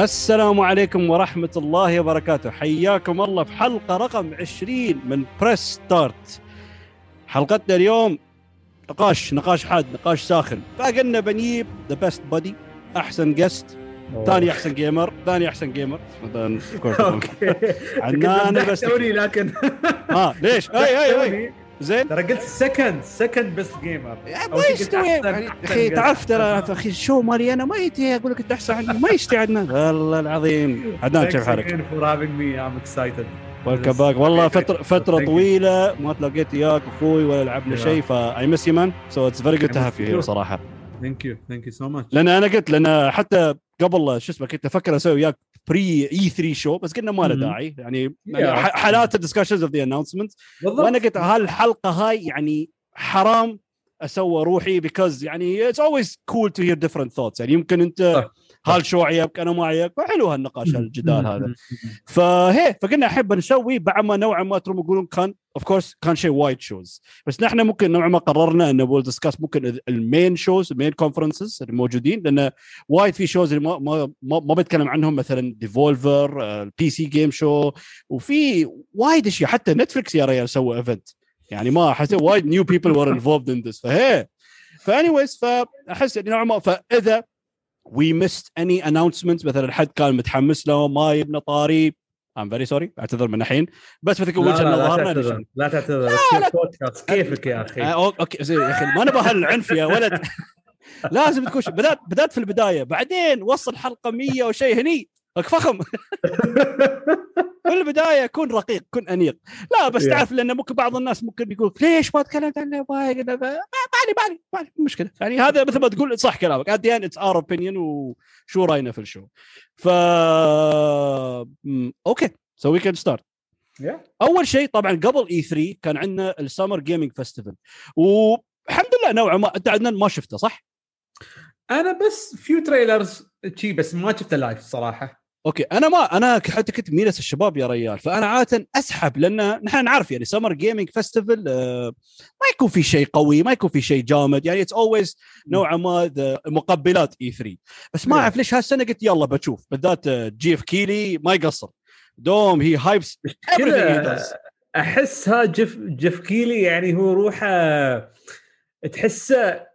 السلام عليكم ورحمة الله وبركاته. حياكم الله في حلقة رقم 20 من Press Start حلقتنا اليوم نقاش نقاش حاد نقاش ساخن. فقلنا بنجيب the best buddy أحسن guest ثاني أحسن gamer ثاني أحسن gamer okay. عنان بس لكن آه ليش؟ اي اي اي زين؟ ترى قلت second second best gamer ما يستوي. يعني أخي تعرف ترى أخي ال show مالي أنا ما يتي أقول لك أنت أحسن عني. ما يستوي عدنان. والله العظيم. عدنان كيف حالك؟ welcome back والله فتره فترة طويلة ما تلاقيت إياك أخوي ولا لعبنا شيء ف I miss you man so it's very good to have you صراحة. thank you thank you so much لأن أنا قلت لأن حتى قبل شو اسمه كنت أفكر أسوي وياك pre E3 show بس قلنا ما له. داعي يعني. ح- حالات ال discussions of the announcement وأنا قلت هالحلقة هاي يعني حرام اسوى روحي because يعني it's always cool to hear different thoughts يعني يمكن أنت. هل شو عيبك؟ أنا ما عيبك؟ فحلو هالنقاش هالجدال هذا. فهي فقلنا أحب نسوي بعد ما نوعا ما ترى يقولون كان of course كان شيء وايد shows بس نحن ممكن نوعا ما قررنا إنه we'll discuss ممكن ال main shows ال main conferences الموجودين لأن وايد في shows اللي ما ما ما, ما بتكلم عنهم مثلا Devolver ال PC game show وفي وايد أشياء. حتى نتفلكس يا ريال سوى event يعني ما حسيت وايد new people were involved in this فهي. ف anyways فأحس إنه نوعا ما فإذا we missed any announcement مثلا حد كان متحمس له ما يبنى طاري. I'm very sorry أعتذر من الحين. بس مثل وجهة لا, لا, لا نظرنا تعتذر. لا تعتذر. كيفك يا أخي؟ آه، okay زين يا أخي ما نبغى هالعنف يا ولد. لازم تكون بدات بدات في البداية. بعدين وصل حلقة 100 وشيء هني. لك فخم. في البداية كن رقيق كن أنيق. لا بس. تعرف لأن ممكن بعض الناس ممكن يقول ليش ما تكلمت عنه؟ ما ما بالي بالي بالي مشكلة. يعني هذا مثل ما تقول صح كلامك. The end it's our opinion وشو رأينا في ال show. ف okay. So we can start Yeah. أول شيء طبعا قبل اي 3 كان عندنا ال summer gaming festival والحمد لله نوعا ما أنت عدنان ما شفته صح؟ أنا بس few trailers شي بس ما شفته live الصراحه okay أنا ما أنا حتى كنت ميلس الشباب يا ريال فأنا عادة أسحب لأن نحن نعرف يعني summer gaming festival ما يكون في شيء قوي ما يكون في شيء جامد يعني it's always نوعا ما مقبلات اي 3 بس ما. أعرف ليش هالسنة قلت يلا بشوف بالذات Geoff Keighley ما يقصر دوم he hypes does. أحسها Geoff Geoff Keighley يعني هو روحه تحسه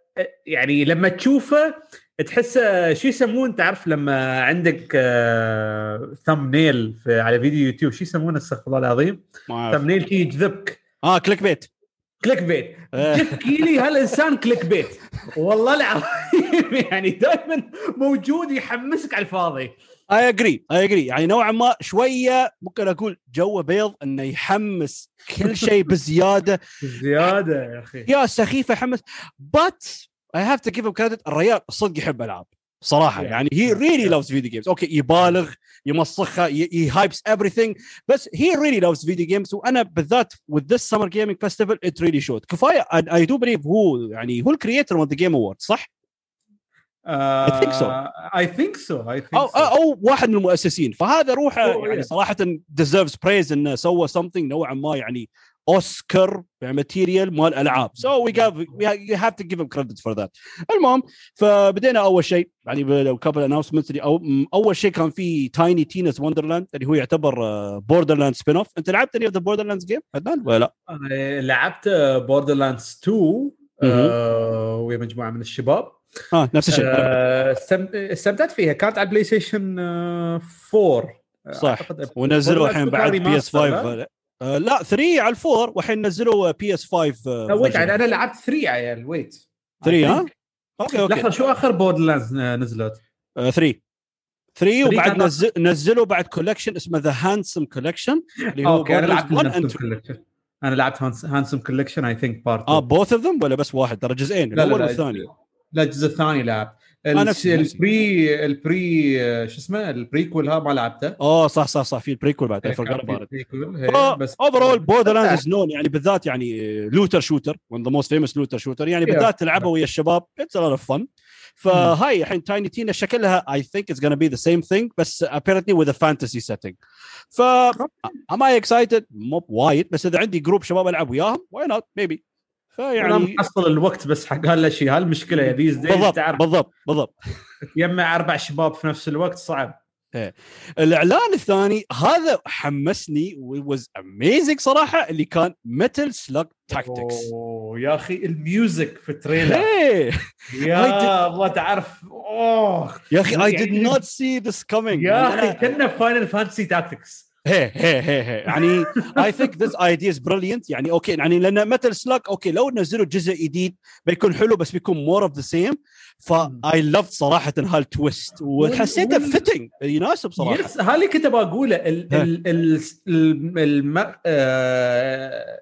يعني لما تشوفه تحسه شو يسمون تعرف لما عندك thumbnail في على فيديو يوتيوب شو يسمونه؟ استغفر الله العظيم. ما أعرف. thumbnail يجذبك. آه clickbait clickbait آه. Geoff Keighley هالإنسان clickbait والله العظيم يعني دائما موجود يحمسك على الفاضي. اي اجري اي اجري يعني نوعا ما شوية ممكن أقول جو بيض إنه يحمس كل شيء بزيادة. زياده يا أخي. يا سخيفة يحمس. بس I have to give credit الرجال صدق يحب ألعاب صراحة Yeah. يعني he really loves video games okay يبالغ يمسخها he hypes everything بس he really loves video games وأنا بالذات with this summer gaming festival it really showed كفاية I, I do believe هو يعني هو ال creator of the game award صح؟ I think so. I think so I think so. أو واحد من المؤسسين فهذا روحه Oh, يعني yeah. صراحة deserves praise إنه سوى something نوعا ما يعني أوسكار material مال ألعاب. so we we have to give him credit for that المهم فبدينا أول شيء يعني كابل announcement أو م- أول شيء كان في Tiny Tina's Wonderlands اللي هو يعتبر Borderlands spin-off أنت لعبت any of the Borderlands game عدنان؟ ولا لا؟ لعبت Borderlands 2 آه، ويا مجموعة من الشباب. آه نفس الشيء. آه، استم- استمتعت فيها. كانت على بلاي ستيشن آه، 4 صح. ونزلوا الحين 2 بعد بي اس remaster، 5 آه لا 3 على الفور والحين نزلوا بي اس 5 لا wait أنا لعبت 3 عيال wait 3 ها؟ okay okay. لحظة شو آخر Borderlands نزلت؟ 3 3 وبعد نزل نزلوا بعد collection اسمه The Handsome Collection اللي هو okay أنا لعبت 1 Handsome and 2 Collection أنا لعبت Handsome Collection I think part آه both of them ولا بس واحد؟ ترى جزئين لا، لا، الأول لا. والثاني. لا الجزء الثاني لعب آه، نفس- نفس. ال pre ال pre آه، شو اسمه؟ ال prequel ها ما لعبته. آه صح صح صح في ال prequel بعد about it. ال prequel، هي، بس overall Borderlands known يعني بالذات يعني looter shooter one the most famous looter shooter يعني Yeah. بالذات تلعبها ويا الشباب it's a fun فهاي الحين Tiny Tina شكلها I think it's gonna be the same thing بس apparently with a fantasy setting. ف am I excited مو وايد بس إذا عندي group شباب ألعب وياهم why not maybe أنا فيعني محصل الوقت بس حق هالأشياء هالمشكلة يا these days بالضبط تعرف بالضبط بالضبط. تجمع أربع شباب في نفس الوقت صعب. الإعلان الثاني هذا حمسني was amazing صراحة اللي كان Metal Slug Tactics أوه يا أخي ال music في ال trailer. إيه. يا الله تعرف أوه. يا أخي I did not see this coming يا أخي كنا Final Fantasy Tactics هي هي هي هي. يعني I think this idea is brilliant يعني okay يعني لأن Metal Slug okay لو نزلوا جزء جديد بيكون حلو بس بيكون more of the same ف I loved صراحة ها ال twist وحسيته fitting يناسب صراحة. yes هذه كنت بقوله ال ها. ال ال الم- الم آه،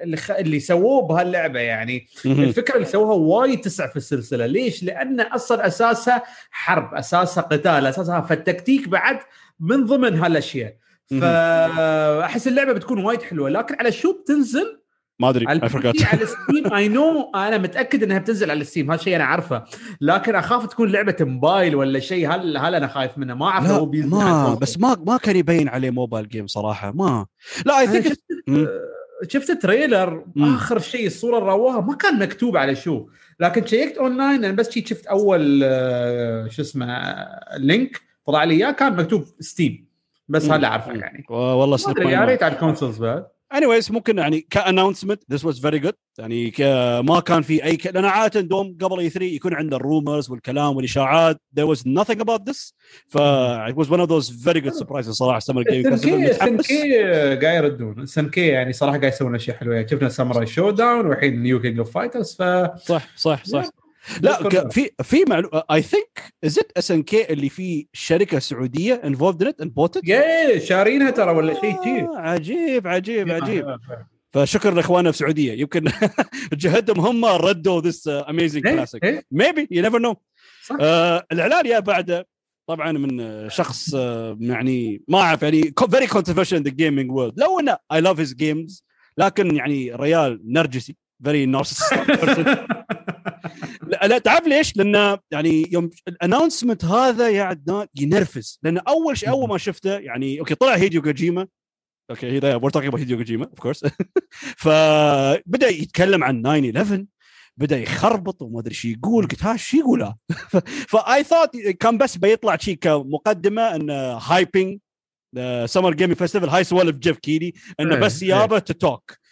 اللي خ- اللي سووه بهاللعبة يعني. الفكرة اللي سووها وايد تسع في السلسلة. ليش؟ لأن أصلا أساسها حرب أساسها قتال أساسها فالتكتيك بعد من ضمن هالأشياء. فأحس اللعبة بتكون وايد حلوة لكن على شو بتنزل؟ ما أدري على اي على Steam I know أنا متأكد إنها بتنزل على Steam هذا شيء أنا عارفه. لكن أخاف تكون لعبة موبايل ولا شيء هل هل أنا خايف منه ما أعرف هو ما. بس ما ما كان يبين عليه mobile game صراحة ما. لا I think شفت شفت trailer. آخر شيء الصورة اللي رووها ما كان مكتوب على شو. لكن شيكت اون لاين أنا بس شفت أول آه، شو اسمه آه، link طلع لي إياه كان مكتوب Steam بس. هذا اعرفه مم. يعني. والله أدري يا ريت على ال consoles بعد. Anyways ممكن يعني ك announcement this was very good يعني. ما كان في أي ك... لأن عادة دوم قبل اي 3 يكون عندنا ال rumors والكلام والإشاعات. There was nothing about this. ف it was one of those very good surprises صراحة summer game SNK SNK قاعد يردون. SNK يعني صراحة قاعد يسوون أشياء حلوة. يعني شفنا Samurai Shodown والحين new King of Fighters ف صح صح صح. لا ك... في في معلومه I think is it SNK اللي فيه شركة سعودية involved in بوت يا شارينها ترى ولا شيء شيء عجيب عجيب عجيب. فشكرا لاخواننا في السعودية. يمكن جهدهم هم ردوا this amazing classic. Maybe you never know. آه، الإعلان يا بعده طبعا من آه، شخص آه، يعني ما أعرف يعني very controversial in the gaming world لو إنه I love his games لكن يعني ريال نرجسي very narcissist لا, لا تعرف ليش؟ لأن يعني يوم ال announcement هذا يا عدنان ينرفز. لأن أول شيء أول ما شفته يعني okay طلع هيديو كوجيما. okay here we're talking Hideo Kojima of course فبدا يتكلم عن 9 11 بدأ يخربط وما أدري شو يقول. قلت ها شو يقول؟ فاي ثوت كان بس بيطلع شيء كمقدمة إن hyping Summer Gaming Festival هاي سوالف Geoff Keighley. إنه إيه، بس إيه. يبا talk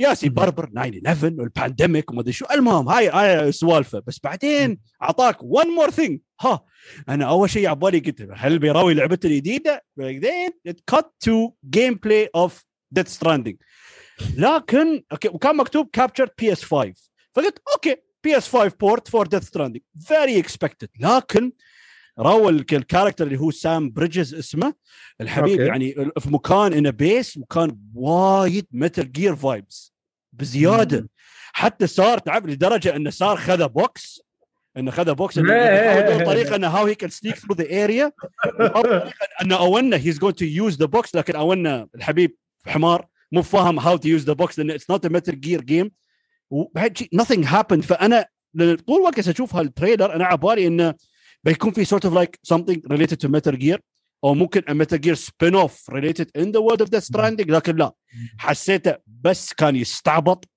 ياسي مم. بربر 9 11 وال pandemic وما أدري شو. المهم هاي هاي سوالفه. بس بعدين أعطاك one more thing ها أنا أول شيء على بالي قلت هل بيراوي لعبته الجديدة؟ بعدين cut to gameplay of Death Stranding لكن okay وكان مكتوب capture PS 5 فقلت okay PS 5 port for Death Stranding very expected لكن الك- ال character اللي هو Sam Bridges اسمه الحبيب okay. يعني في مكان انه base وكان وايد Metal Gear vibes بزيادة مم. حتى صار تعرف لدرجة إنه صار خذ box إنه خذ box إنه. طريقة إنه how he can sneak through the area إنه اونا he's going to use the box لكن اونا الحبيب حمار مو فاهم how to use the box لأن it's not Metal Gear game وبعد شيء nothing happened فأنا طول الوقت أشوف هال trailer أنا على بالي إنه بيكون في sort of like something related to Metal Gear أو ممكن Metal Gear spin off related in the world of Death Stranding لكن لا. حسيته بس كان يستعبط.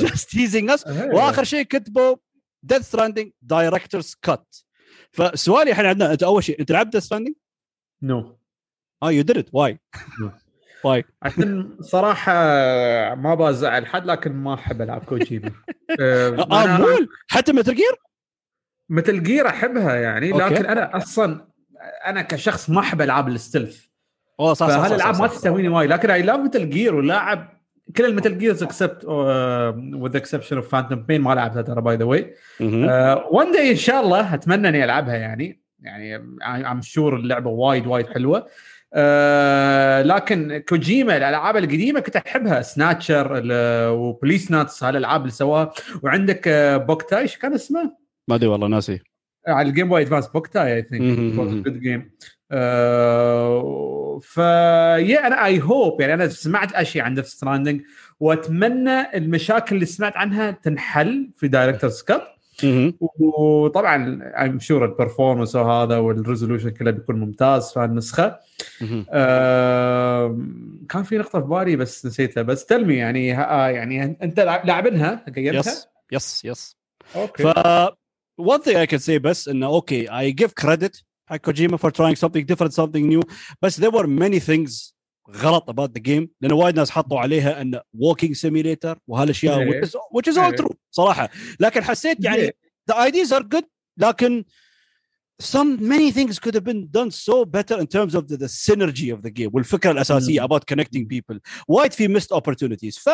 just teasing us وآخر شيء كتبه Death Stranding Director's Cut فسؤالي الحين عندنا أنت أول شيء أنت لعبت Death Stranding؟ No. آه you did? Why why عشان صراحة ما بزعل حد لكن ما أحب ألعب كوجيما إيه، آه حتى Metal Gear؟ Metal Gear أحبها يعني okay. لكن أنا أصلا أنا كشخص ما أحب ألعاب ال stealth أوه صح صح صح, فهالالعاب ما. تستهويني وايد لكن I love Metal Gear ولاعب كل ال Metal Gears except with exception of Phantom Pain ما لعبتها ترى by the way. One day إن شاء الله أتمنى إني ألعبها يعني يعني I'm sure اللعبة وايد وايد حلوة آه لكن كوجيما الألعاب القديمة كنت أحبها Snatcher و Policenauts هالألعاب اللي سواها وعندك آه، Boktai إيش كان اسمه؟ ما ادري والله ناسي. على ال Game Boy Advance Boktai I. think good game ف yeah أنا I hope يعني أنا سمعت أشياء عن Death Stranding وأتمنى المشاكل اللي سمعت عنها تنحل في Director's Cut مهم. وطبعا I'm sure ال performance وهذا وال resolution كله بيكون ممتاز في النسخة. مهم. آه كان في نقطة في بالي بس نسيتها بس تلمي يعني ها يعني أنت لاعبينها؟ قيمتها؟ yes yes yes okay one thing I can say بس انه اوكي I give credit حق كوجيما for trying something different something new بس there were many things غلط about the game لان وايد ناس حطوا عليها ان walking simulator وهالاشياء إيه. which is, which is all إيه. true صراحه لكن حسيت يعني إيه. the ideas are good لكن some many things could have been done so better in terms of the, the synergy of the game. والفكرة الأساسية about connecting people. وايد في missed opportunities. ف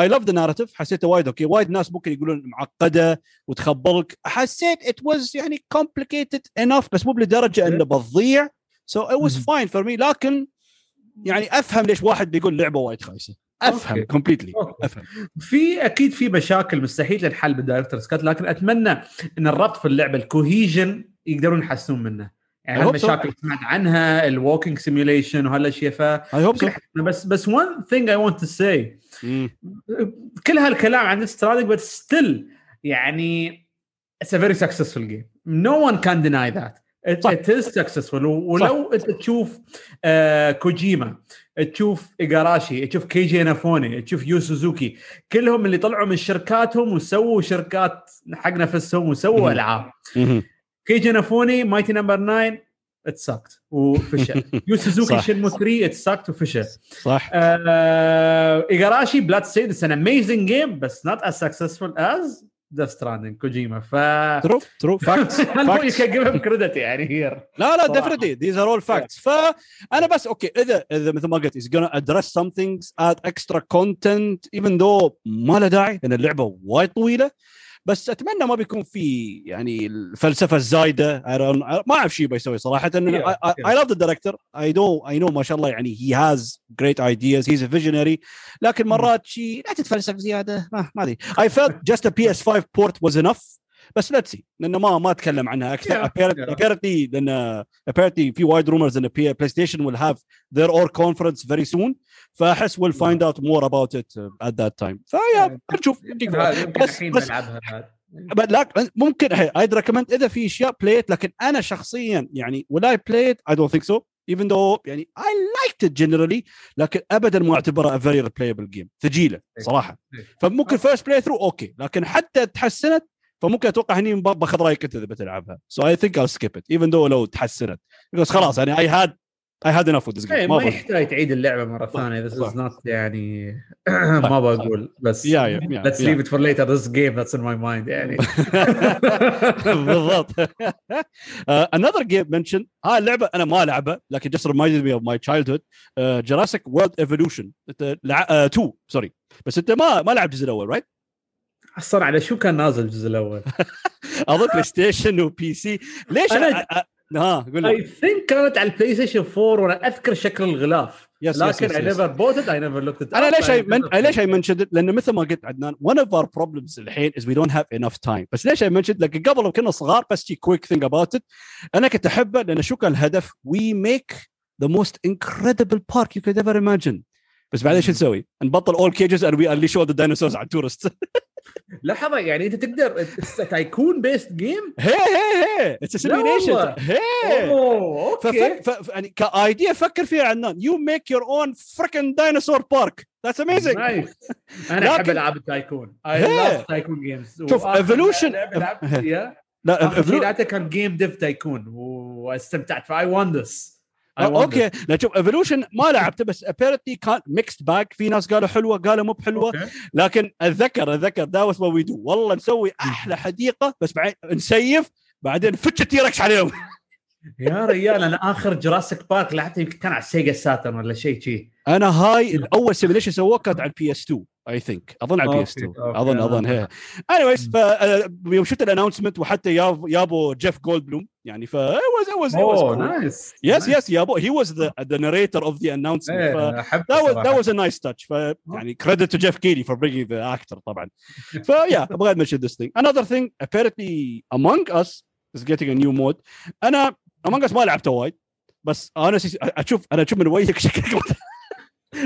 I love the narrative. حسيته وايد أوكي وايد ناس ممكن يقولون معقدة وتخبلك. حسيت it was يعني complicated enough بس مو لدرجه إنه بتضيع. So it was مم. fine for me. لكن يعني أفهم ليش واحد بيقول لعبة وايد خايسة. أفهم. Completely. أفهم. في أكيد في مشاكل مستحيل تنحل بال Director's Cut لكن أتمنى إن الربط في اللعبة ال cohesion يقدرون يحسنون منه يعني. هالمشاكل اللي سمعت عنها ال walking simulation وهالاشياء ف بس بس one thing I want to say مم. كل هالكلام عن Stranding بس still يعني it's a very successful game no one can deny that it, صح. it is successful و- ولو أنت تشوف آه كوجيما تشوف Igarashi تشوف Keiji Inafune تشوف Yu Suzuki كلهم اللي طلعوا من شركاتهم وسووا شركات حق نفسهم وسووا. ألعاب. Keiji Inafune Mighty Number 9 ات وفشل Yu Suzuki Shenmue 3 ات وفشل صح. Igarashi Bloodstained amazing game بس not as successful as Death Stranding كوجيما ف true true facts facts credit يعني here لا لا definitely these are all facts فانا بس okay إذا إذا مثل ما قلت از جونا ادريس some add extra content even though ما له داعي لأن اللعبة وايد طويلة. بس أتمنى ما بيكون في يعني الفلسفة الزايدة. ما أعرف شو بيسوي صراحة. I love the director I know I know ما شاء الله يعني he has great ideas he's a visionary لكن hmm. مرات شيء لا تتفلسف زيادة. ما ما أدري. I felt just a PS 5 port was enough بس لا see لأنه ما ما أتكلم عنها. أكثر. apparently لأن apparently في وايد rumors إن PlayStation will have their own conference very soon ف I'll find out more about it uh, at that time. ف yeah نشوف. يمكن هذا- يمكن بس- بس- لا ممكن I'd recommend إذا في أشياء play it لكن أنا شخصيا يعني I play it I don't think so. Even though يعني I liked it generally لكن ابدا ما a very replayable game. ثقيله صراحة. فممكن first playthrough okay. لكن حتى تحسنت فممكن أتوقع هني باخذ رأيك أنت إذا بتلعبها. So I think I'll skip it even though لو تحسنت. خلاص يعني I had I had enough with this game. إيه، ما. يحتاج تعيد اللعبة مرة ثانية. This صح. is not يعني ما بقول بس yeah, let's yeah. leave it for later. This game that's in my mind يعني. بالضبط. Uh, another game mentioned. ها اللعبة أنا ما العبها لكن of my childhood. Uh, Jurassic World Evolution. انت لع... uh, 2 سوري بس أنت ما ما لعبت الجزء الأول right؟ أصلا على شو كان نازل الجزء الأول؟ أظن بلاي ستيشن و PC ليش أنا- ها قول I think كانت على البلاي ستيشن 4 وأنا أذكر شكل الغلاف. Yes, لكن I never bought I never looked أنا ليش I men... ليش I mentioned لأن مثل ما قلت عدنان one of our problems الحين is we don't have enough time بس ليش I mentioned لك قبل كنا صغار بس شي quick thing about it أنا كنت أحبه لأن شو كان الهدف؟ we make the most incredible park you could ever imagine بس بعدين شو نسوي؟ نبطل all cages and we unleash all the dinosaurs على ال tourists لحظة يعني أنت تقدر tycoon based game هي هي هي. It's simulation. هي. okay. يعني ك idea فكر فيها عدنان you make your own freaking dinosaur park that's amazing nice أنا أحب ألعاب ال tycoon. I. love tycoon games شوف، Evolution- لا لعبته كان Game Dev Tycoon وأستمتعت. ف I want this Okay لا شوف Evolution ما لعبته بس apparently كان mixed bag في ناس قالوا حلوة قالوا مو بحلوة. لكن أتذكر أتذكر that was we do والله نسوي أحلى حديقة بس بعدين ن save بعدين نفتش ال T-Rex عليهم. يا ريال أنا آخر Jurassic Park لعبته يمكن كان على ال Sega Saturn ولا شيء شي أنا هاي الأول simulation سووه كانت على ال PS 2 I think أظن على ال PS 2 okay، okay، أظن أظن هي anyways يوم شفت ال announcement وحتى جابوا جيف جولد بلوم يعني ف it was أوه. nice Yes, yes, يابوه he was the the narrator of the announcement. ف احب that was that was a nice touch. ف يعني credit to Jeff Keighley for bringing the actor طبعا. ف yeah, أبغى mention this thing. Another thing, apparently Among Us is getting a new mode. أنا Among Us ما لعبته وايد بس أنا أشوف أنا أشوف من وجهك شكلك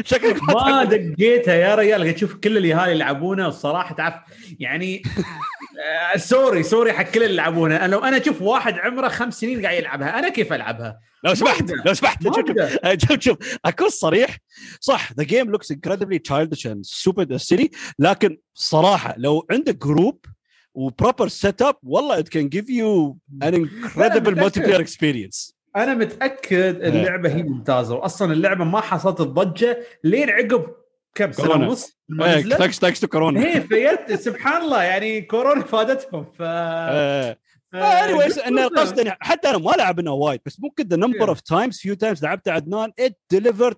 شكلك ما دقيتها يا ريال قاعد أشوف كل الاهالي يلعبونه الصراحة تعرف يعني آه، sorry sorry حق كل اللي يلعبونها أنا لو أنا أشوف واحد عمره خمس سنين قاعد يلعبها أنا كيف ألعبها؟ لو سمحت. لو سمحت شوف شوف. شوف أكون صريح صح the game looks incredibly childish and stupid silly لكن صراحة لو عندك group و proper set up والله it can give you an incredible متأكد. multiplayer experience أنا متأكد اللعبة هي ممتازة واصلا اللعبة ما حصلت الضجة لين عقب كم سنة. ونص thanks to كورونا هي فيت سبحان الله يعني كورونا فادتهم ف anyways إن القصد حتى أنا ما لعبنا وايد بس ممكن the number. of times few times لعبت عدنان it delivered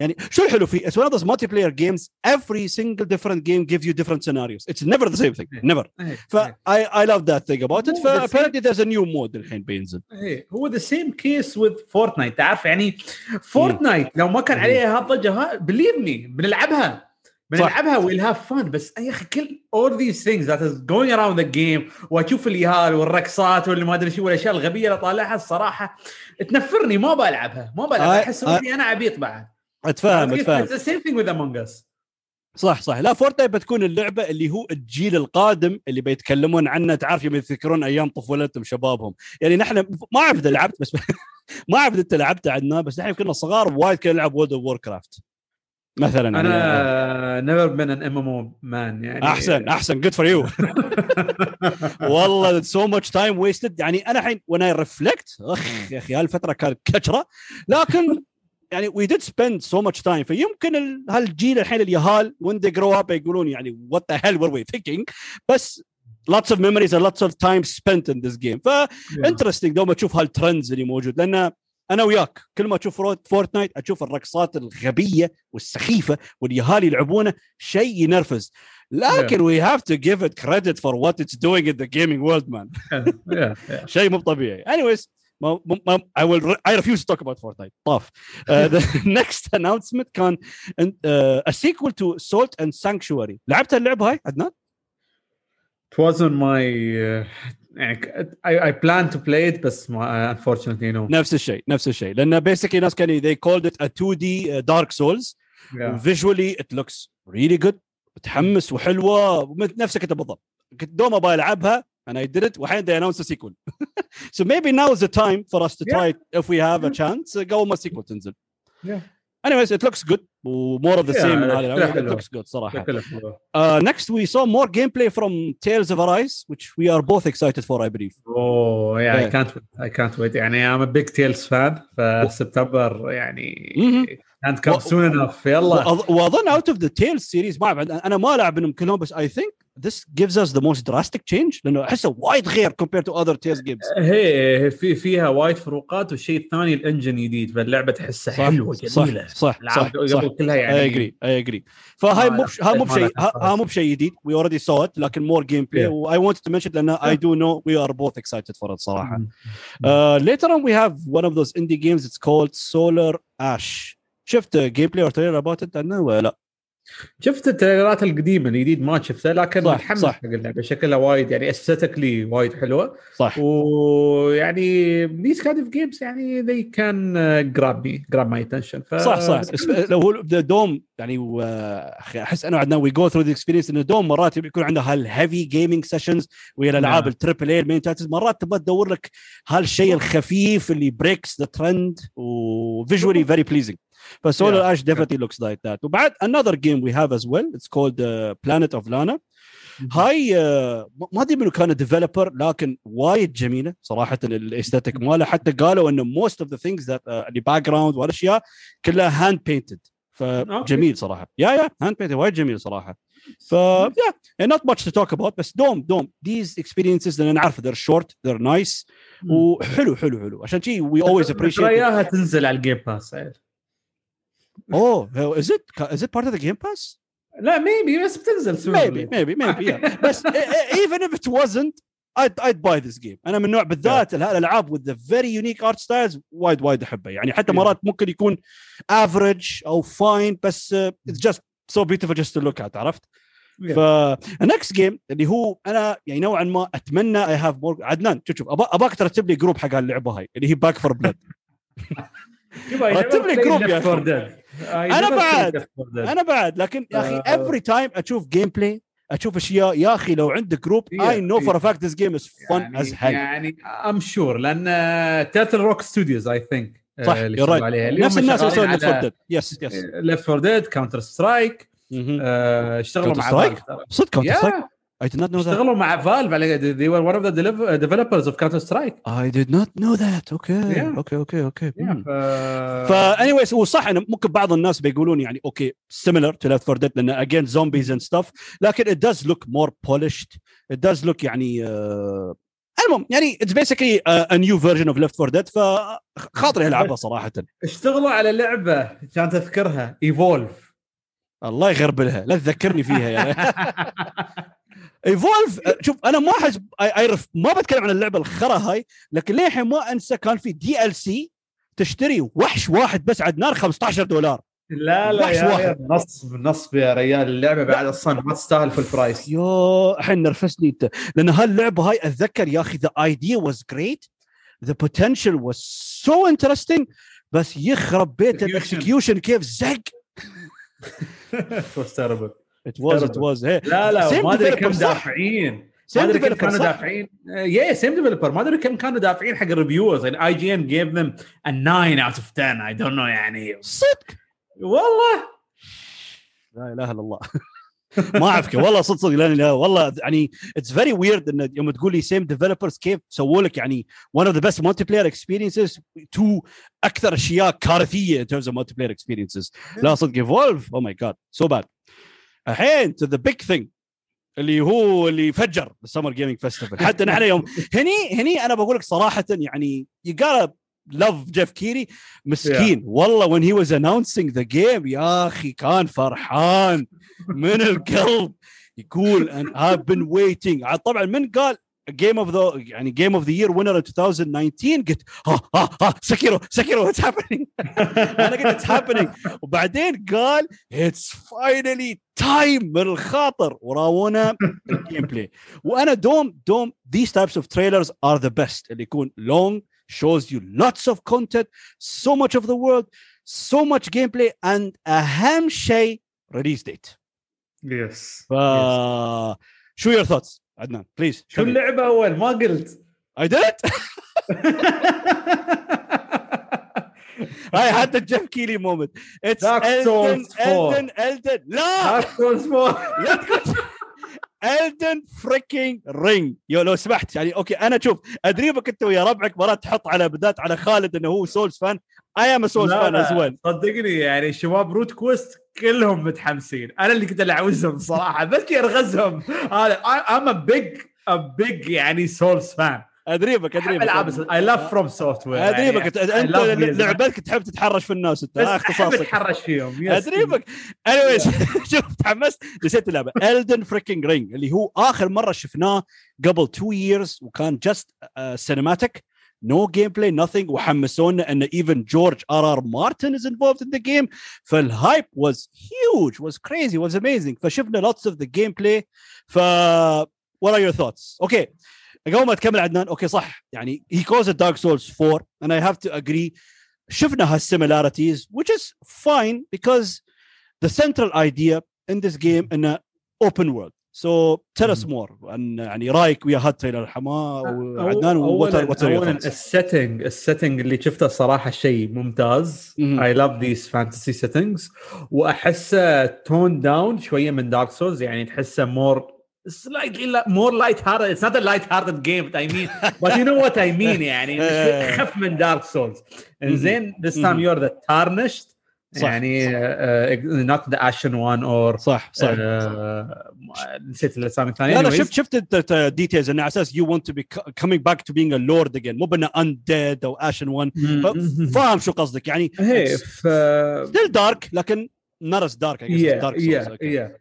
يعني شو الحلو فيه؟ It's one of those multiplayer games. Every single different game gives you different scenarios. It's never the same thing. Yeah. never. ف I I love that thing about it. ف the same- apparently there's a new mode الحين بينزل. إيه. هو the same case with Fortnite تعرف يعني Fortnite لو ما كان عليها هالضجه ها believe me بنلعبها. بنلعبها we'll have fun بس يا أخي كل all these things that is going around the game وأشوف اليهال والرقصات واللي ما أدري شو والأشياء الغبية اللي طالعها الصراحة تنفرني. ما بلعبها. ما بلعبها. أحس روحي أنا عبيط بعد. اتفهم the same thing with Among Us صح صح. لا Fortnite بتكون اللعبة اللي هو الجيل القادم اللي بيتكلمون عنه تعرف يوم يذكرون أيام طفولتهم شبابهم. يعني نحن ما أعرف إذا لعبت بس ما أعرف إذا أنت لعبت عندنا بس نحن كنا صغار وايد كنا نلعب World of Warcraft مثلا يعني. أنا never been an MMO man يعني أحسن أحسن. good for you والله so much time wasted يعني أنا الحين وأنا reflect أخ يا أخي هالفتره كانت كشره لكن يعني we did spend so much time فيمكن ال- هالجيل الحين اليهال when they grow up يقولون يعني what the hell were we thinking? بس lots of memories and lots of time spent in this game. ف interesting دوما تشوف ها ال trends اللي موجود. لأن أنا وياك كل ما أشوف رو- Fortnite أشوف الرقصات الغبية والسخيفة واليهال يلعبونه شيء ينرفز. لكن we have to give it credit for what it's doing in the gaming world man. Yeah, yeah. شيء مو طبيعي. Anyways ما ما I will I refuse to talk about Fortnite طاف uh, the next announcement كان uh, a sequel to Salt and Sanctuary لعبت اللعبه هاي عدنان؟ It wasn't my uh, يعني I, I planned to play it بس ما unfortunately no. نفس الشيء نفس الشيء لأن basically ناس كانوا they called it a 2D Dark Souls Yeah. visually it looks really good متحمس وحلوه نفسك انت بالضبط كنت دوما أبغى العبها and I did it وحين they announced a sequel so maybe now is the time for us to try it if we have a chance قبل ما السيكول تنزل Yeah. anyways it looks good more of the Yeah, same من هذا شكلها الأول. it حلوة. looks good صراحه شكله حلو. uh, next we saw more gameplay from Tales of Arise which we are both excited for I believe Oh yeah, Yeah. I can't wait. I can't wait يعني I'm a big Tales fan فسبتمبر يعني Mhm. can't come soon enough يلا وأظ- واظن out of the Tales series ما اعرف انا ما العب منهم كلهم بس I think this gives us the most drastic change? لأنه أحسه وايد غير compared to other Tales games هي في فيها وايد فروقات والشيء الثاني الإنجن جديد فاللعبة تحسها حلوة جميلة. صح صح صح, قبل صح. كلها يعني. اي اجري اي اجري فهاي مو هاي مو بشيء لها ها- ها مو بشيء جديد. We already saw it لكن more gameplay. و I wanted to mention لأن I do know we are both excited for it صراحة. Later on we have one of those indie games. It's called Solar Ash. شفت gameplay or trailer it? عنه ولا؟ لا؟ شفت ال trailer ات القديمة الجديد ما شفتها لكن صح، متحمس صح. حق اللعبة شكلها وايد يعني aesthetically وايد حلوة. صح. ويعني these kind of games يعني uh, grab me grab my attention. ف... صح صح. لو هو دوم يعني و- أحس انا وعدنا we go through the experience انه دوم مرات يكون عنده ها ال heavy gaming sessions ويا الألعاب. ال triple A ال main titles مرات تبغى تدور لك هالشيء الخفيف اللي breaks the trend و visually very pleasing ف Solar Yeah. Ash definitely looks like that. وبعد another game we have as well. It's called uh, Planet of Lana. هاي آه، ما- أدري منو كان developer لكن وايد جميلة صراحة ال aesthetic ماله. حتى قالوا إنه most of the things that اللي background والأشياء كلها hand painted فجميل صراحة. yeah yeah hand painted وايد جميل صراحة. ف yeah not much to talk about بس دوم دوم. These experiences لأن نعرف they're short they're nice. وحلو حلو حلو. عشان شي always appreciate it. اياها تنزل على ال Game Pass oh is it is it part of the game pass? لا maybe بس بتنزل maybe maybe yeah. بس even if it wasn't I'd, I'd buy this game. أنا من النوع بالذات الألعاب with the very unique art styles وايد وايد أحبها. يعني حتى Yeah. مرات ممكن يكون average أو fine بس uh, it's just so beautiful just to look at عرفت؟ Yeah. ف next game اللي هو أنا يعني نوعا ما أتمنى I have more عدنان شوف شوف أباك ترتب لي group حق اللعبه هاي اللي هي Back 4 Blood رتب لي group يا Left 4 أخي. Dead. I أنا never بعد. played Left 4 Dead. أنا بعد لكن يا أخي آه. every time أشوف gameplay أشوف اشياء يا أخي لو عندك group I know for fact this game is fun يعني as hell يعني I'm sure لأن Turtle Rock Studios I think صح اللي right. عليها نفس الناس اللي سووا Left 4 Dead yes yes Left 4 Dead Counter Strike اشتغلوا Counter مع؟ بعض صدق كاونتر سترايك I did not know that. اشتغلوا مع فالف على they were one of the developers of Counter Strike I did not know that. Okay. Yeah. Okay. Okay. Okay. yeah, Hmm. ف... فا anyways هو صح انه ممكن بعض الناس بيقولون يعني أوكي similar to Left 4 Dead لأن again zombies and stuff لكن it does look more polished it does look يعني uh, المهم يعني it's basically a, a new version of Left 4 Dead فخاطري العبها صراحة اشتغلوا على لعبه كانت اذكرها Evolve الله يغربلها لا تذكرني فيها يعني Evolve شوف أنا ما احس اعرف ما بتكلم عن اللعبة الخرا هاي لكن للحين ما أنسى كان في DLC تشتري وحش واحد بس عدنان 15 دولار. لا لا وحش يا واحد. ريال، نصب نصب يا ريال اللعبة بعد أصلا ما تستاهل في ال price you الحين نرفزني أنت. لأن هاللعبة هاي أتذكر يا أخي the idea was great the potential was so interesting بس يخرب بيت Execution. ال execution كيف زق. it was it. was هي لا لا Same ما أدري كم؟ دافعين. ما same أدري كم developer كانوا؟ دافعين. يا same developer ما أدري كم كانوا دافعين حق ال reviewers يعني IGN gave them a 9 out of 10 I don't know يعني. صدق؟ والله. لا إله إلا الله. ما أعرفك. والله صدق صدق. لا لا والله يعني it's very weird إن يوم تقول لي same developers كيف سووا لك يعني one of the best multiplayer experiences to أكثر أشياء كارثية in terms of multiplayer experiences. لا صدق. Evolve oh my God so bad الحين to the big thing اللي هو اللي فجر ال Summer Gaming Festival حتى نحن يوم. هني هني أنا بقول لك صراحة يعني gotta love Geoff Keighley مسكين. والله when he was announcing the game يا أخي كان فرحان. من القلب. يقول and I've been waiting. عاد طبعا من قال game of the يعني game of the year winner 2019 قلت ها ها ها Sekiro Sekiro what's happening أنا قلت it's happening وبعدين قال it's finally time من الخاطر. وراونا ال gameplay وأنا دوم دوم these types of trailers are the best. اللي يكون long shows you lots of content so much of the world so much gameplay and اهم شيء release date. yes ف شو your thoughts? عدنان please شو اللعبة أول؟ ما قلت. I did هاي حتى Geoff Keighley moment it's Elden Souls 4. Elden Elden لا Dark Souls 4 لا تقول Elden freaking Ring you لو سمحت يعني أوكي أنا شوف ادريبك أنت ويا ربعك مرات تحط على بدات على خالد إنه هو Souls fan I am Souls fan as well صدقني يعني شباب Root Quest كلهم متحمسين. أنا اللي كنت العوزهم صراحة. بس ارغزهم هذا I'm a big a big يعني Souls fan أدريبك أحب العاب ادريبك I love FromSoftware أدريبك. أنت لعبتك تحب تتحرش في الناس أنت. بس آه، اختصاصك. أتحرش فيهم. أدريبك. Anyways شوف تحمست. نسيت اللعبة. Elden freaking Ring اللي هو آخر مرة شفناه قبل 2 years وكان just cinematic نو جيم بلاي nothing وحمسونا ان even جورج ار ار مارتن از involved in the game فالهايب was huge was crazy was amazing فشفنا lots of the gameplay ف what are your thoughts اوكي قبل ما تكمل عدنان اوكي صح يعني he calls it Dark Souls 4 and I have to agree شفنا هالsimilarities which is fine because the central idea in this game انه open world So tell us more عن يعني رأيك ويا هال trailer الحماء وعدنان اولا what اولا ال setting ال setting اللي شفته صراحة شيء ممتاز. I love these fantasy settings وأحسه tone down شوية من Dark Souls يعني تحسه more slightly li- more light hearted it's not a light hearted game but I mean but you know what I mean يعني. خف من Dark Souls زين this time مهم. you're the tarnished. صح، يعني not the ashen one or صح صح آه، نسيت الاسامي الثانية لا لا. شفت شفت ال details انه على أساس want to be co- coming back to being a lord again. مو بأنه undead أو one. ف- فاهم شو قصدك. يعني it's ف still dark لكن يا okay. يا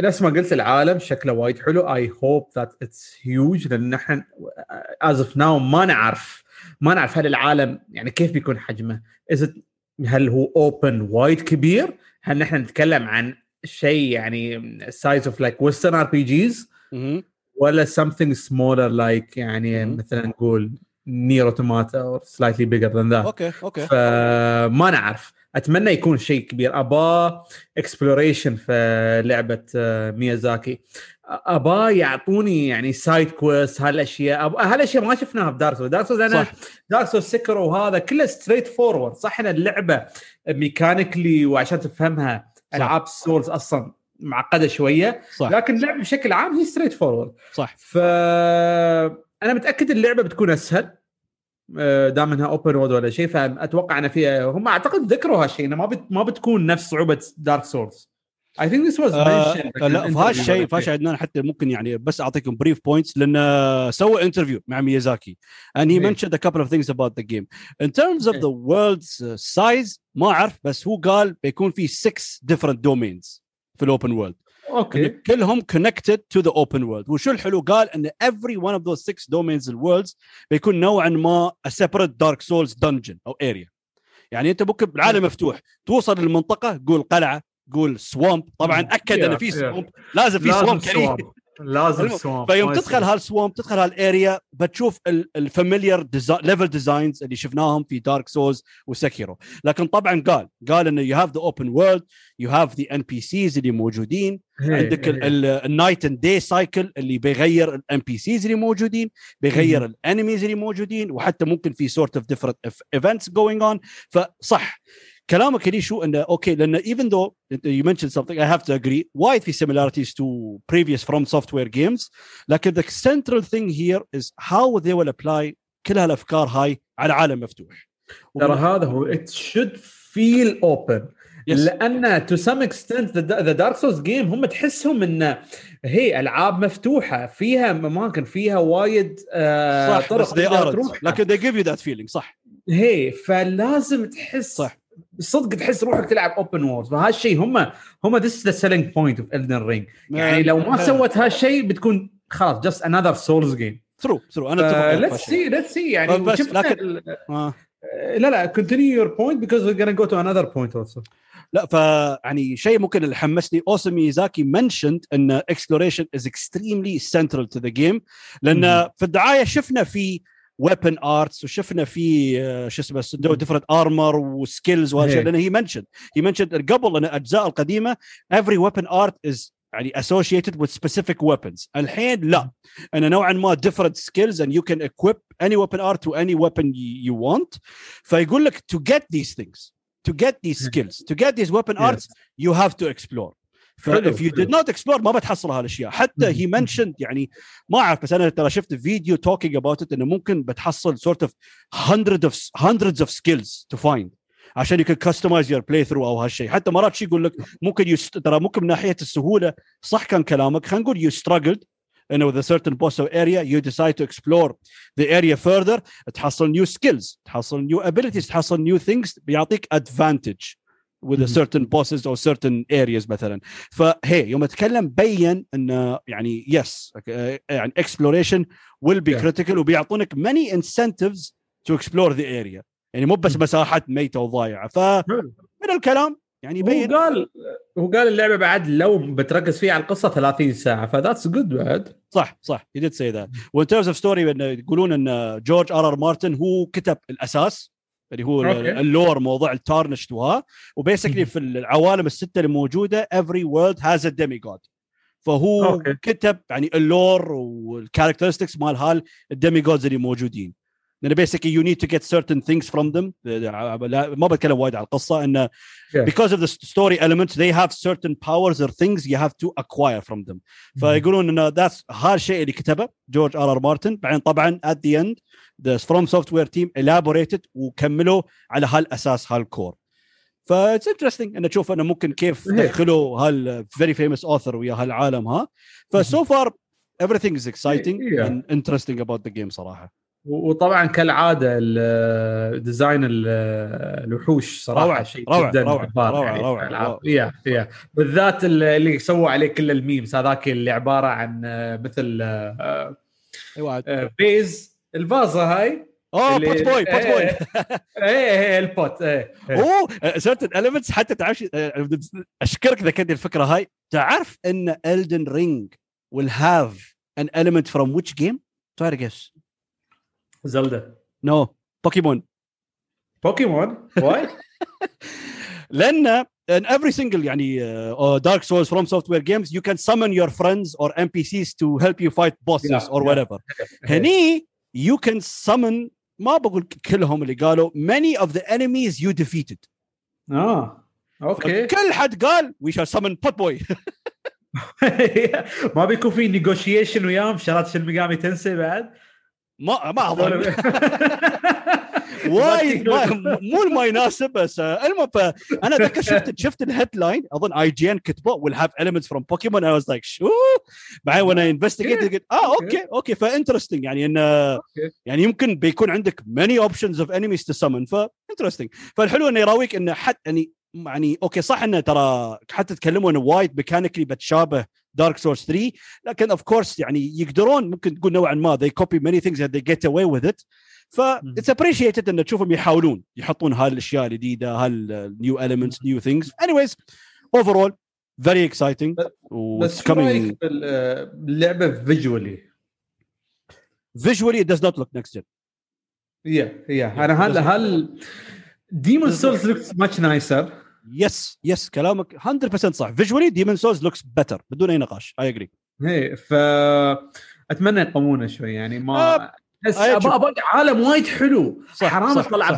نفس ما قلت العالم شكله وايد حلو. I hope that it's huge لأن إحنا as of now ما نعرف ما نعرف هل العالم يعني كيف بيكون حجمه؟ هل هو open وايد كبير؟ هل نحن نتكلم عن شيء يعني size of like Western RPGs. ولا something smaller like يعني مهم. مثلا نقول Nier Automata or slightly bigger than that okay okay. فما نعرف. أتمنى يكون شيء كبير. أبا exploration في لعبة آه، ميازاكي أبا يعطوني يعني side quest هالأشياء. هالأشياء ما شفناها في Dark Souls Dark Souls أنا Dark Souls سكر وهذا كله straightforward صح إن اللعبة mechanically وعشان تفهمها صح. العاب Souls أصلا معقدة شوية صح. لكن اللعبة بشكل عام هي straightforward صح. ف أنا متأكد اللعبة بتكون أسهل. آه، دام إنها open world ولا شيء فاتوقع ان فيها هم أعتقد ذكروا هالشيء إنه ما بت... ما بتكون نفس صعوبه Dark Souls I think this was آه لا في هالشيء في هالشيء عدنان حتى ممكن يعني بس أعطيكم brief points لأنه سوى interview مع ميازاكي and he إيه. mentioned a couple of things about the game. In terms of إيه. the world's uh, size ما أعرف بس هو قال بيكون في 6 different domains في ال open world okay. كلهم connected to the open world. وشو الحلو؟ قال إن every one of those six domains ال worlds بيكون نوعا ما a separate dark souls dungeon أو area. يعني أنت ممكن العالم مفتوح توصل للمنطقة قول قلعة قول swamp طبعا أكد إن في. swamp لازم في swamp swamp لازم swamp فيوم تدخل. هال swamp تدخل هال area بتشوف ال familiar level designs اللي شفناهم في Dark Souls و Sekiro لكن طبعا قال قال إنه you have the open world you have the NPCs اللي موجودين إيه، عندك. ال night and day cycle اللي بيغير ال NPCs اللي موجودين بيغير. ال enemies اللي موجودين وحتى ممكن في sort of different events going on فصح كلامك لي شو إنه okay لأن even though you mentioned something I have to agree وايد في similarities to previous from software games لكن the central thing here is how they will apply كل هالأفكار هاي على عالم مفتوح. ترى هذا هو it should feel open Yes. لأن to some extent the Dark Souls game هم تحسهم انه هي ألعاب مفتوحة فيها أماكن فيها وايد آه صح طرق بس they لكن they give you that feeling صح. هي فلازم تحس صح. صدق تحس روحك تلعب open world فهالشيء هم هم this the selling point of Elden Ring يعني لو ما سوت هالشيء بتكون خلاص just another Souls game through through أنا أتفق let's see let's see يعني بس لكن- ال- آه. لا لا your point because we're gonna go to another point also. لا ف يعني شيء ممكن اللي حمسني. also Miyazaki mentioned إن exploration is extremely central to the game. لأن. في الدعاية شفنا في ويبن ارتس وشفنا في آه، شو اسمه مم. ديفرنت ارمر وسكيلز وهالشيء إيه. لان هي منشند هي منشند قبل ان الاجزاء القديمه every weapon art is يعني associated with specific weapons الحين لا انا نوعا ما different skills and you can equip any weapon art to any weapon you, you want فيقول لك to get these things to get these skills to get these weapon Yes. arts you have to explore ف حلو، if you did حلو. not explore ما بتحصل هالاشياء حتى he مم. mentioned يعني ما اعرف بس انا ترى شفت فيديو talking about it انه ممكن بتحصل sort of hundred of hundreds of skills to find عشان you can customize your playthrough او هالشيء حتى مرات شي يقول لك ممكن يست... ترى ممكن من ناحيه السهوله صح كان كلامك خلينا نقول you struggled you know with a certain boss or area you decide to explore the area further تحصل new skills تحصل new abilities تحصل new things بيعطيك advantage with a certain bosses or certain areas مثلا. فهي يوم أتكلم بين انه يعني yes يعني exploration will be Yeah. critical وبيعطونك many incentives to explore the area. يعني مو بس. مساحات ميتة وضايعة. فمن الكلام يعني هو يبين قال هو قال اللعبة بعد لو بتركز فيها على القصة 30 ساعة ف that's good بعد. صح صح. He did say that. وان terms of story إنه يقولون إن جورج آر آر مارتن هو كتب الأساس. اللي هو okay. ال lore موضوع ال Tarnished وها و basically. في العوالم الستة اللي موجودة every world has a demigod فهو okay. كتب يعني ال lore و ال characteristics مال هال ال demigods اللي موجودين لان بيسكلي you need to get certain things from them لا- ما بتكلم وايد على القصه انه Yeah. because of the story elements they have certain powers or things you have to acquire from them فيقولون انه ذاتس هالشيء اللي كتبه جورج ار ار مارتن بعدين طبعا at the end the from software team elaborated وكملوا على هالاساس هالكور ف it's interesting ان تشوف انه ممكن كيف إيه. دخلوا هال very famous author ويا هالعالم ها ف so far everything is exciting Yeah. and interesting about the game صراحه و- وطبعا كالعادة ال- design ال- الوحوش صراحة روعة، شيء روعة، جدا روعة، جبار روعة، يعني روعة،. روعة. يا يا بالذات ال- اللي سووا عليه كل ال memes هذاك اللي عبارة عن آه، مثل آه، أيوه آه، vase الفازة هاي اوه pot boy pot boy إيه إيه ال pot إيه إيه. أوه certain elements حتى تعرف أشكرك ذكرتني الفكرة هاي تعرف إن Elden Ring will have an element from which game؟ try to guess زلدا no بوكيمون بوكيمون واي لان in every single يعني uh, Dark Souls from software games you can summon your friends or NPCs to help you fight bosses Yeah, or yeah. whatever هني you can summon ما بقول كلهم اللي قالوا many of the enemies you defeated اه اوكي كل حد قال وي شال سمن بوت بوي ما بيكون في نيغوشيشن وياهم شغلات شن ميجامي تنسي بعد ما ما أظن. وايد ما- مو ما يناسب بس آه، المهم أنا اتذكر شفت شفت ال headline أظن IGN كتبه will have elements from Pokemon. I was like شو؟ بعدين وأنا investigated قلت آه okay okay ف interesting يعني انه okay. يعني يمكن بيكون عندك many options of enemies to summon ف interesting. فالحلو إنه يراويك إنه حتى يعني يعني okay صح إنه ترى حتى تكلموا إنه وايد mechanically بتشابه Dark Souls 3 لكن of course يعني يقدرون ممكن تقول نوعا ما they copy many things and they get away with it. ف it's appreciated انه تشوفهم يحاولون يحطون هالأشياء الجديدة هال new elements new things anyways overall very exciting بس شو رأيك بال- باللعبه visually؟ it does not look next gen. يا يا أنا هل هل Demon's Souls looks much nicer yes yes كلامك 100% صح. Visually demon souls looks better بدون أي نقاش. I agree. إيه ف أتمنى يقومونه شوي يعني ما آه، بس. أبغى عالم وايد حلو. صح، حرام صح، تطلع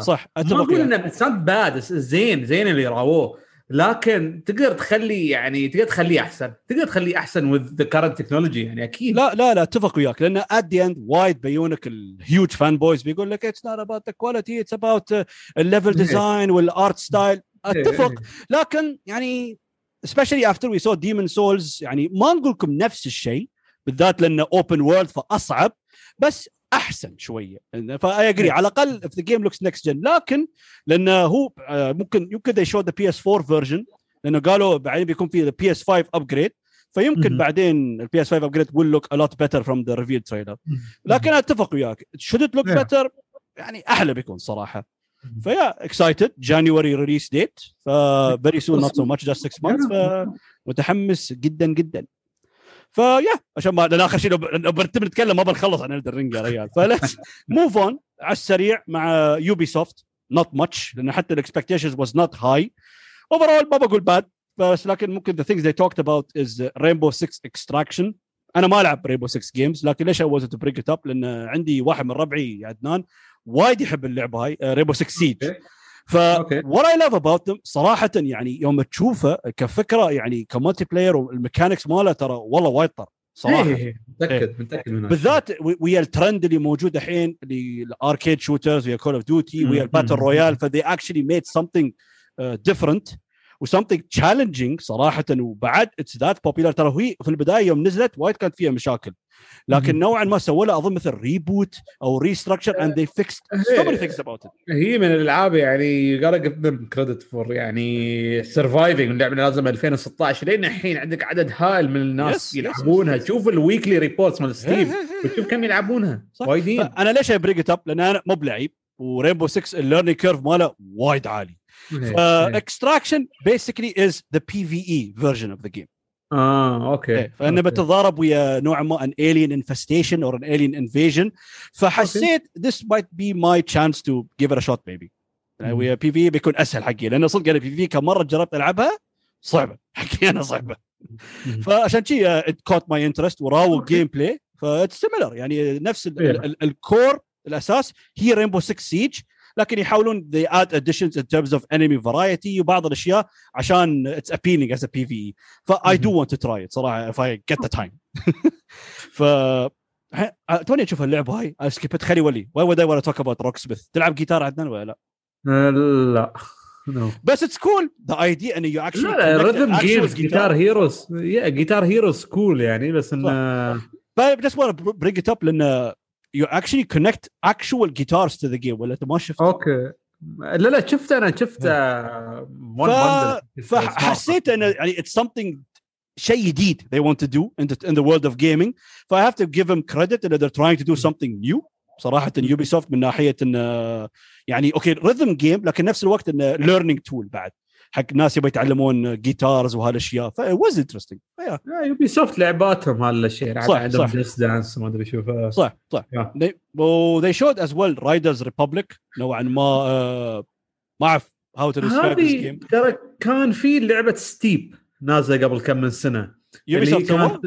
صح. ما أقول. إنه bad زين زين اللي راووه لكن تقدر تخلي يعني تقدر تخليه أحسن. تقدر تخليه أحسن with the current technology يعني أكيد. لا لا لا أتفق وياك لأن at the end وايد بيونك ال huge fanboys بيقول لك it's not about the quality it's about ال level design وال art style أتفق. لكن يعني especially after we saw Demon Souls يعني ما نقول لكم نفس الشيء بالذات لأنه open world فأصعب بس أحسن شوية. ف I agree على الأقل if the game looks next gen. لكن لأنه هو آه، ممكن يمكن they showed the PS4 version لأنه قالوا بعدين بيكون في the PS5 upgrade فيمكن مهم. بعدين ال PS 5 upgrade will look a lot better from the reveal trailer. لكن أتفق وياك. Should it look Yeah. better يعني أحلى بيكون صراحة. ف yeah excited January release date ف very soon not so much just 6 months فمتحمس جدا جدا. ف yeah عشان ما لأن آخر شيء لو بنتم نتكلم ما بنخلص عن Elden Ring يا ريال. ف let's move on على السريع مع يوبي سوفت not much لأن حتى ال expectations was not high overall ما بقول bad بس لكن ممكن the things they talked about is Rainbow 6 Extraction. أنا ما ألعب رينبو 6 games لكن ليش wanted to bring it up لأن عندي واحد من ربعي عدنان. وايد يحب اللعبة هاي رينبو 6 سيج. ف I love about them صراحة يعني يوم تشوفه كفكرة يعني ك multiplayer وال mechanics ماله ترى والله وايد طر صراحة إيه، متأكد متأكد من هذا بالذات ويا الترند اللي موجود الحين اللي ال arcade shooters ويا كول اوف ديوتي ويا. ال battle. royale ف they actually made something different و something challenging صراحة وبعد it's that popular ترى هي في البداية يوم نزلت وايد كانت فيها مشاكل لكن مم. نوعا ما سووا لها أظن مثل reboot أو restructure and they fixed إيه. things about it هي من الألعاب يعني gotta give them credit for يعني surviving اللعبه لازم 2016 لين الحين عندك عدد هائل من الناس Yes, يلعبونها yes, yes. شوف ال weekly reports مال ستيم. وتشوف كم يلعبونها. وايدين أنا ليش I bring it up؟ لأن أنا مو بلعيب ورينبو 6 ال learning curve ماله وايد عالي إيه. اكستراكشن basically is the PvE version of the game آه أوكي فانه أوكي. بتتضارب ويا نوع ما an alien infestation or an alien invasion فحسيت this might be my chance to give it a shot maybe يعني مم. ويا PvE بيكون أسهل حقي لأنه صدق أنا PvP كم مره جربت ألعبها صعبة حقي أنا صعبة مم. فعشان شي it caught my interest و raw أوكي. gameplay ف it's similar يعني نفس ال- إيه. ال- ال- ال core الأساس هي رينبو 6 سيج لكن يحاولون they add additions in terms of enemy variety وبعض الأشياء عشان it's appealing as a PvE ف I do want to try it صراحة if I get the time. ف ه- توني أشوف اللعبه هاي. skip it خلي ولي. Why would I want to talk about روك سميث تلعب جيتار عدنان ولا لا؟ آه، لا. No. بس it's cool the idea انه you actually لا لا rhythm actual games. جيتار هيروز يا جيتار هيروز cool يعني بس انه want to bring it up لأن you actually connect actual guitars to the game ولا أنت ما شفت أوكي. لا لا شفت أنا شفت آه، ف... فحسيت انه يعني it's something شيء جديد they want to do in the, in the world of gaming. so I have to give them credit that they're trying to do hmm. something new. صراحة يوبي من ناحية انه آه، يعني أوكي rhythm game لكن نفس الوقت انه learning tool بعد. حق ناس يبغى يتعلمون guitars وهالاشياء ف it was interesting. yeah. يوبي سوفت لعباتهم هالشيء صح، صح. Just Dance ما أدري شو. صح صح. They showed as well Riders Republic. نوعا ما آه ما أعرف describe this هذه ترى كان في لعبة ستيب نازلة قبل كم من سنة. يوبي سوفت؟ كانت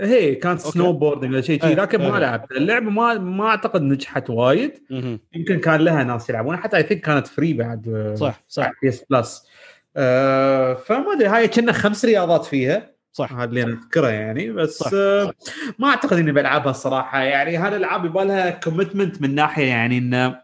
هي كانت. snowboarding ولا شيء شي لكن ما أي. لعبت اللعبة ما ما أعتقد نجحت وايد. يمكن كان لها ناس يلعبونها. حتى I think كانت free بعد صح صح. بي اس بلس آه فما أدري هاي كنا خمس رياضات فيها. صح. هذا اللي أنا أذكره يعني بس صح. آه ما أعتقد إني بلعبها الصراحه يعني هذه الألعاب يبغى لها commitment من ناحية يعني إنه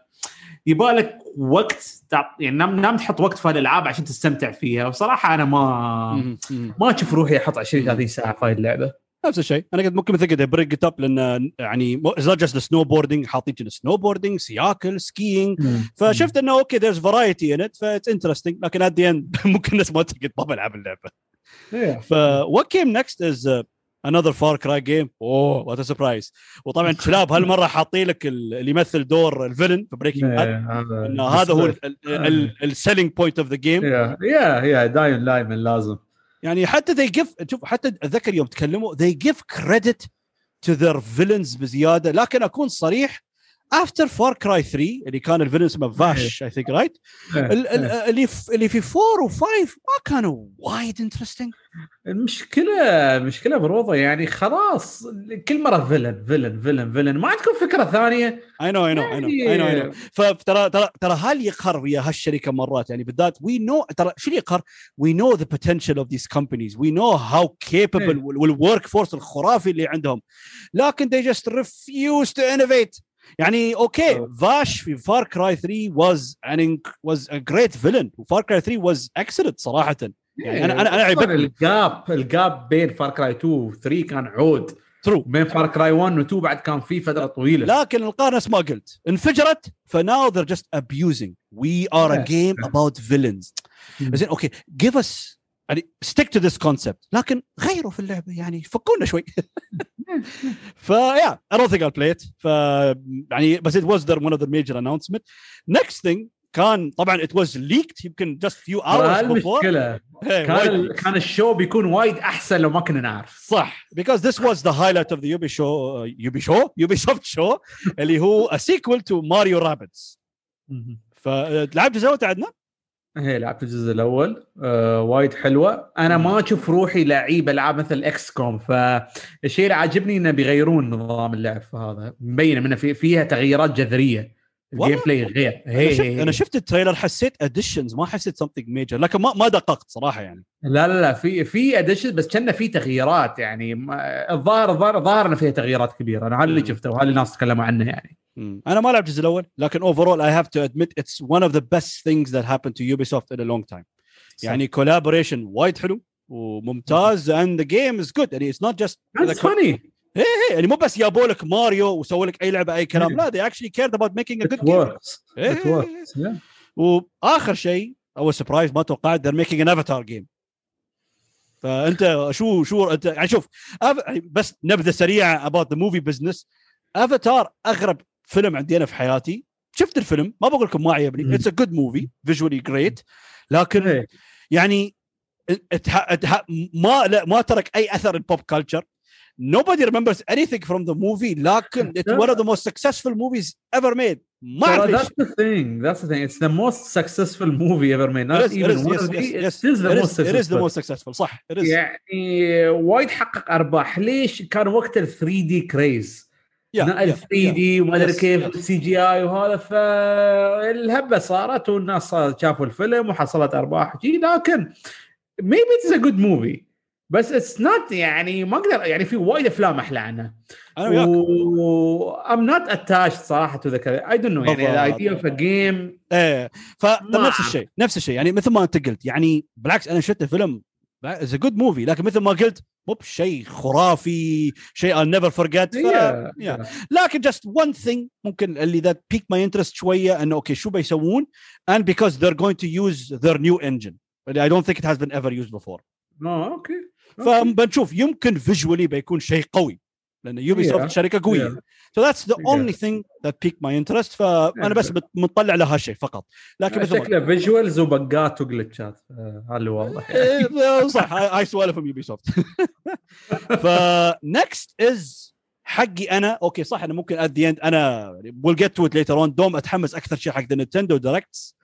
يبغى لك وقت يعني نام تحط وقت في الألعاب عشان تستمتع فيها. وصراحة أنا ما. ما أشوف روحي أحط 20 30 ساعة في هاي اللعبة. نفس الشيء. أنا قلت ممكن مثل كذا bring it up لأن يعني it's not just snowboarding حاطين كذا snowboarding سياكل skiing فشفت إنه أوكي there's variety in it ف it's interesting لكن at the end ممكن الناس ما تلقى ما بلعب اللعبة. إيه. ف what came next is another فار كراي game oh what surprise وطبعا شلاب هالمرة حاطين لك ال- اللي يمثل دور ال villain في بريكنج باد إيه، هذا هو ال selling point of the game yeah yeah yeah دايم دايما لازم يعني حتى they give شوف حتى أتذكر يوم تكلموا they give credit to their villains بزيادة. لكن أكون صريح after فار كراي 3 اللي كان ال villain اسمه فاش I think right. اللي في اللي في 4 و5 ما كانوا وايد interesting المشكلة المشكلة بروضة يعني خلاص كل مرة villain villain villain villain ما عندكم فكرة ثانية؟ اي نو اي نو اي نو اي نو اي نو فترى ترى ترى هل يقهر ويا هالشركة مرات؟ يعني بالذات we know ترى شو اللي يقهر؟ we know the potential of these companies we know how capable وال workforce الخرافي اللي عندهم. لكن they just refuse to innovate. يعني أوكي أه. فاش في فار كراي 3 was an was a great villain وفار كراي 3 was excellent صراحة. يعني أنا- أنا- أنا أصلاً عيبتني. ال gap ال gap بين فار كراي 2 و 3 كان عود. true بين فار كراي 1 و 2 بعد كان في فترة طويلة. لكن القارة نفس ما قلت. انفجرت ف now they're just abusing. We are a Yeah. game about villains. زين أوكي give us يعني stick to this concept لكن غيروا في اللعبه يعني فكونا شوي ف yeah I don't think I'll play it ف يعني بس it was their one of the major announcement next thing كان طبعا it was leaked يمكن just few hours before المشكلة Hey, كان كان الشو بيكون وايد احسن لو ما كنا نعرف صح because this was the highlight of the Ubi show uh, Ubi show Ubisoft show اللي هو a sequel to Mario Rabbids فلعبت زي انت عندنا؟ هي لعبت الجزء الأول آه وايد حلوة. أنا ما أشوف روحي لعيب ألعاب مثل XCOM فالشيء اللي عاجبني إنه بيغيرون نظام اللعب فهذا مبينة منه في فيها تغييرات جذرية. ال gameplay غير. أنا هي شفت هي أنا شفت ال trailer حسيت additions ما حسيت something major. لكن ما ما دققت صراحة يعني. لا لا لا في في addition بس كان في تغييرات يعني. الظاهر الظاهر الظاهر انه فيها تغييرات كبيرة. أنا هذا اللي. شفته وهذا اللي الناس تكلموا عنه يعني. مم. أنا ما لعبت الجزء الأول لكن overall I have to admit it's one of the best things that happened to Ubisoft in a long time. يعني collaboration وايد حلو وممتاز and the game is good. يعني it's not just That's funny. إيه إيه، يعني مو بس جابوا لك ماريو وسووا لك أي لعبة أي كلام إيه. لا they actually cared about making a good game إيه، it إيه، works yeah. وآخر شيء أول surprise ما توقعت they're making an avatar game فأنت شو شو أنت يعني شوف. يعني بس نبذة سريعة about the movie business افاتار أغرب فيلم عندي أنا في حياتي شفت الفيلم ما بقول لكم ما عجبني. it's a good movie visually great لكن. يعني. ما لا ما ترك أي أثر ال pop culture nobody remembers anything from the movie لكن it's one of the most successful movies ever made ما اعرف that's the thing. That's the thing. It's the most successful movie ever made. Not even one yes, of the. yes, yes. It is the most is- it is the successful. most successful صح it is. يعني وايد حقق ارباح ليش كان وقت ال 3D craze Yeah, ال yeah, 3D وما ادري كيف. ال CGI وهذا فالهبه صارت والناس شافوا الفيلم وحصلت ارباح جي لكن maybe it's a good movie بس it's not يعني ما أقدر يعني في وايد أفلام أحلى عنها. أنا وياك. و I'm not attached صراحة the character. I don't know. يعني of a game إيه. فنفس الشيء نفس الشيء. يعني مثل ما أنت قلت يعني بالعكس أنا شفت الفيلم as good movie لكن مثل ما قلت مو بشيء خرافي شيء I'll never forget ف... Yeah. yeah. لكن just one thing ممكن اللي that piqued my interest شوية إنه أوكي شو بيسوون؟ and because they're going to use their new engine. I don't think it has been ever used before. آه أوكي فبنشوف يمكن visually بيكون شيء قوي لأن يوبي سوفت Yeah. شركة قوية. Yeah. so that's the Yeah. only thing that piqued my interest. فانا. بس مطلع لهالشيء فقط. لكن مثل شكله فيجوالز وبقات وجلتشات آه، هذا اللي واضح. إيه، صح. هاي سوالف يوبي سوفت ف next is حقي أنا. أوكي صح. أنا ممكن at the end أنا we'll get to it later on دوم أتحمس أكثر شيء حق نينتندو Directs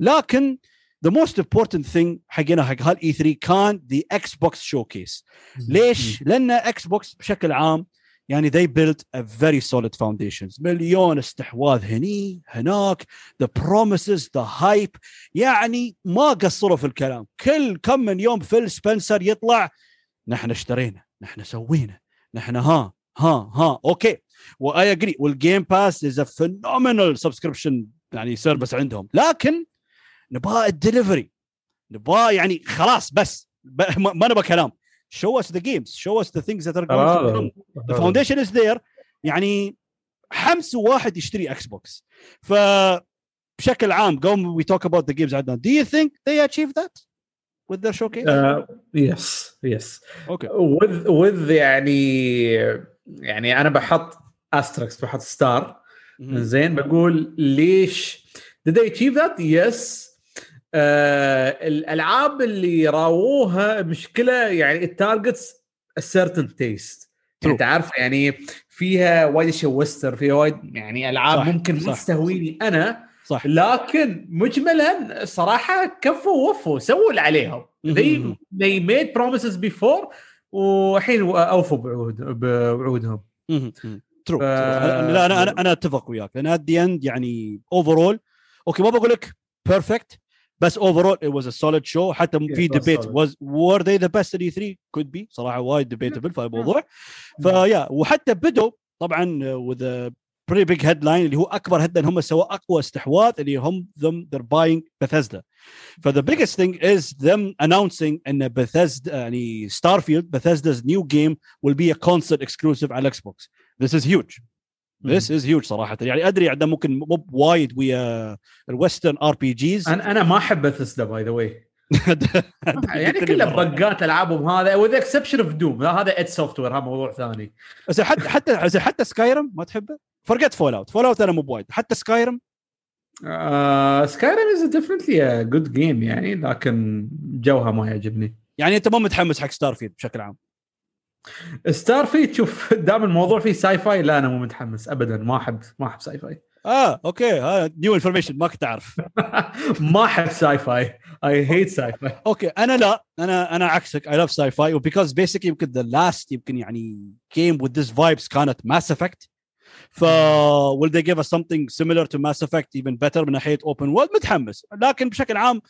لكن the most important thing حقنا حق هال E3 كان the إكس بوكس showcase ليش؟ لأن إكس بوكس بشكل عام يعني they built a very solid foundations. مليون استحواذ هني هناك the promises the hype. يعني ما قصروا في الكلام. كل كم من يوم فيل سبنسر يطلع نحن اشترينا نحن سوينا نحن ها ها ها أوكي. و I agree وال Game Pass is a phenomenal subscription يعني service عندهم. لكن نبغى الدليفري نبغى يعني خلاص بس ما نبغى كلام show us the games show us the things that are going to come the foundation is there يعني حمس واحد يشتري إكس بوكس ف بشكل عام قوم we talk about the games عندنا do you think they achieved that with their showcase uh, yes yes okay with with يعني يعني أنا بحط استركس بحط ستار زين بقول ليش did they achieve that yes آه الألعاب اللي راووها مشكلة يعني التارجتس سيرتن تيست يعني تعرف يعني فيها وايد أشياء ويستر فيها وايد يعني ألعاب صح ممكن ما تستهويني أنا صح. لكن مجملا صراحة كفوا ووفوا سووا اللي عليهم. they, they made promises before والحين أوفوا بعود بوعودهم true ف... لا أنا أنا أنا أتفق وياك لأن at the end يعني overall أوكي ما بقول لك perfect بس overall it was a solid show حتى في debate was were they the best E3 could be صراحة وايد debatable في الموضوع. ف yeah وحتى بدوا طبعا with very big headline اللي هو أكبر هيدلاين هم سووا أقوى استحواذ اللي هم them they're buying Bethesda. فذا biggest thing is them announcing إن Bethesda يعني Starfield Bethesda's new game will be a console exclusive على الاكس بوكس this is huge. This is huge صراحة. يعني أدري عندنا ممكن مو وايد ويا ال western RPGs أنا أنا ما أحب بثسدا by the way يعني كلها bugات ألعابهم هذا with exception of Doom هذا id Software هذا موضوع ثاني. بس حتى حتى حتى سكايرم ما تحبه؟ فرقت Fallout Fallout أنا مو بوايد. حتى سكايرم سكايرم is definitely good game يعني لكن جوها ما يعجبني. يعني أنت مو متحمس حق ستار فيلد بشكل عام؟ ستار فيلد شوف دام الموضوع فيه sci-fi لا أنا مو متحمس ابدا. ما أحب ما أحب sci-fi آه أوكي. ها new information ما كنت أعرف. ما أحب sci-fi I hate sci-fi أوكي. أنا لا. أنا أنا عكسك. I love sci-fi و because basically يمكن the last يمكن يعني game with these vibes كانت ماس افكت ف will they give us something similar to Mass Effect even better من ناحية open world متحمس. لكن بشكل عام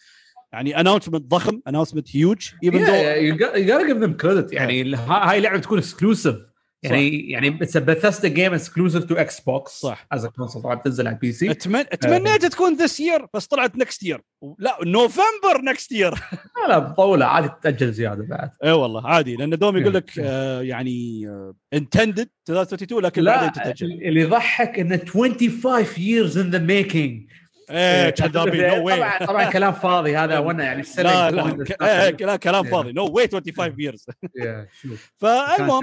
يعني announcement ضخم announcement huge got, you gotta give them credit. يعني هاي لعبة تكون exclusive يعني يعني it's Bethesda game exclusive to Xbox صح. as console طبعا بتنزل على ال PC أتمنى تمنيت تكون this year بس طلعت next year لا نوفمبر next year لا لا مطوله عادي تاجل زيادة بعد. اي والله عادي لأن دوم يقول لك آه يعني intended 32 لكن لا بعدين تتأجل. اللي يضحك انه 25 years in the making. إيه كان no way طبعا طبعا كلام فاضي هذا وأنا يعني السنة لا لا لا كلام فاضي. no way 25 years فالمهم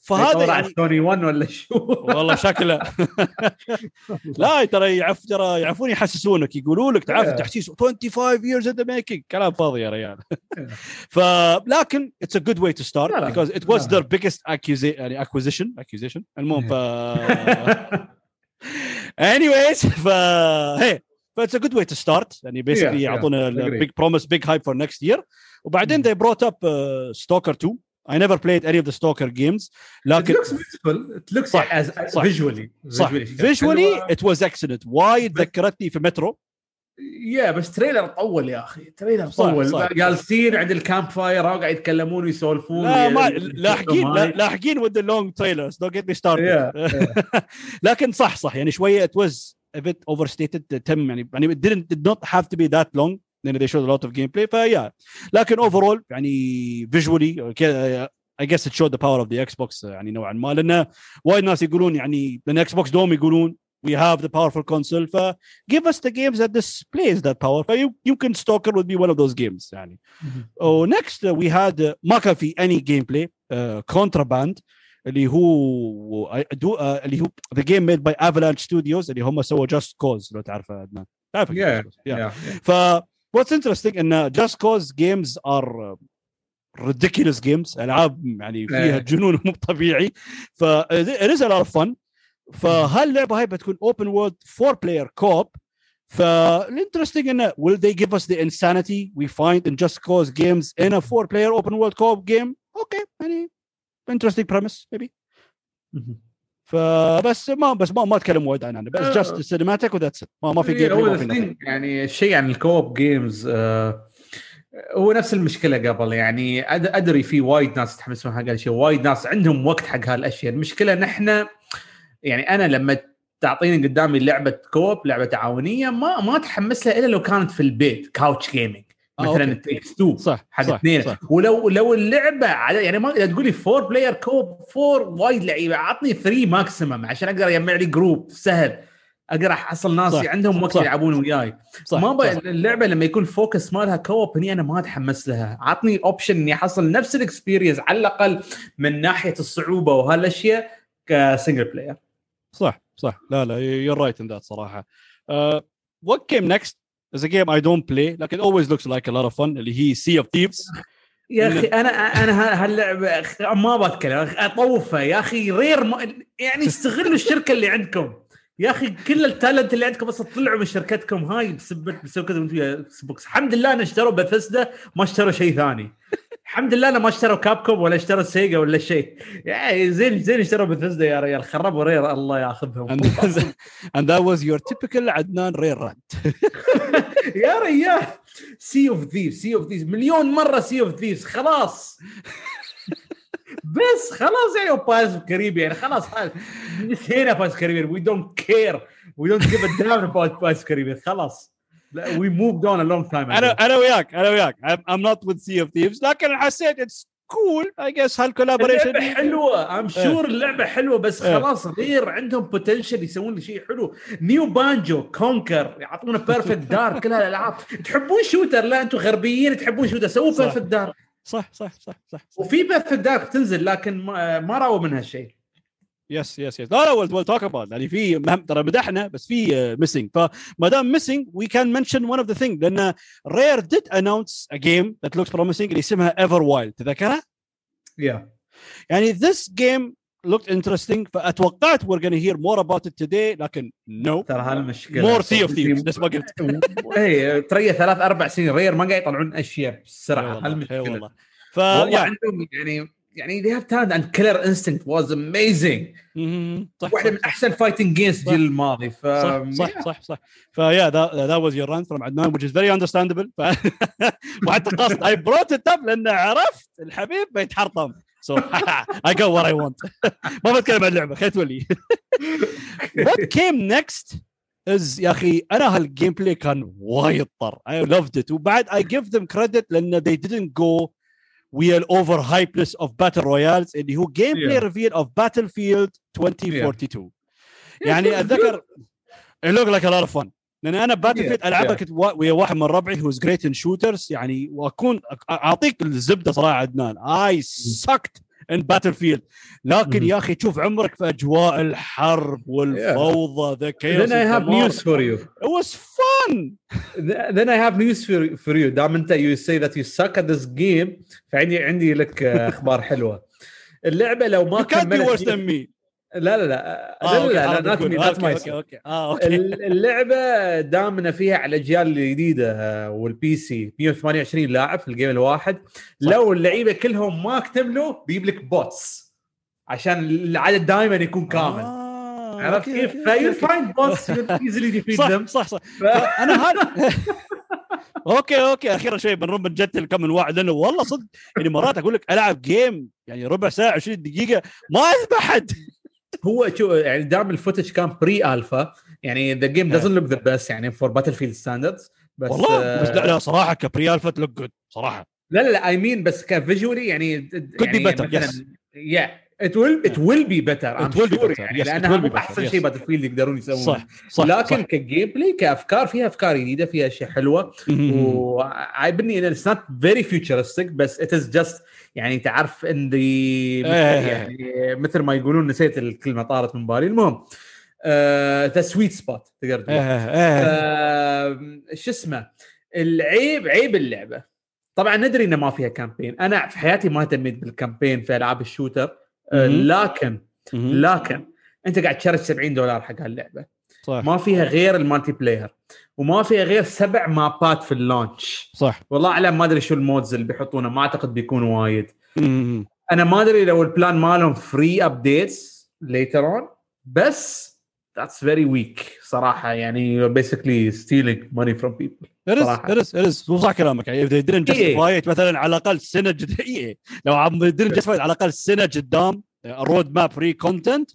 فهذا يعني توني 1 ولا شو؟ والله شكله. لا ترى يعرف ترى يعرفون يحسسونك يقولوا لك تعرف التحسيس 25 years in the making. كلام فاضي يا ريال. فلكن اتس ا جود واي تو ستارت because it was their biggest يعني acquisition acquisition. المهم ف anyways ف هي فاتس ا جود واي تو ستارت يعني بيسكلي يعطونا بيج بروميس بيج هايب فور نكست يير وبعدين they brought up ستوكر uh, 2 I never played any of the Stalker games لكن it looks beautiful it looks صح. as صح. visually صح visually it was excellent وايد ذكرتني في مترو yeah بس trailer طول يا أخي trailer طول. جالسين عند ال campfire وقاعد يتكلمون ويسولفون لا ما لاحقين لاحقين with ال long trailers don't get me start لكن صح صح. يعني شوية it was a bit overstated تم يعني يعني it didn't did not have to be that long. لأن they showed a lot of gameplay. ف yeah. لكن overall يعني visually I guess it showed the power of the Xbox يعني نوعا ما. لأن وايد ناس يقولون يعني لأن Xbox دوم يقولون we have the powerful console ف give us the games that displays that power فيو يمكن Stalker would be one of those games يعني oh, next uh, we had uh, ما كان في any gameplay uh, contraband اللي هو دو, uh, اللي هو the game made by Avalanche Studios اللي هم سووا Just Cause لو تعرفه عدنان تعرف yeah, yeah. yeah, yeah. ف what's interesting ان Just Cause games are ridiculous games العاب يعني فيها جنون مو طبيعي ف it is a lot of fun فهل اللعبة هاي بتكون open world four player co-op ف ال interesting إنه will they give us the insanity we find in just cause games in a four player open world co-op game? Okay يعني interesting premise maybe. فبس ما بس ما ما أتكلم وايد عنها بس. just cinematic و that's ما ما في game هو ما في ال thing nothing. يعني الشيء عن ال co-op games آه هو نفس المشكلة قبل يعني أدري في وايد ناس يتحمسون حق هالشيء وايد ناس عندهم وقت حق هالأشياء. المشكلة نحن يعني أنا لما تعطيني قدامي لعبة co-op لعبة تعاونية ما ما اتحمس لها إلا لو كانت في البيت couch gaming آه، مثلا okay. Takes 2 صح حق اثنين. ولو لو اللعبة على يعني ما إذا تقول لي four player co-op four وايد لعيبة عطني 3 maximum عشان أقدر أجمع لي group سهل. أقدر أحصل ناس صح، عندهم وقت. يلعبون وياي. صح ما ب... اللعبة لما يكون focus مالها co-op هني أنا ما أتحمس لها. عطني option إني أحصل نفس ال experience على الأقل من ناحية الصعوبة وهالأشياء ك single player صح صح. لا لا you're right in that صراحة. what came next is a game I don't play لكن always looks like a lot of fun اللي هي Sea of Thieves. يا أخي أنا أنا هاللعبه ما بتكلم أطوفه. يا أخي Rare ما يعني استغلوا الشركة اللي عندكم. يا أخي كل ال talent اللي عندكم بس طلعوا من شركتكم. هاي بسبب بسبب كذا الحمد لله أن اشتروا بثسدا ما اشتروا شيء ثاني. الحمد لله أنا ما اشتروا Capcom ولا اشتروا Sega ولا شيء. يعني زين زين اشتروا بثسدا يا ريال. خربوا Rare الله ياخذهم. And, that was your typical عدنان rare rant يا ريال. Sea of Thieves Sea of Thieves مليون مرة Sea of Thieves خلاص. بس خلاص يعني Pirates Caribbean يعني خلاص نسينا Pirates Caribbean we don't care we don't give a damn about Caribbean خلاص. we moved on a long time أنا أنا وياك أنا وياك. I'm, I'm not with Sea of Thieves. لكن حسيت it's cool I guess هال collaboration اللعبة حلوة. I'm sure اللعبة حلوة بس إيه. خلاص غير عندهم potential يسوون شيء حلو. new Banjo Conker يعطونا Perfect Dark كل هالالعاب تحبون shooter لا أنتم غربيين تحبون shooter سووا. Perfect Dark صح صح صح صح, صح. وفي Perfect Dark تنزل لكن ما, ما راوا منها شيء yes yes yes لا لا we'll talk about يعني في ترى مدحنا بس في missing فما دام missing we can mention one of the thing لأن Rare did announce a game that looks promising اللي اسمها Everwild تذكرها؟ yeah يعني this game looked interesting فأتوقعت we're gonna hear more about it today لكن no. ترى هالمشكله more Sea of Thieves. نفس ما قلت اي ترى ثلاث أربع سنين. Rare ما قاعد يطلعون أشياء بسرعة. هالمشكله والله. ف والله yeah. عندهم يعني يعني talent and killer instinct was amazing مهم. صح واحدة من احسن fighting games. الجيل الماضي ف صح صح صح صح ف yeah that, that was your rant from عدنان which is very understandable. وحتى قصد I brought it up لأن عرفت الحبيب بيتحرطم so I got what I want ما بتكلم عن اللعبه خلينا تولي what came next is يا أخي أنا هال gameplay كان وايد طر I loved it وبعد I give them credit لأن they didn't go ويا ال over hypeness of battle royales اللي هو gameplay. reveal of Battlefield 2042 يعني أتذكر a lot of fun. لأن أنا Battle Yeah, field ألعبها yeah. كنت ويا واحد من ربعي who's great in shooters يعني وأكون أعطيك الزبدة صراحة عدنان. I sucked in Battlefield لكن Mhm. يا أخي تشوف عمرك في اجواء الحرب والفوضى ذا chaos then I have news for you it was fun then I have news for, for you دام انت you say that you suck at this game فعندي عندي لك آه، أخبار حلوة اللعبه لو ما you can't be كملت worse than me لا لا لا. آه، لا لا me good. not okay، myself okay okay. آه okay. اللعبة دامنا فيها على الأجيال الجديدة آه، وال PC 128 لاعب في ال game الواحد. لو اللعيبة كلهم ما اكتملوا بيجيب لك bots عشان العدد دائما يكون كامل. آه، عرفت كيف؟ ف you. find bots easily defeat صح صح صح. أنا هذا okay okay. أخيرا شوي بنرد بنجتل كم من واحد لأنه والله صدق يعني مرات أقول لك ألعب game يعني ربع ساعة 20 دقيقة ما أذبح حد. هو شو يعني دام ال footage كان pre alpha يعني the game doesn't look the best يعني for Battlefield standards بس والله آه، بس لا لا صراحة ك pre alpha it looked good صراحة لا لا لا I mean بس ك visually يعني Could be better, yes. yeah it will it will be better It will be better, يعني لأنها will be better, أحسن yes. شيء Battlefield يقدرون يسوونه صح صح لكن. ك gameplay كأفكار فيها أفكار جديدة فيها أشياء حلوة مم. وعيبني ان it's not very futuristic بس it is just يعني تعرف ان the يعني مثل ما يقولون نسيت الكلمة طارت من بالي. المهم the sweet spot تقدر تقول. إيه، إيه. آه، شو اسمه؟ العيب عيب اللعبة. طبعا ندري إنه ما فيها campaign أنا في حياتي ما اهتميت بال campaign في ألعاب ال shooter. آه،. لكن. لكن أنت قاعد charge 70 دولار حق هاللعبة. صح ما فيها غير ال multiplayer وما فيها غير سبع mapات في ال launch صح والله أعلم ما أدري شو ال modes اللي بيحطونه ما أعتقد بيكون وايد. أنا ما أدري لو ال plan مالهم free updates later on بس that's very weak صراحة يعني basically stealing money from people It is, it is, it is. مو صح كلامك يعني إيه. justify it مثلا على الأقل سنة جد... إيه. لو عم justify it على الأقل سنة قدام رود map free content.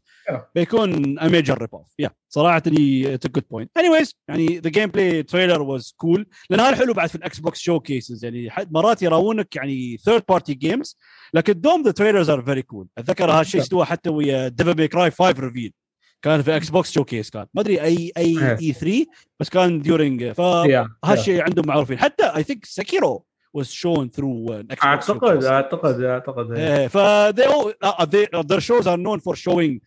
بيكون a major rip off yeah. صراحة it's a good point. Anyways يعني the gameplay trailer was cool. لأن هذا الحلو بعد في ال Xbox showcases يعني مرات يراونك يعني third party games لكن دوم the trailers are very cool. أتذكر هالشيء استوى حتى ويا Devil May Cry 5 reveal كان في Xbox showcase كان. ما أدري E E. E3 بس كان during ف Yeah, هالشيء عندهم معروفين. حتى I think Sekiro was shown through an Xbox أعتقد. أعتقد أعتقد إيه، ف they all uh, they, their shows are known for showing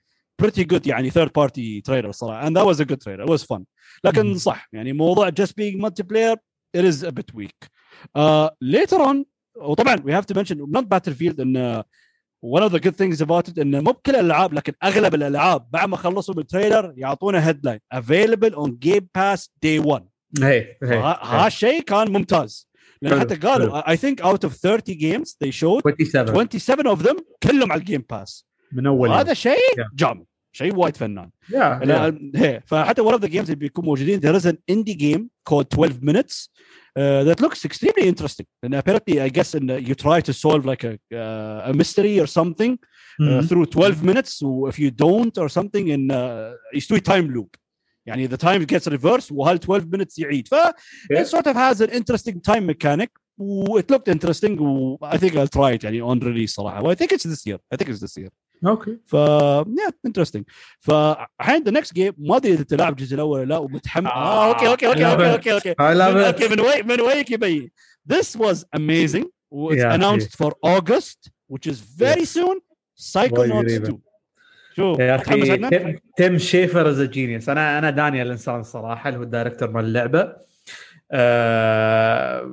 pretty good يعني third party trailer صراحة and that was a good trailer it was fun لكن. صح يعني موضوع just being multiplayer it is a bit weak uh, later on وطبعا we have to mention not battlefield ان one of the good things about it انه مو بكل الالعاب لكن اغلب الالعاب بعد ما خلصوا بال trailer يعطونا headline available on game pass day one هي هي هالشيء كان ممتاز لأن حلو، حتى قالوا I think out of 30 games they showed 27 27 of them كلهم على الجيم باس من اول يوم. هذا شيء Yeah. جامد شيء وايد فنان Yeah, yeah. لا- هي فحتى one of the games اللي بيكون موجودين there is an indie game called 12 minutes uh, that looks extremely interesting and apparently I guess in, you try to solve like a, uh, a mystery or something uh, Mhm. through 12 minutes و if you don't or something in uh, يستوي time loop يعني the time gets reversed وهال 12 minutes يعيد ف Yeah. it sort of has an interesting time mechanic و it looked interesting و I think I'll try it يعني on release صراحة و I think it's this year I think it's this year أوكي. ف yeah interesting. فالحين the next game ما أدري إذا تلعب الجزء الأول ولا لا ومتحمس. آه. أوكي أوكي أوكي أوكي أوكي أوكي. من. أوكي من وين من وينك يبين. This was amazing. It's Yeah, announced for August which is very soon. Psychonauts قريبة. 2 شو يا أخي Tim Schafer is genius أنا أنا داني الانسان صراحة اللي هو ال director مال اللعبة. آه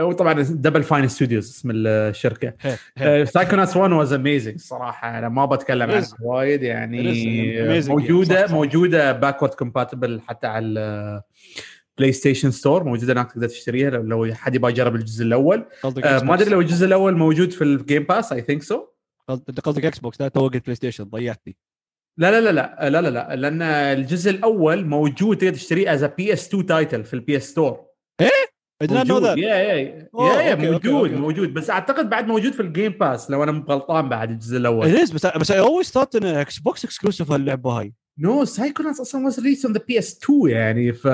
وطبعا Double Fine Studios اسم الشركة. Psychonauts 1 was amazing صراحة أنا ما بتكلم عنها. وايد يعني موجودة. صح،. موجودة backward compatible حتى على PlayStation Store موجودة هناك تقدر تشتريها لو- حد يبغى يجرب الجزء الأول آه. ما أدري لو الجزء الأول موجود في ال Game Pass I think so أنت قصدك Xbox لا تو قلت PlayStation ضيعتني لا لا لا لا لا لا لا لأن الجزء الأول موجود تقدر تشتريه as PS2 title في ال PS Store I did not know that yeah yeah yeah موجود. موجود. بس أعتقد بعد موجود في ال Game Pass لو أنا غلطان بعد الجزء الأول. It is بس بس I always thought إن Xbox exclusive هاللعبة هاي. no Psychonauts أصلا was released on the PS2 يعني ف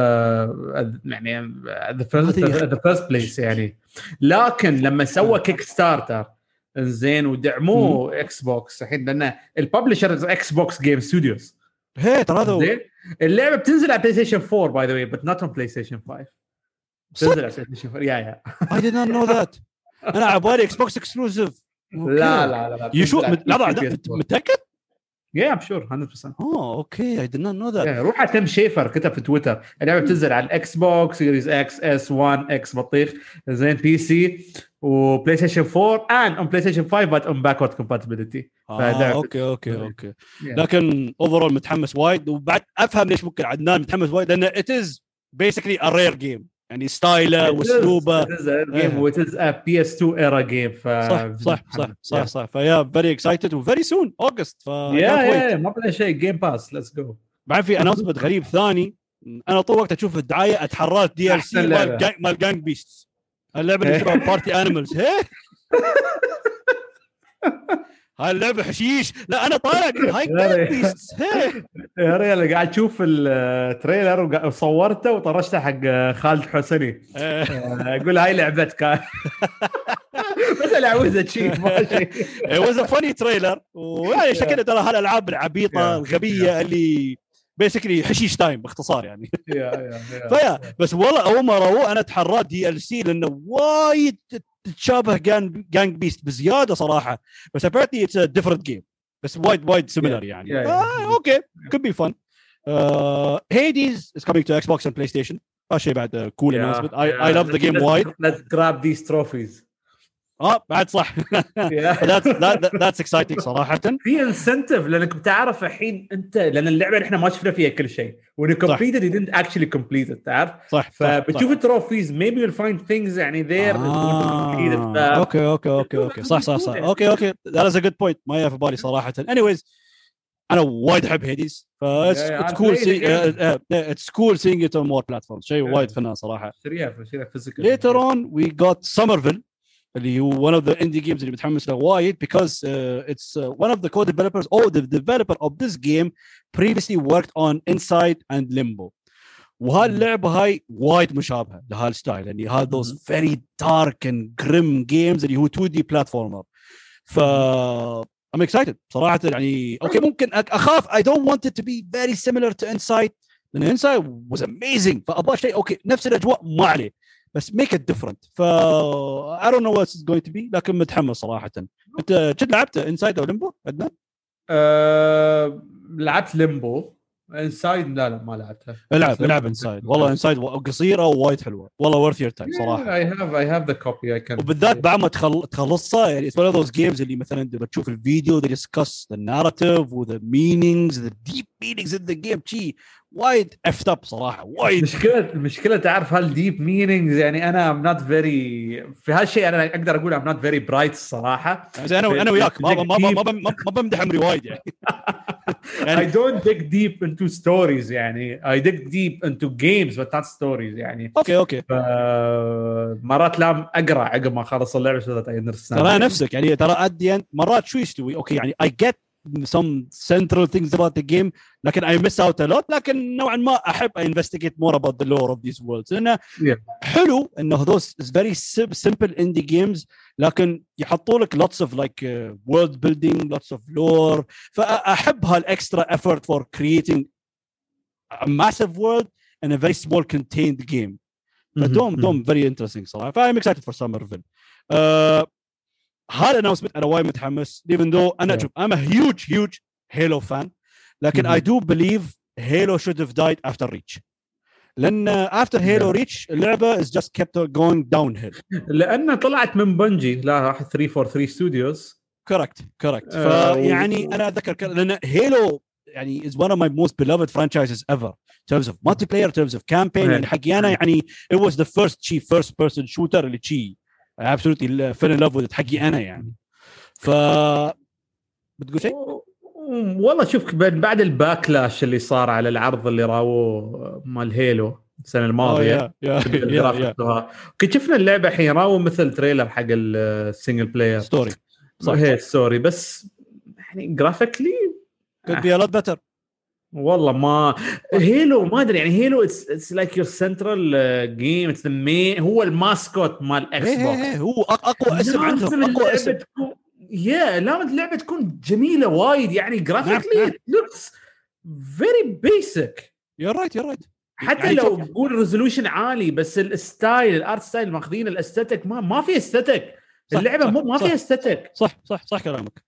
يعني the first هذه- the first place يعني. لكن لما سوى Kickstarter زين ودعموه Xbox الحين لأن ال publisher Xbox Game Studios هي ترى هذا اللعبة بتنزل على PlayStation 4 by the way بس not on PlayStation 5 صدق؟ بتنزل على PlayStation 4 yeah yeah. I did not know that. أنا على بالي Xbox exclusive لا لا لا لا يشو بتنزل على لحظة PS4. مت- متأكد؟ yeah I'm sure 100% آه okay I did not know that. yeah، روح على Tim Schafer كتب في تويتر. اللعبة بتنزل على ال Xbox Series X S One X بطيخ زين PC و PlayStation 4 and on PlayStation 5 but on backward compatibility. آه فده- okay okay okay Yeah. لكن overall متحمس وايد وبعد أفهم ليش ممكن عدنان متحمس وايد لأن it is basically a rare game يعني styleه واسلوبه. It is a PS2 era game ف صح صح صح صح صح ف yeah very excited و very soon August ف yeah. yeah ما بدا شيء. Game Pass let's go بعد في announcement غريب ثاني. أنا طول الوقت أشوف الدعاية أتحرات DLC. مال Gang- مال Gang Beasts اللعبة اللي شبه Party Animals هي هاي اللعبه حشيش لا أنا طالع. هاي يا ريال قاعد أشوف ال trailer وصورته وطرشته حق خالد حسني. إيه. أقول هاي لعبتك بس العوزه شي ماشي. it was a funny trailer. ويعني شكلها ترى هالألعاب العبيطة. الغبية اللي basically حشيش time باختصار يعني. ف yeah بس والله اول ما روه أنا تحرات DLC لأنه وايد تتشابه Gang Beasts بزيادة صراحة. بس apparently it's different game بس وايد وايد similar يعني. آه، okay. could be fun هي this is coming to Xbox and PlayStation شيء بعد cool I love the game وايد. let's grab these trophies آه بعد صح. that's exciting صراحة. في incentive لأنك بتعرف الحين أنت لأن اللعبة إحنا ما شفنا فيها كل شيء. When you completed you didn't actually complete it تعرف؟ صح فبتشوف ال trophies maybe you'll find things يعني there آه. okay okay okay okay. صح صح صح. okay okay. That is a good point. ما جاء في بالي صراحة. Anyways أنا وايد أحب هيديز ف it's cool it's cool seeing it on more platform شيء وايد فنان صراحة. شريها شريها physical later on we got سمرفيل اللي هو one of the indie games اللي متحمس له وايد because uh, it's uh, one of the co-developers or the developer of this game previously worked on Inside and Limbo وهاللعبه هاي وايد مشابهه لهال style يعني هذا those very dark and grim games اللي هو 2 d platformer ف I'm excited صراحة يعني okay ممكن اخاف I don't want it to be very similar to Inside لأن Inside was amazing فابغى شيء okay نفس الاجواء ما عليه بس make it different. ف don't know what it's going to be لكن متحمس صراحة. أنت كنت لعبت Inside أو Limbo عدنان؟ أه لعبت Limbo Inside لا لا ما لعبتها العب العب Inside والله Inside قصيرة ووايد حلوة. والله worth your time صراحة. I have I have the copy I can وبالذات بعد ما تخل... تخلصها يعني it's one of those games اللي مثلا لما تشوف الفيديو they discuss the narrative و the meanings the deep meanings in the game. شي وايد effed up صراحة وايد. المشكلة المشكلة تعرف هال deep meanings يعني أنا I'm not very في هالشيء أنا أقدر أقول I'm not very bright الصراحه أنا أنا وياك ما ما ما ما, ما بمدح عمري وايد يعني. I don't dig deep into stories يعني I dig deep into games but not stories يعني okay okay مرات لا اقرا عقب ما اخلص اللعبه so that I understand ترى نفسك يعني ترى ادي مرات شو يستوي okay يعني I get some central things about the game لكن I miss out a lot لكن نوعا ما احب I investigate more about the lore of these worlds لأنه Yeah. حلو انه those is very sim- simple indie games لكن يحطوا لك lots of like uh, world building lots of lore فاحب هالاكسترا effort for creating a massive world and a very small contained game فدوم دوم فيري انترستنج صراحة فايم اكسايتد فور سمرفيل هذا اناونسمنت أنا وايد متحمس even though أنا Yeah. شوف I'm a huge huge Halo fan لكن Mhm. I do believe Halo should have died after Reach لأن after Halo Yeah. Reach اللعبه is just kept going downhill لأنه طلعت من بنجي لا راح 343 ستوديوز كوركت كوركت آه، فيعني أنا اتذكر لأن هيلو يعني is one of my most beloved franchises ever in terms of multiplayer in terms of campaign يعني حقي أنا يعني it was the first شي first person shooter اللي شي absolutely fell in love with it حقي أنا يعني ف بتقول شيء؟ والله شوف بعد ال backlash اللي صار على العرض اللي راووه مال هيلو السنة الماضية وها. كنت شفنا اللعبة الحين راووا مثل trailer حق ال single player story صح. هي story بس يعني graphically be a lot better. والله ما هيلو ما أدري يعني هيلو it's like your central game it's هو ال mascot مال إكس إيه إيه بوكس إيه، هو أق- أقوى اسم عندهم أقوى اسم يا لازم اللعبة تكون جميلة وايد يعني. graphically looks very basic you're right you're right حتى يعني لو تقول resolution عالي بس ال style ال art style ماخذين ال aesthetic ما ما في aesthetic اللعبة صح، مو ما. فيها aesthetic صح صح صح كلامك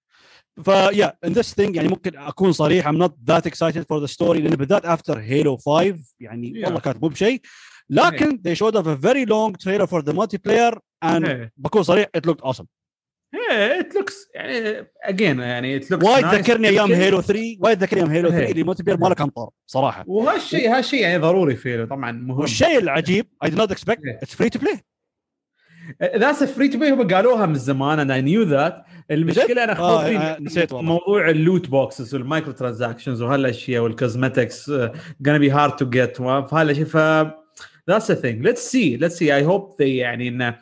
ف yeah and this thing يعني ممكن أكون صريح I'm not that excited for the story لأن بالذات after هيلو 5 يعني Yeah. والله كانت مو بشيء لكن they showed up a very long trailer for the multiplayer and. بكون صريح it looked awesome إيه it looks يعني again يعني it looks وايد ذكرني أيام هيلو 3 وايد ذكرني أيام هيلو 3 إيه. اللي ال multiplayer ما له كان طار صراحة وهالشيء هالشيء يعني ضروري فيه طبعا مهم. والشيء العجيب I did not expect إيه. it's free to play. that's free to play هم قالوها من زمان أنا knew that المشكلة أنا آه، خوفي آه، نسيت والله. موضوع ال loot boxes وال micro transactions وهالاشياء وال cosmetics gonna be hard to get فهالاشياء ف that's the thing. Let's see let's see. I hope they يعني انه آه،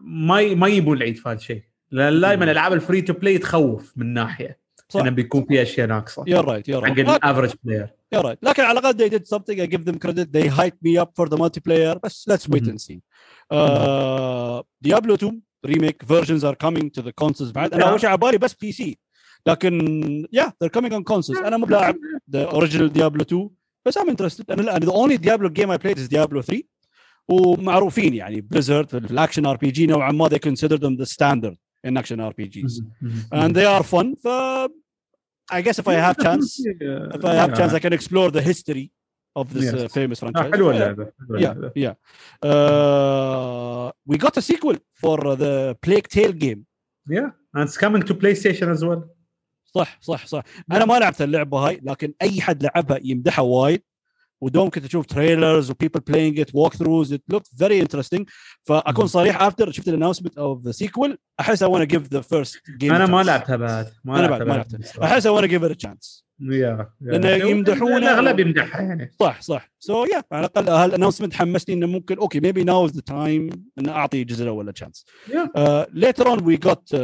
ما ما يبون العيد في هالشيء لأن دائما الالعاب ال free to play تخوف من ناحيه صح انه بيكون في اشياء ناقصه you're right you're حق right ال average player You're right. لكن على الاقل they did something I give them credit they hyped me up for the multiplayer بس let's wait Mhm. and see uh, Diablo 2 remake versions are coming to the consoles بعد أنا. اول شيء على بالي بس بي سي لكن yeah they're coming on consoles أنا مو بلاعب the original Diablo 2 بس I'm interested أنا لا the only Diablo game I played is Diablo 3 ومعروفين يعني بليزرد في الاكشن ار بي جي نوعا ما they consider them the standard in action RPGs and they are fun ف I guess if I have chance if I have chance I can explore the history of this Yes. uh, famous آه، franchise. حلوة Uh, اللعبه Yeah, yeah. Uh, we got a sequel for the Plague Tale game. Yeah, and it's coming to PlayStation as well. صح صح صح أنا ما لعبت اللعبه هاي لكن اي حد لعبها يمدحها وايد ودوم كنت أشوف trailers و people playing it walkthroughs it look very interesting فأكون صريح after شفت ال announcement of the sequel أحس I wanna give the first game أنا ما لعبتها بعد ما أنا بعد ما لعبتها. أحس I wanna give it chance yeah لأن يمدحونه- الأغلب يمدحها يعني. صح صح. so yeah على الأقل هال announcement حمسني إنه ممكن okay maybe now the time إن أعطي الجزء الأول chance Yeah. later on we got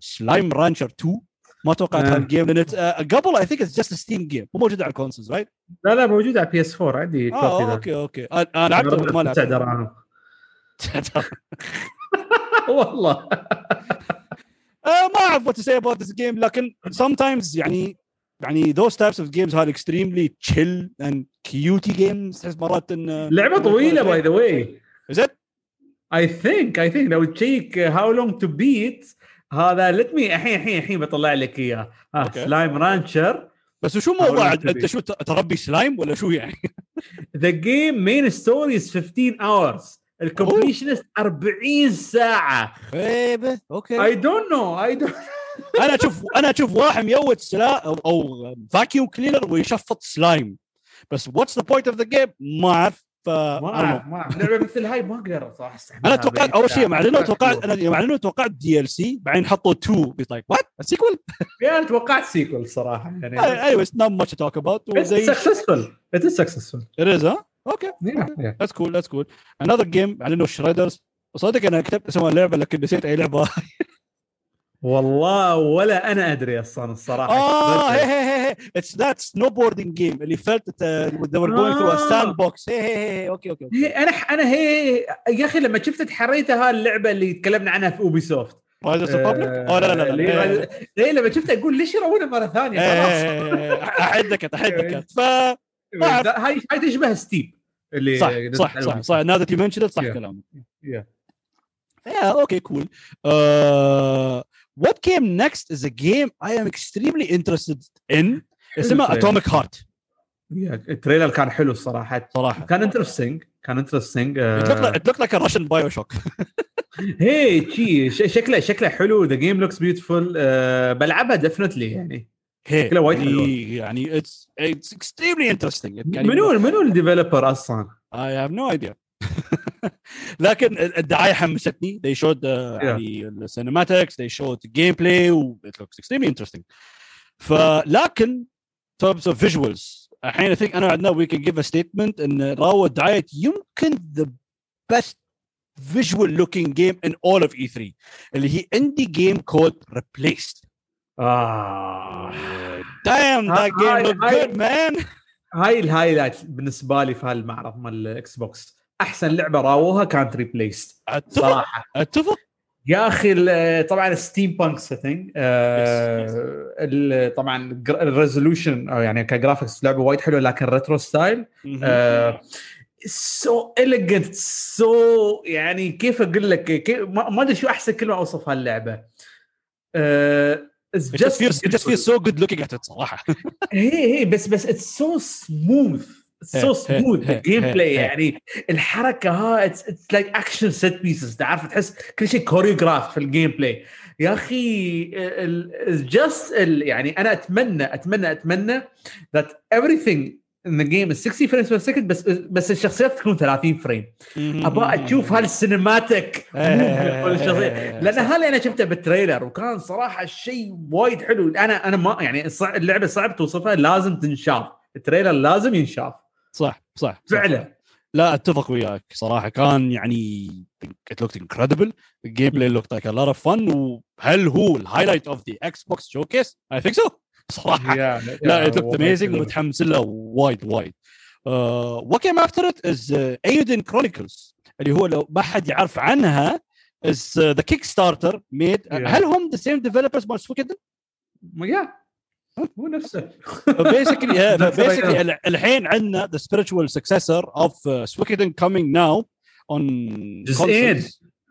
سلايم رانشر 2 ما توقعت آه. هال game لأن it- آه، قبل I think it's just Steam game مو موجود على ال consoles right؟ لا لا موجود على بي اس 4 عندي copy آه the. okay okay أنا آه لعبته بس ما تسع لعبته دراهم والله آه ما أعرف what to say about this game لكن sometimes يعني يعني those types of games are extremely chill and cutie games تحس مرات إن لعبة طويلة by the way Is it؟ I think I think لو check How Long to Beat هذا let me الحين الحين الحين بطلع لك إياه. okay. سلايم رانشر بس شو موضوع أنت. شو تربي سلايم ولا شو يعني؟ the game main story is 15 hours ال completionist 40 ساعة. غيبه okay. I don't know I don't أنا أشوف أنا أشوف واحد ميوت سلا أو, أو فاكيوم كلينر ويشفط سلايم بس واتس ذا بوينت اوف ذا جيم ما أعرف. ف ما أعرف ما أعرف. لعبة مثل هاي ما أقدر صراحة أنا توقعت 40 أول شيء مع إنه ساعة. توقعت أنا مع إنه توقعت دي ال سي بعدين حطوا 2 بيت لايك وات سيكول يعني توقعت سيكول صراحة يعني. أيوه اتس نوت ماتش توك اباوت وزي سكسسفul ات از سكسسفul it is ها أوكي ذاتس كول ذاتس كول انذر جيم إنه شريدرز صدق أنا كتبت اسم اللعبه لكن نسيت أي لعبة. والله ولا أنا أدري أصلا الصراحة. آه هي هي هي it's that snowboarding game اللي felt going through a آه. sandbox. هي هي هي okay okay هي أنا أنا هي يا أخي لما شفت حريتها اللعبة اللي تكلمنا عنها في Ubisoft of Republic؟ اوه لا لا لا لا. ليه لما شفتها أقول ليش يروونها مرة ثانية؟ خلاص. أحدك أحدك. ف أعرف. هاي هاي تشبه Steep اللي صح صح صح صح. Mentioned it صح. كلامك. Okay, cool. Uh, what came next is a game I am extremely interested in. اسمها Heart Yeah, ال trailer كان حلو الصراحة صراحة. كان interesting كان interesting looked like a Russian Bioshock. هي شي شكله شكله حلو the game looks beautiful بلعبها definitely يعني شكله وايد حلو. يعني extremely interesting. It can منو منو الديفلوبر أصلا؟ I have no idea. لكن الدعايه حمستني they showed uh, يعني السينماتكس they showed the gameplay و it looks extremely interesting فلكن terms of visuals الحين I think انا عندنا we can give a statement ان راو دعايه يمكن the best visual looking game in all of E3 اللي هي indie game called Replaced آه damn that game looked good man هاي ال highlight بالنسبة لي في هالمعرض مال ال Xbox أحسن لعبة راوها كانت Replaced صراحة. أتفق. يا أخي طبعا steampunk setting طبعا ال resolution يعني ك graphics لعبة وايد حلوة لكن retro style so elegant so يعني كيف أقول لك كيف ما أدري شو أحسن كلمة اوصف هاللعبه آه، beautiful. feels so good looking at it صراحة. هي هي بس بس it's so smooth so smooth ال gameplay. يعني الحركة ها it's like action set pieces تعرف تحس كل شيء choreographed في ال gameplay يا أخي just يعني أنا أتمنى أتمنى أتمنى that everything in the game is 60 frames per second بس بس الشخصيات تكون 30 frame أبغى أشوف ه ال cinematic إيه. الشخصيه لأن هذا أنا شفته بال trailer وكان صراحة شيء وايد حلو. أنا أنا ما يعني اللعبة صعب توصفها لازم تنشاف. ال trailer لازم ينشاف. صح صح فعلا. لا أتفق وياك. صراحة كان يعني it looked incredible ال gameplay looked like a lot of fun وهل هو ال highlight of the Xbox showcase؟ I think so صراحة لا it looked amazing ومتحمس له وايد وايد. و came after it is Eiyuden Chronicles اللي هو لو ما حد يعرف عنها is the Kickstarter made هل هم the same developers مال Suikoden؟ yeah هو نفسه. Yeah, know. ال- الحين عندنا spiritual successor of uh, Suikoden coming now on جزئين.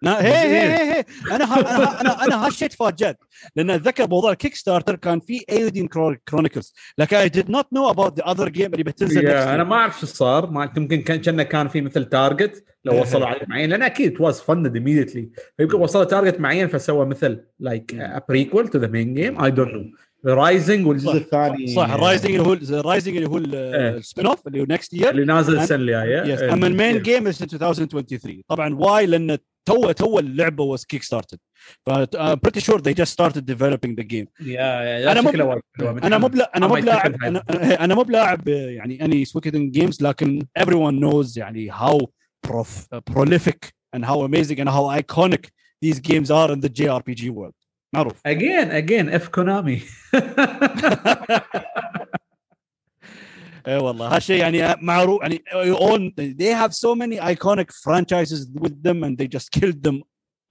نا- هي هي هي أنا ها أنا أنا أنا هالشيء تفاجأت لأن اتذكر موضوع ال Kickstarter كان في Eiyuden Chronicles لكن I did not know about the other game اللي بتنزل yeah أنا. ما أعرف شو صار. ما يمكن كان كان كان في مثل target لو وصلوا عدد معين. لأن أكيد was funded immediately. فيمكن وصلوا target معين فسوى مثل like prequel to the main game I don't know Rising والجزء. الثاني صح ال Rising اللي هو ال Rising اللي هو إيه. ال spin-off اللي هو next year اللي نازل السنة الجاية إيه. اما ال main game is 2023 طبعا why لأن to to اللعبة was Kickstarted ف pretty sure started developing the game yeah yeah أنا مو-. أنا مو أنا مو بلاعب أنا أنا مو بلاعب يعني اني Suikoden games لكن everyone knows يعني how prof, prolific and how amazing and how iconic these games are in the JRPG world معروف again again if Konami I والله هالشيء يعني معروف يعني own they have so many iconic franchises with them and they just killed them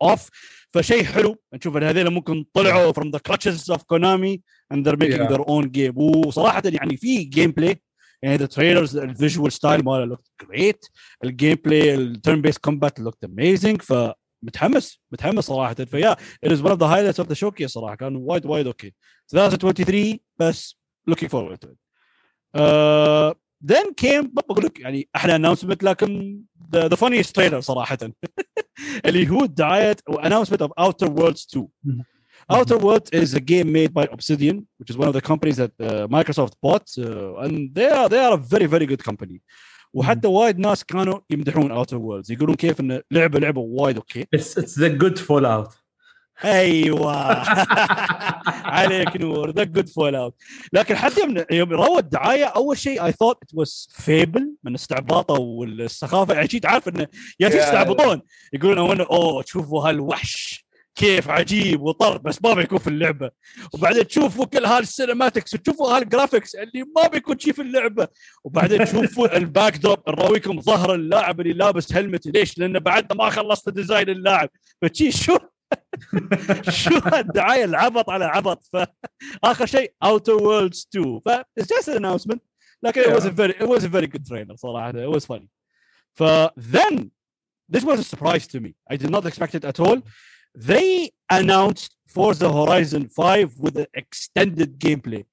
off فشيء حلو نشوف ان هذول ممكن طلعوا from the clutches of Konami and they're making Yeah. their own game وصراحه يعني في gameplay يعني the trailers ال visual style ماله looked great ال gameplay ال turn-based combat looked amazing فمتحمس متحمس صراحة ف yeah it is one of the highlights of the showcase صراحة كان وايد وايد okay 2023 بس looking forward to it uh, then came بقول لك يعني أحلى announcement لكن the, the funniest trailer صراحة اللي هو دعايه announcement of Outer Worlds 2 Mhm. Outer Worlds is a game made by Obsidian, which is one of the companies that uh, Microsoft bought, uh, and they are they are a very very good company. وحتى وايد ناس كانوا يمدحون Outer Worlds. يقولون كيف إن لعبة لعبة وايد okay. it's the good Fallout أيوه. عليك نور. the good Fallout لكن حتى يوم يوم روى الدعاية أول شيء I thought it was Fable من استعباطه والسخافة. يعني تعرف انه yeah Yeah. يستعبطون. يقولون أوه شوفوا هالوحش. كيف عجيب وطر بس ما بيكون في اللعبة. وبعدين تشوفوا كل ه ال cinematics وتشوفوا ه ال graphics اللي ما بيكون شيء في اللعبة. وبعدين تشوفوا ال backdrop نراويكم ظهر اللاعب اللي لابس helmet ليش؟ لأنه بعد ما خلصت design اللاعب. فشي شو؟ شو الدعايه العبط على عبط. فاخر شيء Outer Worlds 2 ف it's just an announcement. لكن it was a very it was a very good trailer صراحة. It was funny. ف then this was a surprise to me. I did not expect it at all. They announced Forza Horizon 5 with an extended gameplay.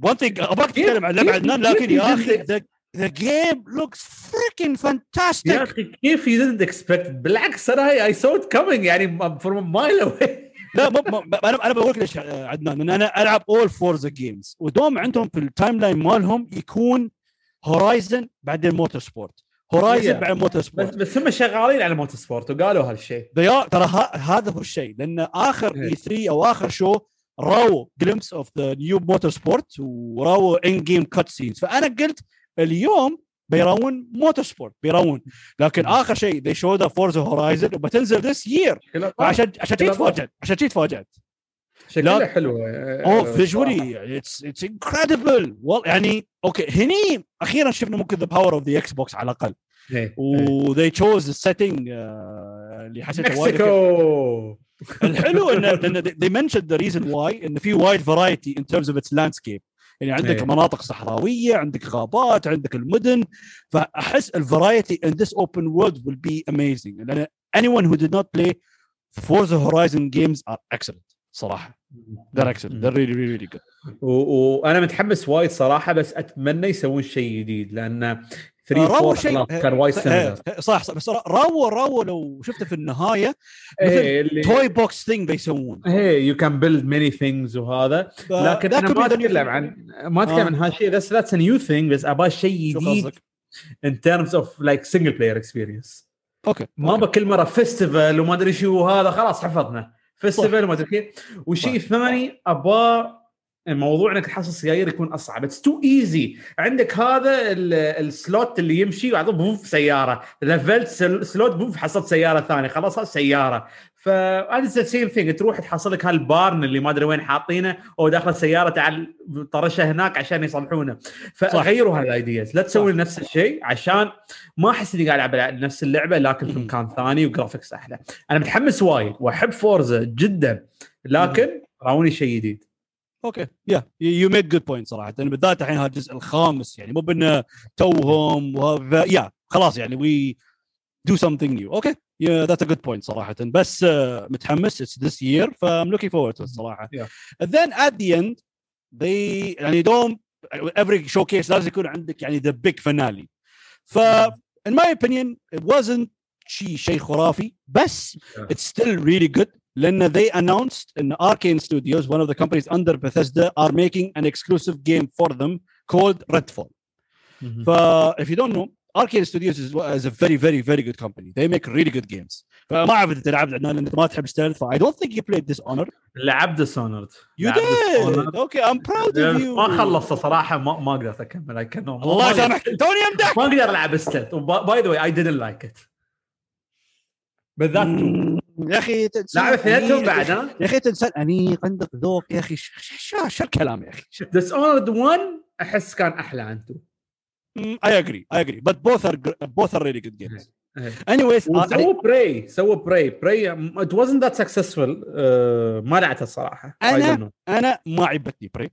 One thing ابغاك تتكلم عن لعبه عدنان لكن يا أخي the, the game looks freaking fantastic. يا أخي كيف you didn't expect بالعكس أنا I saw it coming يعني from a mile away. لا مو مو- أنا أنا بقول لك ليش آه، عدنان ان أنا العب اول Forza games ودوم عندهم في ال timeline مالهم يكون Horizon بعدين Motorsport Horizon Yeah. بعدين موتور بس sport. بس هم شغالين على Motorsport وقالوا هالشيء. They are- ترى ه- هذا هو الشيء لأن آخر E3 أو آخر show راو glimpse of the new Motorsport وراو in-game cutscenes فأنا قلت اليوم بيراون Motorsport بيراون. لكن آخر شيء they showed the Forza Horizon وبتنزل this year. عشان عشان شي تفاجات عشان شي تفاجات شكلها لا. حلو أوه visually it's it's incredible والله يعني okay هني أخيرا شفنا ممكن the power of the Xbox على الأقل. و they chose ال setting اللي حسيت وايد الحلو إن they mention the reason why إن في وايد variety in terms of its landscape يعني عندك أيه. مناطق صحراوية عندك غابات عندك المدن. فأحس ال variety in this open world will be amazing لأن anyone who did not play Forza Horizon games are excellent صراحة they're excellent they're really really really good وأنا متحمس وايد صراحة بس أتمنى يسوون شيء جديد لأن 3 راو 4 شيء خلاص كان وايد similar إيه، صح صح بس راو راو لو شفته في النهاية إيه اللي toy box thing بيسوون إيه you can build many things وهذا لكن أنا ما أتكلم. عن ما أتكلم آه. عن هالشيء بس that's new thing بس أبغى شيء جديد in terms of like single player experience okay ما. بكل مرة festival وما أدري شو هذا خلاص حفظنا festival وما أدري كيف والشيء. الثاني أبغى الموضوع إنك تحصل سيايير يكون أصعب. it's too easy عندك هذا ال- ال slot اللي يمشي وبعدين poof سيارة. لفلت sl- slot poof حصلت سيارة ثانية. خلاص سيارة. فهذا the same thing تروح تحصل لك هال barn اللي ما أدري وين حاطينه أو داخل السيارة تعال طرشها هناك عشان يصلحونه. فغيروا هال ideas. لا تسوي. نفس الشيء عشان ما أحس إني قاعد ألعب نفس اللعبة لكن في. مكان ثاني و graphics أحلى. أنا متحمس وايد. وأحب Forza جدا. لكن راوني شيء جديد. okay yeah you made good point صراحة. لأن بالذات الحين هذا الجزء الخامس يعني مو بإنه توهم وهذا- yeah خلاص يعني we do something new okay yeah that's a good point صراحة. بس آه، متحمس. it's this year ف I'm looking forward الصراحه Yeah. then at the end they يعني دوم every showcase لازم يكون عندك يعني the big finale. ف in my opinion it wasn't شيء شيء خرافي. بس Yeah. it's still really good. لان they announced ان Arcane Studios one of the companies under Bethesda are making an exclusive game for them called Redfall ف if you don't know Arcane Studios is, is a very very very good company they make really good games فما اعرف اذا تلعب لان انت ما تحب ستيلث ف I don't think you played Dishonored لعبت ديسونرد you did okay I'm proud of you ما خلصت صراحه ما ما قدرت اكمل I cannot- ما- الله ما- يسامحك توني امدح ما اقدر العب ستيلث باي ذا واي اي didn't like it بالذات تو يا أخي تنسى لعب اثنيناتهم. بعد ها يا أخي تنسى أنيق عندك ذوق يا أخي شو الكلام يا أخي؟ Dishonored 1 أحس كان أحلى عن 2 I agree I agree but both are gr- both are really good games. إيه. anyways آه، يعني وسووا Prey سووا Prey Prey it wasn't that successful uh, ما لعبتها الصراحة. Know. أنا ما عجبتني Prey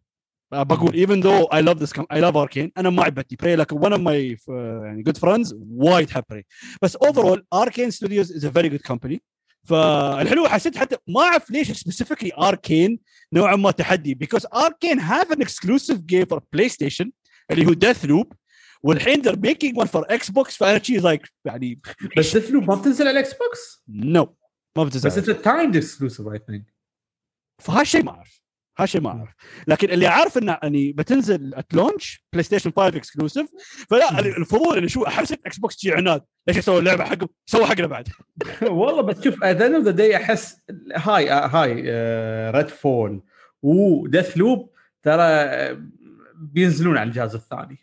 بقول even though I love this com- I love Arcane أنا ما عجبتني Prey لكن one of my uh, يعني good friends وايد حب Prey بس overall Arcane Studios is a very good company. فالحلو حسيت حتى ما أعرف ليش specifically Arcane نوعا ما تحدي because Arcane have an exclusive game for PlayStation اللي هو Death Loop والحين they're making one for Xbox فأنا شي like يعني بس Deathloop ما بتنزل على ال Xbox no ما بس بتنزل it's timed exclusive I think فهالشيء ما أعرف. هالشيء ما اعرف لكن اللي عارف انه يعني بتنزل at launch PlayStation 5 exclusive فلا الفضول إنه شو حسيت Xbox شي عناد. ليش يسوي اللعبة حقهم سووا حقنا بعد. والله بس شوف at end of the day أحس هاي هاي Redfall و Deathloop ترى آه، بينزلون على الجهاز الثاني.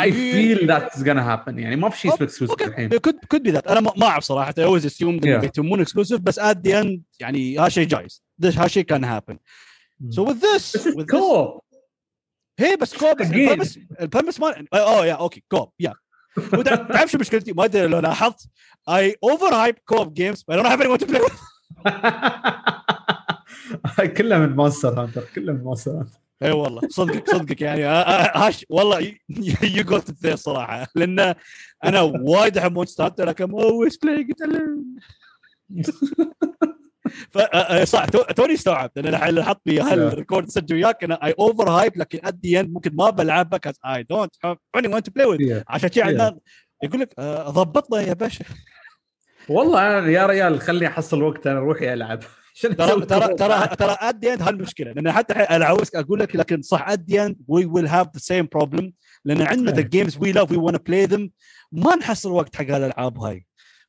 I feel that's gonna happen يعني ما في شيء اسمه exclusive الحين. could could be that أنا ما أعرف صراحة. I always assumed انه. بيتمون exclusive بس at the end يعني هالشيء جايز. هالشيء can happen with this بس co-op هي بس co-op بس Again. ال premise ال premise ما oh yeah okay co-op yeah تعرف شو مشكلتي ما ادري لو لاحظت I overhype co-op games I don't have anyone to play with. كله من Monster Hunter كله من Monster Hunter اي والله صدقك صدقك يعني. هاش والله you got there صراحة. لأن أنا وايد أحب Monster Hunter لكن always playing صح تو- توني استوعبت. أنا الحين حط لي هال record سجل وياك. أنا I overhype لكن at the end ممكن ما بلعبها 'cause I don't any want play with عشان شي عندنا يقول لك آه، ضبطنا يا باشا. والله أنا يا ريال خليني أحصل وقت أنا روحي ألعب. ترى ترى. ترى ترى at the end هالمشكلة. لأن حتى أنا عاوزك أقول لك لكن صح at the end we will have the same problem لأن عندنا the. games we love we want play them ما نحصل وقت حق الالعاب هاي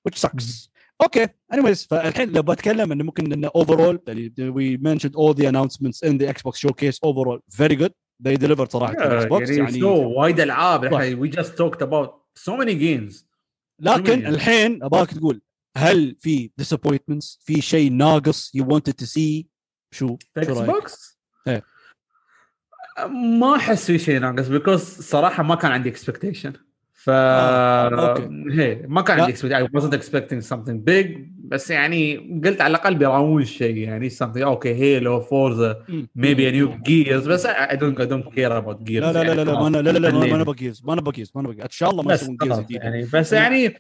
which sucks. okay anyways فالحين لو بتكلم إنه ممكن إنه overall يعني we mentioned all the announcements in the Xbox showcase overall very good. They delivered صراحة ال Xbox يعني يعني وايد ألعاب. we just talked about so many games لكن. الحين ابغاك تقول هل في disappointments في شيء ناقص you wanted to see شو شو Xbox؟ إيه. ما أحس في شيء ناقص because صراحة ما كان عندي expectation ف آه، okay. هي ما كان. عندي expectation. I wasn't expecting something big بس يعني قلت على الأقل بيراوون شيء يعني something okay Halo Forza a new gears بس I don't I don't care about gears لا لا لا لا لا ما يعني أنا- لا لا لا ما. أنا بجيز ما أنا بجيز ما أنا بجيز إن شاء الله ما يسوون خلاص جديد يعني بس يعني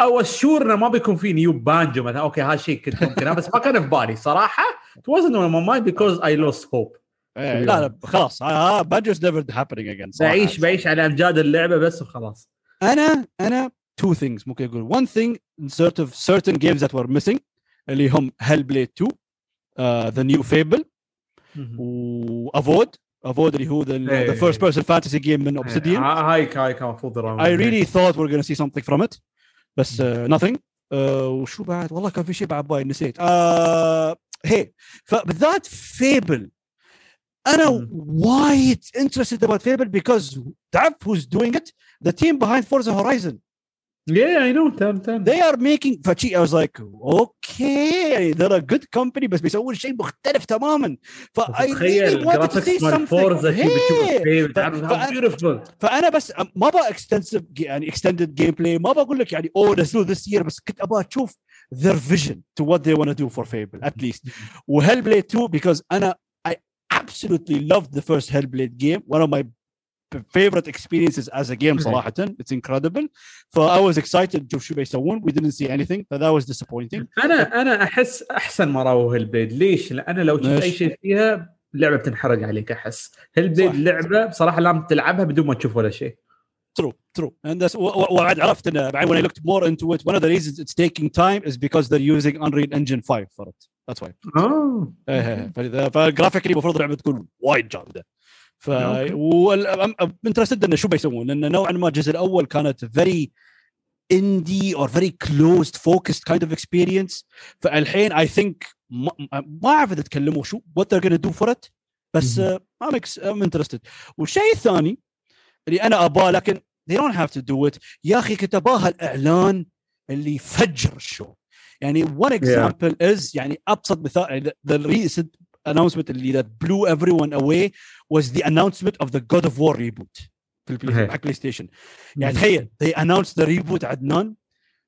I was sure إنه ما بيكون في new Banjo مثلا okay هالشيء كنت ممكن بس ما كان في بالي صراحة it wasn't on my mind because I lost hope إيه، لا لا خلاص. ها Banjo's never happening again بعيش بعيش على امجاد اللعبة بس وخلاص. أنا أنا two things ممكن أقول one thing in sort of certain games that were missing اللي هم Hellblade 2 uh, the new fable و Avowed Avowed اللي هو the, the first person fantasy game من obsidian. ها- هاي هاي كان المفروض. I really thought we're gonna see something from it بس uh, nothing. uh, وشو بعد؟ والله كان في شيء بعد باي نسيت. هي فبالذات فيبل انا مم. وايد interested about فيبل because تعرف who's doing it the team behind Forza Horizon yeah I know تم تم they are making فشي I was like okay they're a good company بس بيسوون شيء مختلف تماما ف I really تخيل wanted to see جرافيكس مال something فورزا شي بتشوف Hey. الفيلم، تعرف ف- how beautiful فانا بس ما ابغى اكستنسيف يعني اكستندد جيم بلاي ما بقول لك يعني اوه نزلوا ذس يير بس كنت ابغى اشوف their vision to what they want to do for Fable at least وهيلبليد 2 because انا I absolutely loved the first Hellblade game one of my favorite experiences as a game صراحة it's incredible. ف I was excited نشوف شو بيسوون we didn't see anything ف that was disappointing. أنا أنا أحس أحسن ما راوه هيلبليد ليش؟ لأن لو شفت؟ أي شيء فيها اللعبه بتنحرق عليك أحس. هيلبليد. لعبة بصراحة لازم تلعبها بدون ما تشوف ولا شيء. true true and that's وبعد عرفت انه بعد when I looked more into it one of the reasons it's taking time is because they're using Unreal Engine 5 for it that's why اه ايه فلذا فجرافيكلي المفروض اللعبه تكون وايد جامده ف أوكي. انترستد انه شو بيسوون لان نوعا ما الجزء الاول كانت very indie or very closed focused kind of experience فالحين I think ما, ما اعرف اذا تكلموا شو what they're gonna do for it بس مهم. uh, I'm, ex- I'm interested والشيء الثاني اللي انا اباه لكن they don't have to do it يا اخي كنت اباها الاعلان اللي يفجر الشو يعني one example is يعني ابسط مثال يعني the, the recent announcement اللي that blew everyone away was the announcement of the God of War reboot في البلاي إيه. حق بلاي ستيشن يعني تخيل they announced the reboot عدنان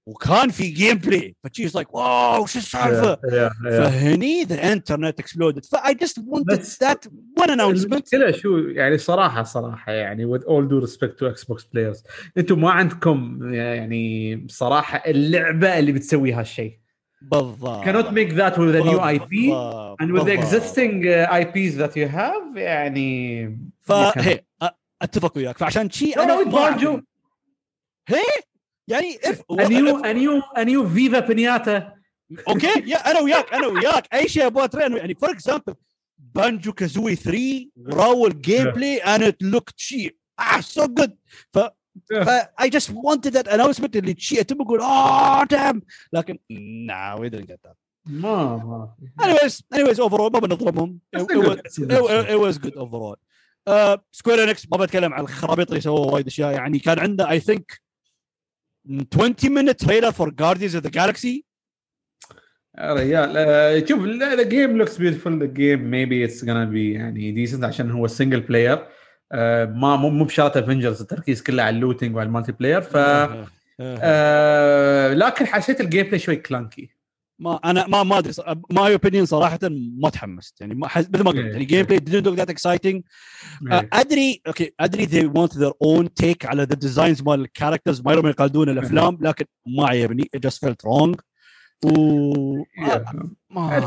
وكان في gameplay فشيز like wow شو السالفة Yeah, yeah, yeah. فهني the internet exploded ف I just wanted بس- that one announcement المشكلة شو يعني صراحة صراحة يعني with all due respect to Xbox players أنتم ما عندكم يعني صراحة اللعبة اللي بتسوي هالشيء بالضبط cannot make that with a new IP بالضبط. and with the بالضبط. existing uh, IPs that you have يعني فهي أتفق وياك فعشان شي أنا. أعرف. هي يعني a new a new Viva Pinata. Okay يا أنا وياك أنا وياك اي شيء أبغى ترين يعني for example بانجو كازوي 3 راو ال gameplay and it looked شي ah so good. ف ف I just wanted that announcement اللي شي اتم أقول آه دام لكن nah we didn't get that. ما ما anyways anyways overall ما بنظلمهم it, it, was, it, it was good overall. سكوير انكس ما بتكلم عن الخرابيط اللي سووها وايد أشياء يعني كان عنده I think 20 minute trailer for Guardians of the Galaxy يا ريال آه، شوف the game looks beautiful the game maybe it's gonna be يعني decent عشان هو single player ما مو مو بشرط افنجرز التركيز كله على ال looting وعلى ال multiplayer ف آه. آه، لكن حسيت ال gameplay شوي clunky ما أنا ما ما أدري my opinion صراحة ما تحمست يعني ما. مثل ما قلت. يعني gameplay didn't look that exciting. آه، أدري okay أدري they want their own take على the designs مال ال characters ما يرمون يقلدون الأفلام لكن ما عجبني it just felt wrong و Yeah. ما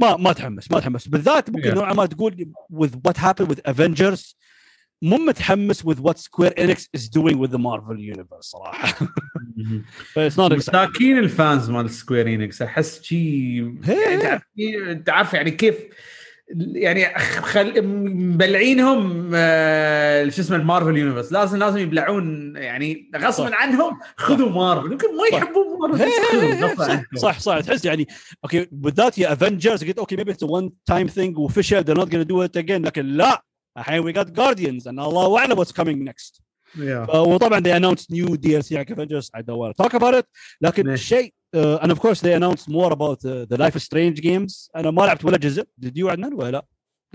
ما- ما تحمس ما تحمس بالذات ممكن. نوعا ما تقول with what happened with Avengers مو متحمس with what Square Enix is doing with the Marvel universe صراحة it's not exciting. مساكين ال fans مال سكوير انكس أحس شي هي. أنت عارف يعني كيف يعني خل... مبلعينهم آه، شو اسمه ال Marvel universe لازم لازم يبلعون يعني غصبا. عنهم خذوا مارفل يمكن ما. يحبون مارفل صح. صح تحس يعني أوكي بالذات يا افنجرز قلت أوكي it's a one time thing وفشل not going to do it again لكن لا الحين we got Guardians and الله اعلم what's coming next Yeah. وطبعا they announced new DLC حق Avengers I don't want to talk about it لكن نعم. الشيء uh, and of course they announced more about uh, the Life is Strange games انا ما لعبت ولا جزء did you عدنان ولا لا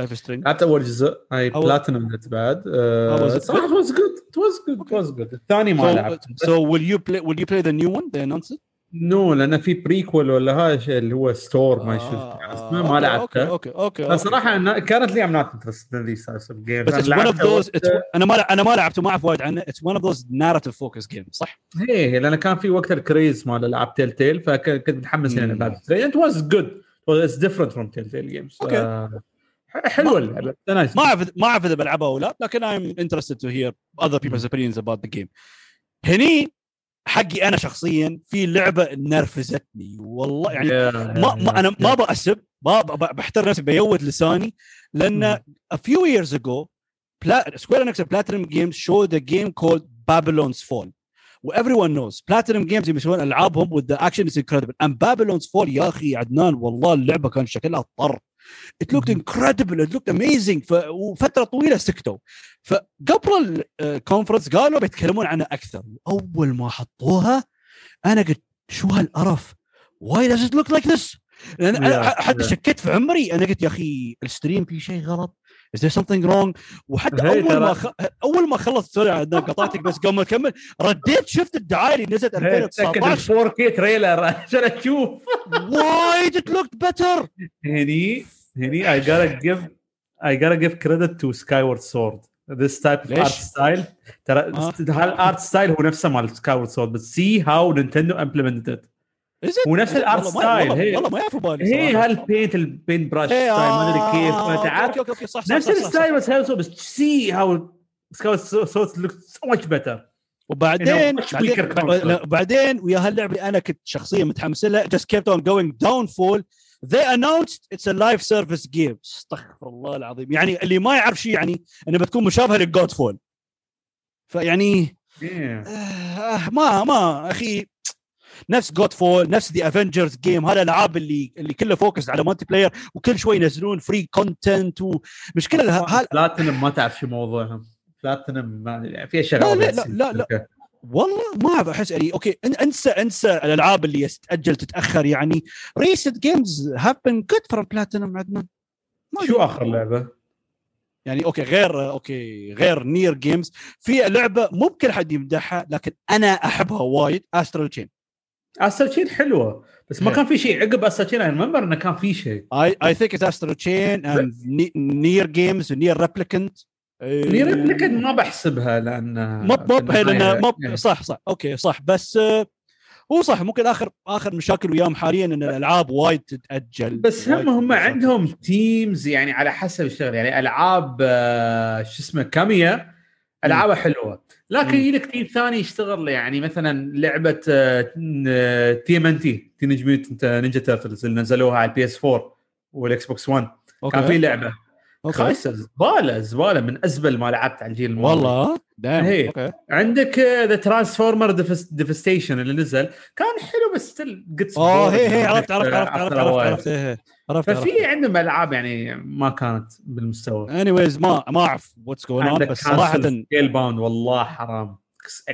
Life is Strange لعبت اول جزء اي أول- بلاتينوم بعد How was it? صراحه it was good it was good it was good الثاني ما so, لعبت so will you play will you play the new one they announced it نو لأن في prequel ولا هذا الشيء اللي هو store ما آه، شفت آه، اسمه ما okay، لعبته. okay okay okay صراحة كانت لي I'm not interested in these types of games بس of those it's, أنا ما أنا ما لعبته ما أعرف وايد عنه. It's one of those narrative focused games صح؟ إيه لأن كان في وقت ال craze مال العاب Telltale فكنت متحمس مم. ألعب it was good it's different from Telltale games okay. حلوة اللعبة. nice ما أعرف ما أعرف إذا بلعبها أو لا لكن I'm interested to hear other people's opinions about the game. هني حقي أنا شخصيا في لعبة نرفزتني. والله يعني ما, ما أنا ما بأسب ما بحتر نفسي بيود لساني. لأن a few years ago سكوير انكس بلاتينم جيمز showed a game called Babylon's Fall و everyone knows بلاتينم جيمز يسوون ألعابهم with action is incredible incredible. Babylon's Fall يا أخي عدنان والله اللعبة كان شكلها طر it looked مم. incredible. It looked amazing. ف... وفترة طويلة سكتوا. فقبل ال conference قالوا بيتكلمون عنها أكثر. أول ما حطوها أنا قلت شو هالقرف؟ Why does it look like this? لأن أنا حتى. شكيت في عمري. أنا قلت يا أخي ال stream في شيء غلط. Is there something wrong وحتى اول ما خ... اول ما خلصت sorry عدنان قطعتك بس قبل ما اكمل رديت شفت الدعايه اللي نزلت 2019 4K trailer عشان أشوف وايد it looked better هني هني I gotta give I gotta give credit to Skyward Sword this type of art style ترى آه. هال art style هو نفسه مال Skyward Sword بس see how Nintendo implemented it is it? هو نفس ال art ما- style هي والله ما يعرفوا بالي هي. هال paint ال paint brush style ما أدري كيف آه، ما okay، تعرف؟ نفس. ال style بس بس see how Sword look so much better وبعدين بعدين. بعدين ويا هاللعبة أنا كنت شخصيا متحمس لها just kept on going downfall. They announced it's a live service game. استغفر الله العظيم. يعني اللي ما يعرف شيء يعني انها بتكون مشابهة لل Godfall فيعني آه ما ما أخي نفس Godfall نفس the Avengers game هالالعاب اللي اللي كلها focus على multiplayer وكل شوي ينزلون free content ومشكله هال بلاتينم ما تعرف شو موضوعهم. بلاتينم ما يعني فيها لا، لا، لا، لا، لا. والله ما اعرف أحس يعني okay إن- انسى انسى الألعاب اللي تتاجل تتأخر. يعني recent games have been good for بلاتينم عدنان. شو آخر لعبة؟ يعني okay غير okay غير Nier games في لعبة ممكن حد يمدحها لكن أنا أحبها وايد استرال تشين استر حلوة بس ما إيه. كان في شيء. عقب Astral Chain I remember انه كان في شيء. I I think it's Astral Chain and Nier games Nier Replicant Nier Replicant ما بحسبها لأن مب هي لأنه مب إيه. صح صح. okay صح. بس آه، هو صح. ممكن اخر آخر مشاكل وياهم حاليا إن الألعاب وايد تتأجل. بس هم هم. عندهم teams يعني على حسب الشغل. يعني ألعاب آه، شو اسمه كاميا. العابها حلوة لكن مم. يجيك team ثاني يشتغل يعني مثلا لعبة TMNT Teenage Mutant Ninja Turtles اللي نزلوها على ال PS 4 وال Xbox 1 okay. كان في لعبة okay. خايسة زبالة زبالة من ازبل ما لعبت على الجيل الماضي. والله؟ دايم هي. okay. عندك the Transformer Devastation اللي نزل. كان حلو بس still good آه هي هي عرفت عرفت عرفت عرفت عرفت عرفت إيه، إيه. عرفت عرفت. ففي عندهم ألعاب يعني ما كانت بالمستوى. anyways ما ما أعرف what's going on بس صراحة Scalebound والله حرام.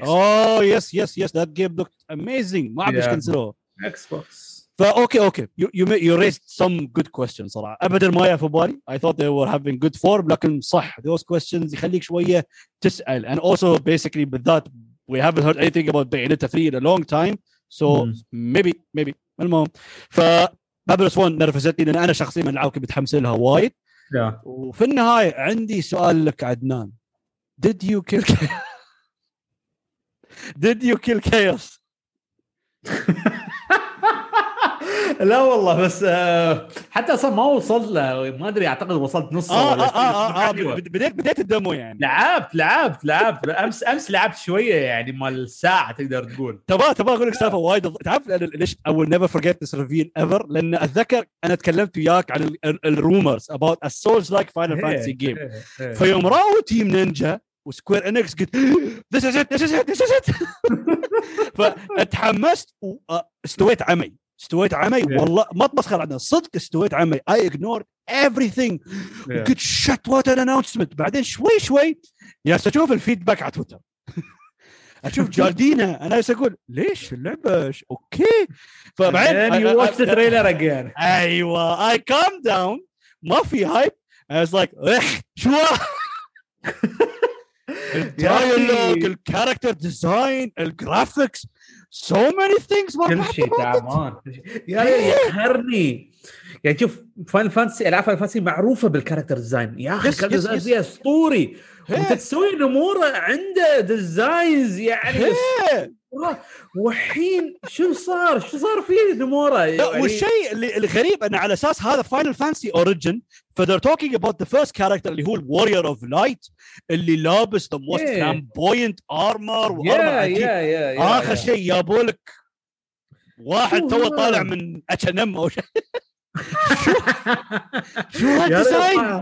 oh yes yes yes that game look amazing ما أعرف إيش. كنسلوه إكس بوكس فاوكي أوكي يو يو ريست سم جود كويستشن صراحة. ابدا ما جاء في بالي اي ثوت they were having good form لكن صح. Those questions يخليك شوية تسأل. And also basically بالذات we haven't heard anything about Bayonetta 3 in a long time. So مم. maybe maybe. المهم. ف بابلس 1 نرفزتني لأن أنا شخصيا من الالعاب كنت متحمس لها وايد. يا وفي النهاية عندي سؤال لك عدنان. Did you kill did you kill chaos? لا والله بس آه، حتى أصلا ما وصلت له ما أدري أعتقد وصلت نص آه ولا آه آه, آه, آه. بد- بديت بديت الدمو يعني. لعبت لعبت لعبت أمس أمس لعبت شوية يعني مال ساعة تقدر تقول. تبغى تبغى أقول لك سالفة وايد تعرف ليش I will never forget this reveal ever لأن أتذكر أنا تكلمت وياك عن ال rumors about a souls like Final إيه، Fantasy game. إيه، إيه. ف يوم راوا Team Ninja و Square Enix قلت this is it this is it فتحمست واستويت عمي. استويت عمي Yeah. والله ما تمسخر عندنا صدق استويت عمي. I ignored everything. Yeah. قلت shit what an announcement بعدين شوي شوي يا أشوف ال feedback على تويتر أشوف جاردينا. أنا بس أقول ليش اللعبة؟ okay. فبعدين watch the trailer again. أيوه. I calm down ما في hype I was like إخ شو؟ الدايلوج الكاركتر design ال graphics so many things كل شيء تعبان كل شيء. يا ريت يقهرني يعني شوف Final Fantasy ألعاب Final Fantasy معروفة بال character design يا أخي ال character design. فيها اسطوري Hey. وأنت تسوي نموره عنده designs يعني. والحين شو صار؟ شو صار فيه نموره؟ لا يعني والشيء اللي الغريب انه على أساس هذا Final Fantasy Origin ف they're talking about the first character اللي هو ال Warrior of Light اللي لابس the most. flamboyant armor و armor آخر شيء جابوا لك واحد تو؟ طالع من اتش ان ام أو شيء شو ريت. هال design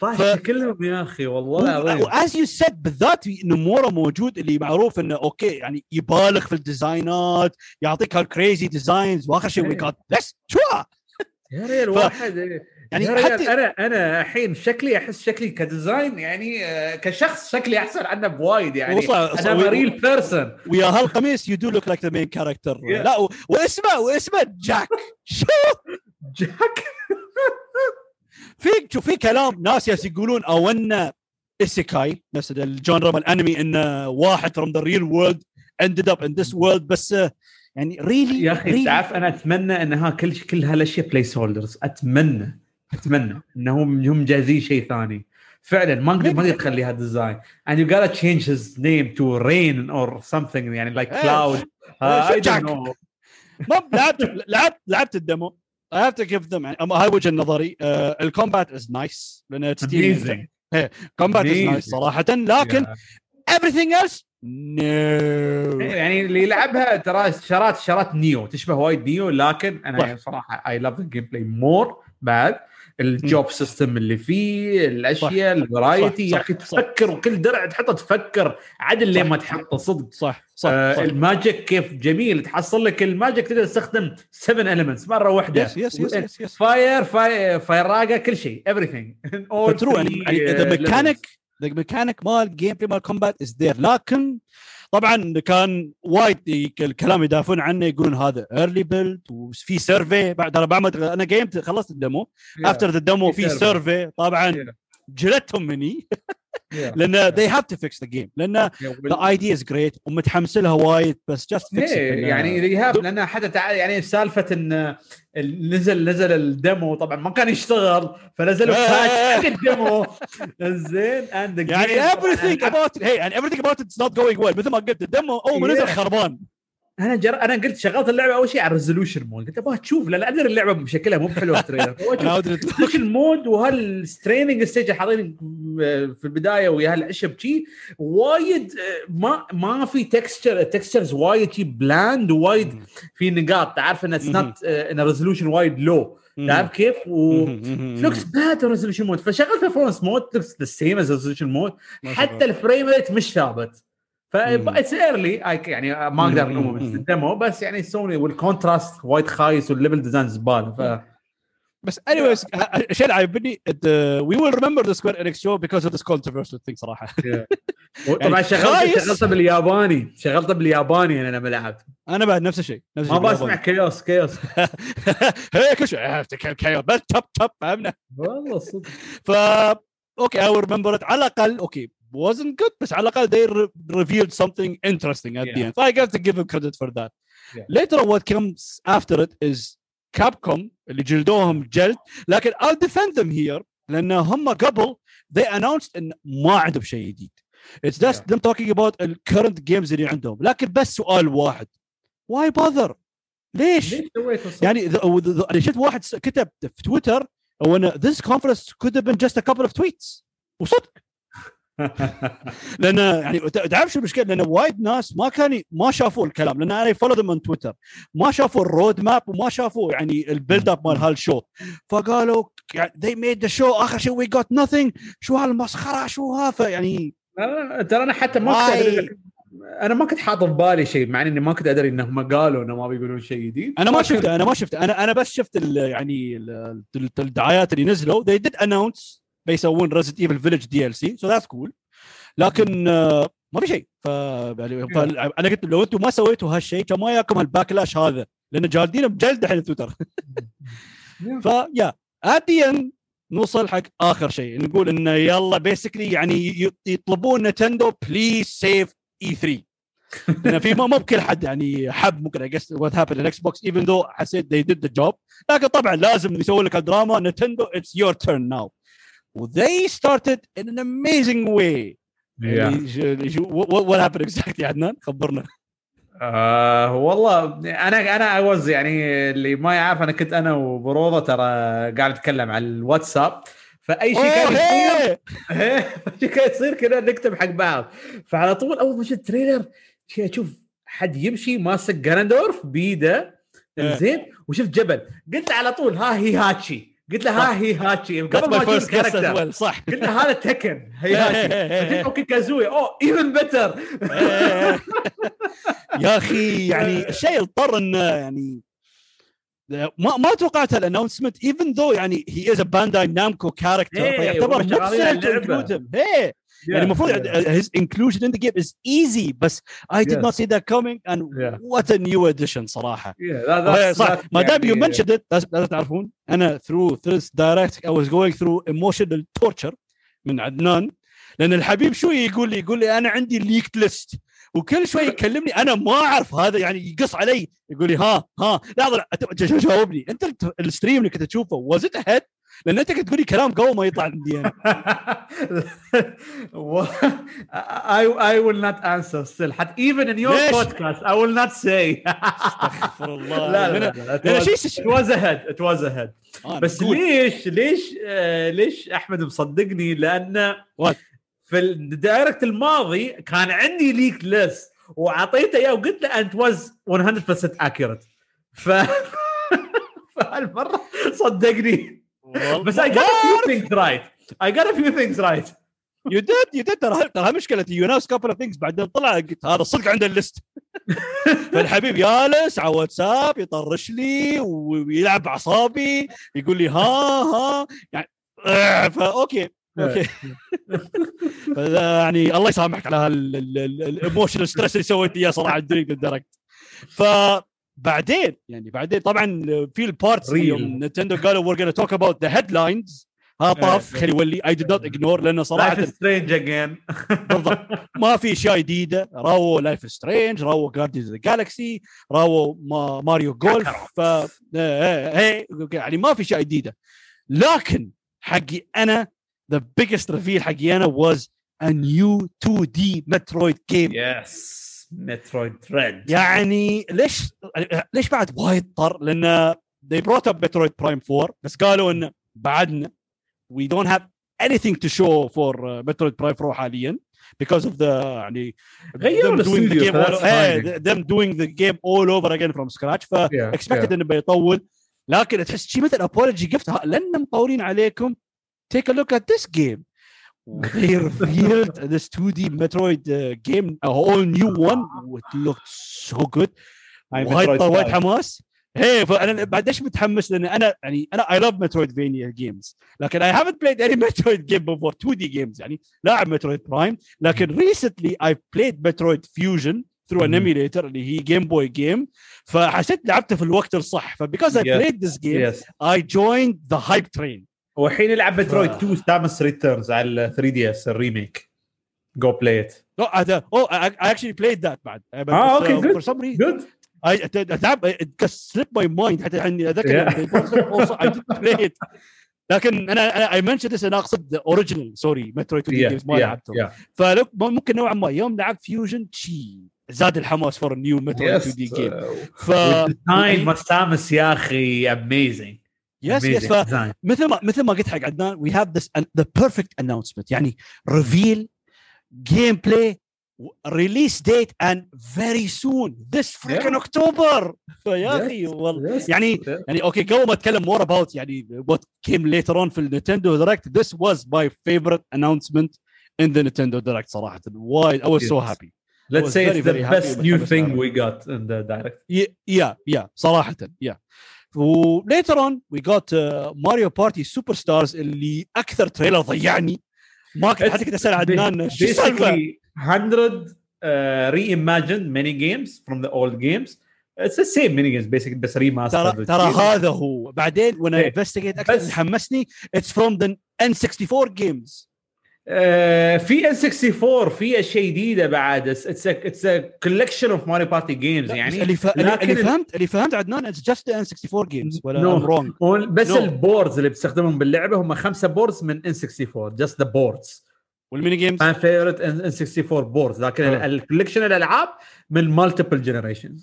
طاش ف- شكلهم يا أخي والله العظيم. as you said بالذات نمورا موجود اللي معروف إنه okay يعني يبالغ في الديزاينات يعطيك هال crazy designs وآخر شيء we. got this شو؟ يا ريت واحد. يعني يا ريت. حتى أنا أنا الحين شكلي أحس شكلي ك design يعني آه، كشخص شكلي أحسن عنه بوايد يعني. وصل- أنا real person ويا هالقميص you do look like the main character. لا واسمه واسمه جاك شو؟ جاك. في شوف في كلام ناس ياس يقولون أو انه isekai نفس ال genre مال الانمي انه واحد from the real world ended up in this world بس يعني really يا أخي تعرف أنا أتمنى انها كل كل هالأشياء place holders أتمنى أتمنى انهم هم جاهزين شيء ثاني. فعلا ما نقدر ما نقدر تخليها design and you gotta change his name to rain or something يعني like إيه. cloud. uh, I don't know. ما لعبت لعبت لعبت ال demo. I have to give them أما هاي وجهه نظري ال combat is nice لأن amazing. combat is. nice صراحة لكن everything else? No. يعني اللي يلعبها ترى شرات شرات Nioh. تشبه وايد Nioh لكن أنا صراحة I love the gameplay more بعد ال job system اللي فيه الأشياء ال variety يا أخي. تفكر وكل درع تحطه تفكر عدل لين. ما تحطه صدق صح صح, آه صح. ال magic كيف جميل تحصل لك ال magic تقدر تستخدم 7 elements مرة واحدة yes yes yes yes yes fire fire Firaga كل شيء everything All فترو يعني the. mechanic the mechanic مال gameplay مال combat is there لكن طبعا كان وايد الكلام يدافعون عنه يقولون هذا early build وفي survey بعد أنا بعد ما أنا جيمت خلصت ال demo. after the demo في. survey طبعا Yeah. جلدتهم مني. لأن they have to fix the game لأن the idea is great ومتحمس لها وايد بس just fix it يعني they have لأن حتى. يعني سالفة إن نزل نزل ال demo طبعا ما كان يشتغل فنزلوا. patch حق ال demo زين and يعني everything about it hey and everything about it is not going well مثل ما قلت ال demo أول ما نزل. خربان أنا جر... أنا قلت شغلت اللعبة أول شيء على ال resolution mode. قلت أبغى تشوف لأن أدري اللعبة بشكلها مو بحلوه ال trailer. ال resolution mode وهال starting stage حاطين في البداية ويا هالعشب شي. وايد آه، ما ما في texture textures وايد شي bland ووايد في نقاط. تعرف إن it's not إن resolution وايد low تعرف كيف؟ و looks bad resolution mode فشغلت ال performance mode looks the same as resolution mode حتى ال frame rate مش ثابت. ف. it's early يعني ما أقدر الومه بس يعني سوني وال contrast وايد خايس وال level design زباله ف بس ه- الشيء اللي عجبني we will remember the Square Enix show because of this controversial thing صراحة. طبعا يعني شغلت خايس. شغلته بالياباني شغلته بالياباني أنا لما لعبت. أنا بعد نفس الشيء نفس ما الشيء بسمع كيوس كيوس هي كل شيء كيو بس تب تب فهمنا؟ والله صدق. ف okay I remember على الأقل أوكي wasn't good بس على الاقل they re- revealed something interesting at the Yeah. end so I got to give them credit for that Yeah. later on what comes after it is Capcom اللي جلدوهم جلد لكن I'll defend them here لان هم قبل they announced ان ما عندهم شيء جديد it's just Yeah. them talking about the current games اللي عندهم لكن بس سؤال واحد why bother ليش ليش سويت الصدق؟ يعني ذ- ذ- ذ- انا شفت واحد س- كتب في تويتر هو ان this conference could have been just a couple of tweets وصدق لأن يعني تعرف شو المشكلة؟ لأن وايد ناس ما كانوا ما شافوا الكلام لأن أنا follow them من تويتر ما شافوا ال roadmap وما شافوا يعني ال build up مال هال show. فقالوا يعني they made the show آخر شيء we got nothing. شو هالمسخرة؟ شو ها يعني أنا- ترى أنا حتى ما كنت? أدري أنا ما كنت حاط في بالي شيء مع إني ما كنت أدري إنهم قالوا إنه ما بيقولون شيء جديد. أنا ما شفته أنا ما شفته. أنا أنا بس شفت ال- يعني ال- ال- الدعايات اللي نزلوا. They did announce بيسوون Resident Evil Village DLC so that's cool لكن آه، ما في شيء. ف يعني. أنا قلت لو أنتم ما سويتوا هالشيء كان ما ياكم هال backlash هذا لأن جالدين بجلد الحين تويتر فيا اديا نوصل حق آخر شيء. نقول انه يلا basically يعني يطلبون Nintendo please save E3 لأن في ما مو بكل حد يعني حب ممكن I guess what happened Xbox even though حسيت they did the job. لكن طبعا لازم يسوي لك الدراما. Nintendo it's your turn now و they started in an amazing way. Yeah. what what happened exactly عدنان؟ خبرنا. آه والله أنا أنا اي يعني اللي ما يعرف أنا كنت أنا وبروضه ترى قاعد نتكلم على الواتساب. فأي شيء كان يصير شيء كان يصير كذا نكتب حق بعض. فعلى طول أول ما شفت ال trailer شي أشوف حد يمشي ماسك Ganondorf بيده. إيه. زين وشفت جبل. قلت على طول ها Heihachi. قلت له ها Heihachi. قبل ما as ال character صح. قلت له هذا Tekken Heihachi. okay Kazuya. oh even better يا أخي يعني الشيء اضطر انه يعني ما ما توقعت ال announcement even though يعني he is Bandai Namco character فيعتبر هم شغالين يعني المفروض his inclusion in the game is easy بس I did not see that coming and what a new addition صراحة. صح. ما دام you يعني- mentioned لازم لازم تعرفون أنا through this direct I was going through emotional torture من عدنان لأن الحبيب شو يقول لي يقول لي أنا عندي leaked list وكل شوي يكلمني أنا ما أعرف هذا يعني يقص علي يقول لي ها ها. لحظه جاوبني. أنت ال stream اللي كنت تشوفه was it ahead لأن أنت كنت تقولي كلام قوي ما يطلع عندي أنا I, I will not answer still. حتى even in your podcast I will not say. استغفر الله. لا لا لا it was- ahead it was ahead. آه، بس. ليش ليش آه ليش أحمد مصدقني؟ لأن What? في ال Direct الماضي كان عندي leak list وأعطيته إياه وقلت له it was 100% accurate. ف فهالمرة صدقني. بس I got a few things right. I got a few things right. you did you did ترى ترى مشكلة. you guessed couple of things بعدين طلع قلت هذا صدق عنده ال list. فالحبيب جالس على واتساب يطرش لي ويلعب أعصابي يقول لي ها ها. يعني فا أوكي. أوكي. يعني الله يسامحك على الايموشنال ستريس اللي سويت إياه صراحة الدريك الدرجت فبعدين يعني بعدين طبعا في البارتس. يوم نتندو قالوا we're gonna talk about the headlines ها طاف إيه. خلي يولي اي did not ignore لأنه صراحة لايف سترينج اجين بالضبط. ما في أشياء جديدة. راوا لايف سترينج راوا جاردينز ذا جالكسي راوا ما Mario Golf ف إيه، إيه، يعني ما في أشياء جديدة. لكن حقي أنا the biggest reveal حقي أنا was a new 2D Metroid game. yes Metroid Dread يعني ليش ليش بعد وايد طر لأن they brought up Metroid Prime 4 بس قالوا انه بعدنا we don't have anything to show for uh, Metroid Prime 4 حاليا because of the يعني غيروا الاستوديو، eh, them doing the game all over again from scratch ف expected انه بيطول لكن تحس شيء مثل apology gift لأن مطولين عليكم take a look at this game they revealed this 2D Metroid uh, game a whole new one. It looked so good. وايد طر- وايد حماس هي فانا بعد إيش متحمس لأن أنا يعني أنا I love metroidvania games لكن I haven't played any Metroid game before 2D games يعني لاعب Metroid Prime لكن recently I played Metroid Fusion ثرو ان مم. ايميليتر اللي هي جيم بوي جيم فحسيت لعبته في الوقت الصح فبيكوز اي Yes. بلايد ذس جيم يس اي جويند ذا هايب ترين والحين يلعب مترويد ف- 2 سامس ريتيرنز على 3 دي اس الريميك. جو بلاي ات هذا أو اي اكشلي بلايد ذات بعد. آه، okay, good. فور سم ريزن جود I تعب it slipped my mind. حتى إني it. لكن أنا أنا اي منشن أنا اقصد اوريجنال سوري مترويد 2 جيمز ما لعبتهم فلو ممكن نوعا ما يوم لعبت Fusion شي زاد الحماس for new Metroid 2D game ف ال design Samus يا أخي amazing yes yes فمثل ما مثل ما قلت حق عدنان we have this the perfect announcement يعني reveal gameplay release date and very soon this freaking October فيا أخي والله. يعني يعني okay قبل ما اتكلم more about يعني what came later on في ال Nintendo Direct this was my favorite announcement In the نينتندو دايركت صراحة. وايد I was so Yes. happy Let's was say very, it's the very happy best with new Thomas thing Allen. we got in the direct. yeah yeah صراحة yeah و later on we got ماريو بارتي سوبرستارز اللي أكثر trailer ضيعني ما كنت حتى كنت أسأل عدنان شو السالفة؟ Basically 100 uh, reimagined mini games from the old games. It's the same mini games basically بس remastered. ترى ترى هذا هو بعدين وأنا. investigate أكثر حمسني It's from the N64 games Uh, في N64 في أشياء جديدة بعد. It's it's a, it's a collection of Mario Party games يعني. اللي, ف... لكن اللي ال- فهمت اللي فهمت عدنان it's just N64 games ولا No. I'm wrong. هو بس No. ال boards اللي بتستخدمهم باللعبة هم خمسة boards من N64 just the boards. وال mini games favorite N64 boards. لكن آه. ال collection الألعاب من generations.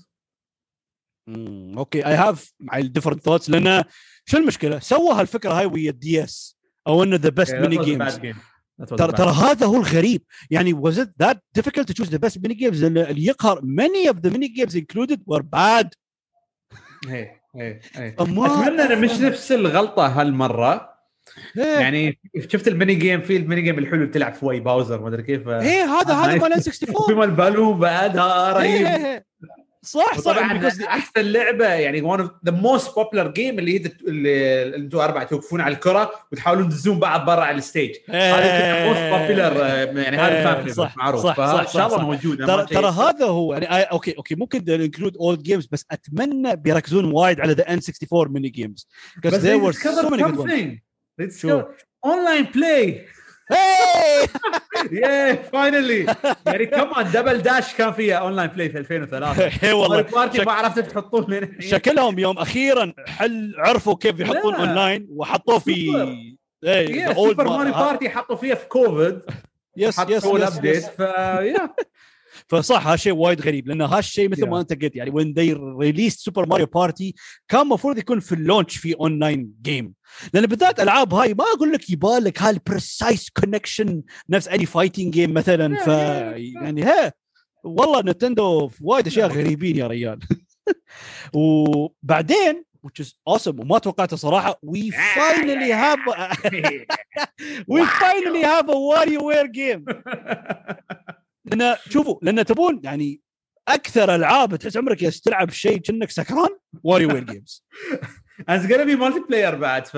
مم، okay I have مع ال different thoughts لأن شو المشكلة؟ سوى هالفكرة هاي ويا ال DS أو إنه the best mini games ترى ترى هذا هو الغريب. يعني was it that difficult to choose the best mini games? لأن اللي يقهر many of the mini games included were bad. إيه إيه إيه. أتمنى انه مش نفس الغلطة هالمرة. إيه. يعني شفت ال mini game في ال mini game الحلو اللي تلعب فوي باوزر ما أدري كيف. إيه هذا هذا مال N64 مال balloon بعدها إيه، رهيب. إيه، إيه. صح صح طبعا because the- أحسن لعبة يعني one of the most popular game اللي هي اللي أنتم أربعة توقفون على الكرة وتحاولون تدزون بعض برا على ال stage هذا most popular يعني هذا إيه، معروف صح، صح، ان شاء الله. موجود ترى ترى. هذا هو يعني okay okay ممكن include old games بس أتمنى بيركزون وايد على the N64 mini games بس there they were so discovered many good ones something. They Sure. discovered online play Hey! yeah finally يعني كمان دبل داش كان فيها online play في 2003 اي والله. بارتي ما عرفتوا تحطون لين شكلهم يوم أخيرا حل عرفوا كيف يحطون لا. اونلاين وحطوه في yeah سوبر ماريو بارتي حطوا فيها في كوفيد yes حطوا yes yes, ال update yes. فصح هالشيء وايد غريب لأن هالشيء مثل ما Yeah. أنت قلت يعني وين they released سوبر ماريو بارتي كان المفروض يكون في ال launch في online game لأن بالذات ألعاب هاي ما أقول لك يبالك هال precise connection نفس any fighting game مثلا ف. يعني ها والله نينتندو وايد أشياء غريبين يا ريال. وبعدين which is awesome وما توقعته صراحة we finally have we finally have a WarioWare game. لأن شوفوا لأن تبون يعني أكثر ألعاب تحس عمرك يا تلعب شيء كأنك سكران؟ واريو وير games it's gonna be multiplayer بعد ف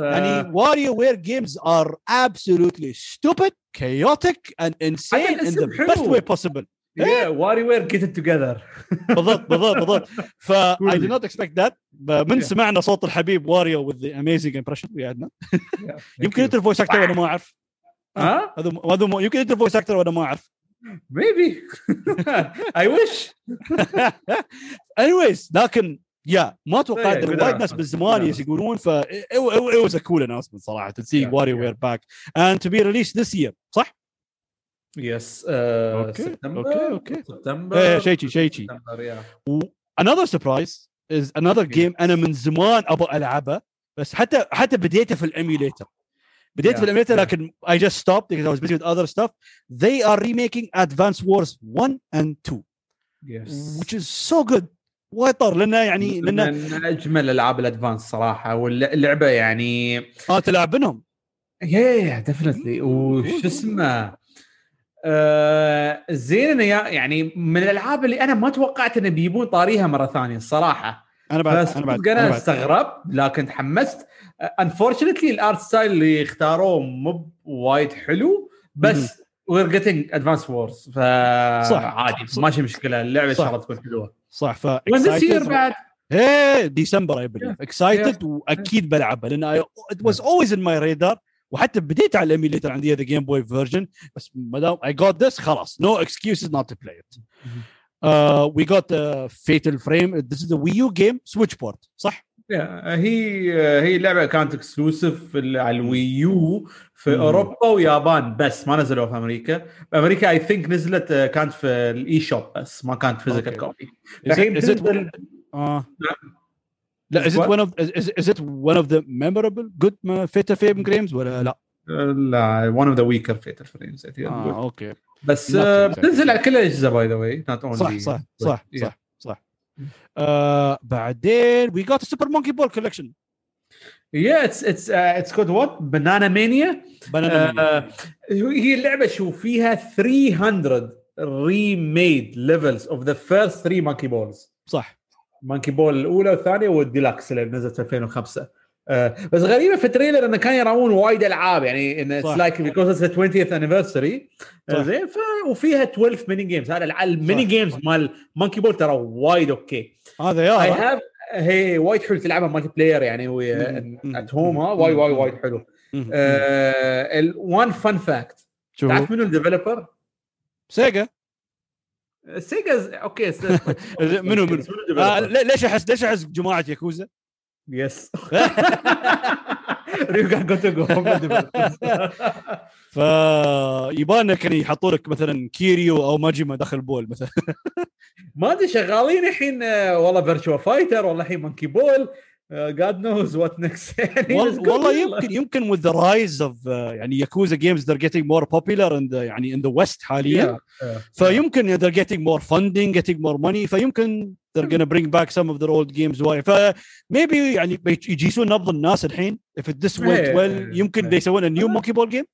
يعني واريو وير games are absolutely stupid chaotic and insane in the الاسم best حلو. way possible. واريو وير Get Together بالضبط بالضبط بالضبط. ف I Truly. did not expect that. من. سمعنا صوت الحبيب واريو with the amazing impression. We had يمكن أنت ال voice أكتر وأنا ما أعرف. ها؟ هذا هذا مو- يمكن انت ال voice أكتر وأنا ما أعرف. maybe I wish anyways لكن yeah ما توقعت ان good وايد ناس. بالزمان يقولون ف it was a cool announcement صراحة to see Yeah, WarioWare back. And to be released this year صح؟ yes سبتمبر okay، okay. سبتمبر شيء شيء شيء another surprise is another game أنا من زمان أبغى ألعبه بس حتى حتى بديته في ال emulator بديت Yeah, في ال emulator yeah. لكن I just stopped because I was busy with other stuff. They are remaking Advance Wars 1 and 2 yes which is so good. وايد طار لأنه يعني لأنه من أجمل ألعاب الأدفانس صراحة واللعبة يعني آه تلعب منهم. yeah definitely وش اسمه؟ آه زين إنه يعني من الألعاب اللي أنا ما توقعت إنه بيجيبون طاريها مرة ثانية الصراحه أنا بعد أنا بعد أنا. استغربت لكن تحمست. unfortunately ال art style اللي اختاروه مو وايد حلو بس we're getting أدفانس وورز ف صح. عادي. ماشي مشكلة اللعبة إن. شاء الله تكون حلوة صح ف وين. بعد إيه ديسمبر I believe. excited وأكيد بلعبها لأن it was always in my radar وحتى بديت على ال emulator عندي the جيم بوي version بس ما دام I got this خلاص no excuses not to play it we got فيتل فريم this is the وي يو game سويتش port صح؟ هي هي لعبة كانت exclusive على الوي يو في مم. أوروبا ويابان بس ما نزلوها في أمريكا أمريكا I think نزلت آه، كانت في ال eShop بس ما كانت physical. copy Is it, الحين تنزل-. لا What? one of is, is it one of the memorable good فيتل فريم games ولا لا؟ لا one of the weaker فيتال فريمز آه okay بس آه،. بتنزل على كل الأجهزة by the way صح صح صح صح آه بعدين we got سوبر مونكي بول collection yeah it's it's it's called what بنانا مانيا بنانا هي اللعبة شو فيها 300 remade levels of the first 3 مونكي بولز صح. مونكي بول الأولى والثانية والديلكس اللي نزلت في 2005 آه بس غريبة في ال trailer إنه كان يراون وايد ألعاب يعني انه it's. like because it's 20th anniversary. زين ف- وفيها 12 mini games هذا ال mini. games مال مونكي بول ترى وايد okay. هذا I yeah have هي وايد حلو تلعبها multiplayer يعني مم. at home ها وايد وايد وايد حلو. one fun fact تعرف منو ال developer؟ سيجا. سيجا أوكي منو منو؟ آه لي- ليش احس ليش أحس جماعة ياكوزا؟ yes ريو غا غوتوكو فيبانا كان يحطوا لك مثلا كيريو أو ماجيما داخل ball مثلا. ما أدري شغالين الحين آه، والله فيرتشوا فايتر والله الحين مونكي بول God knows what next يعني. والله يمكن يمكن with the rise of uh, يعني ياكوزا games they're getting more popular in the يعني in the west حاليا Yeah, yeah. فيمكن they're getting more funding getting more money فيمكن they're gonna bring back some of their old games واي ف maybe يعني يجيسون نبض الناس الحين if it this went إيه، well يمكن إيه. يسوون a new monkey ball game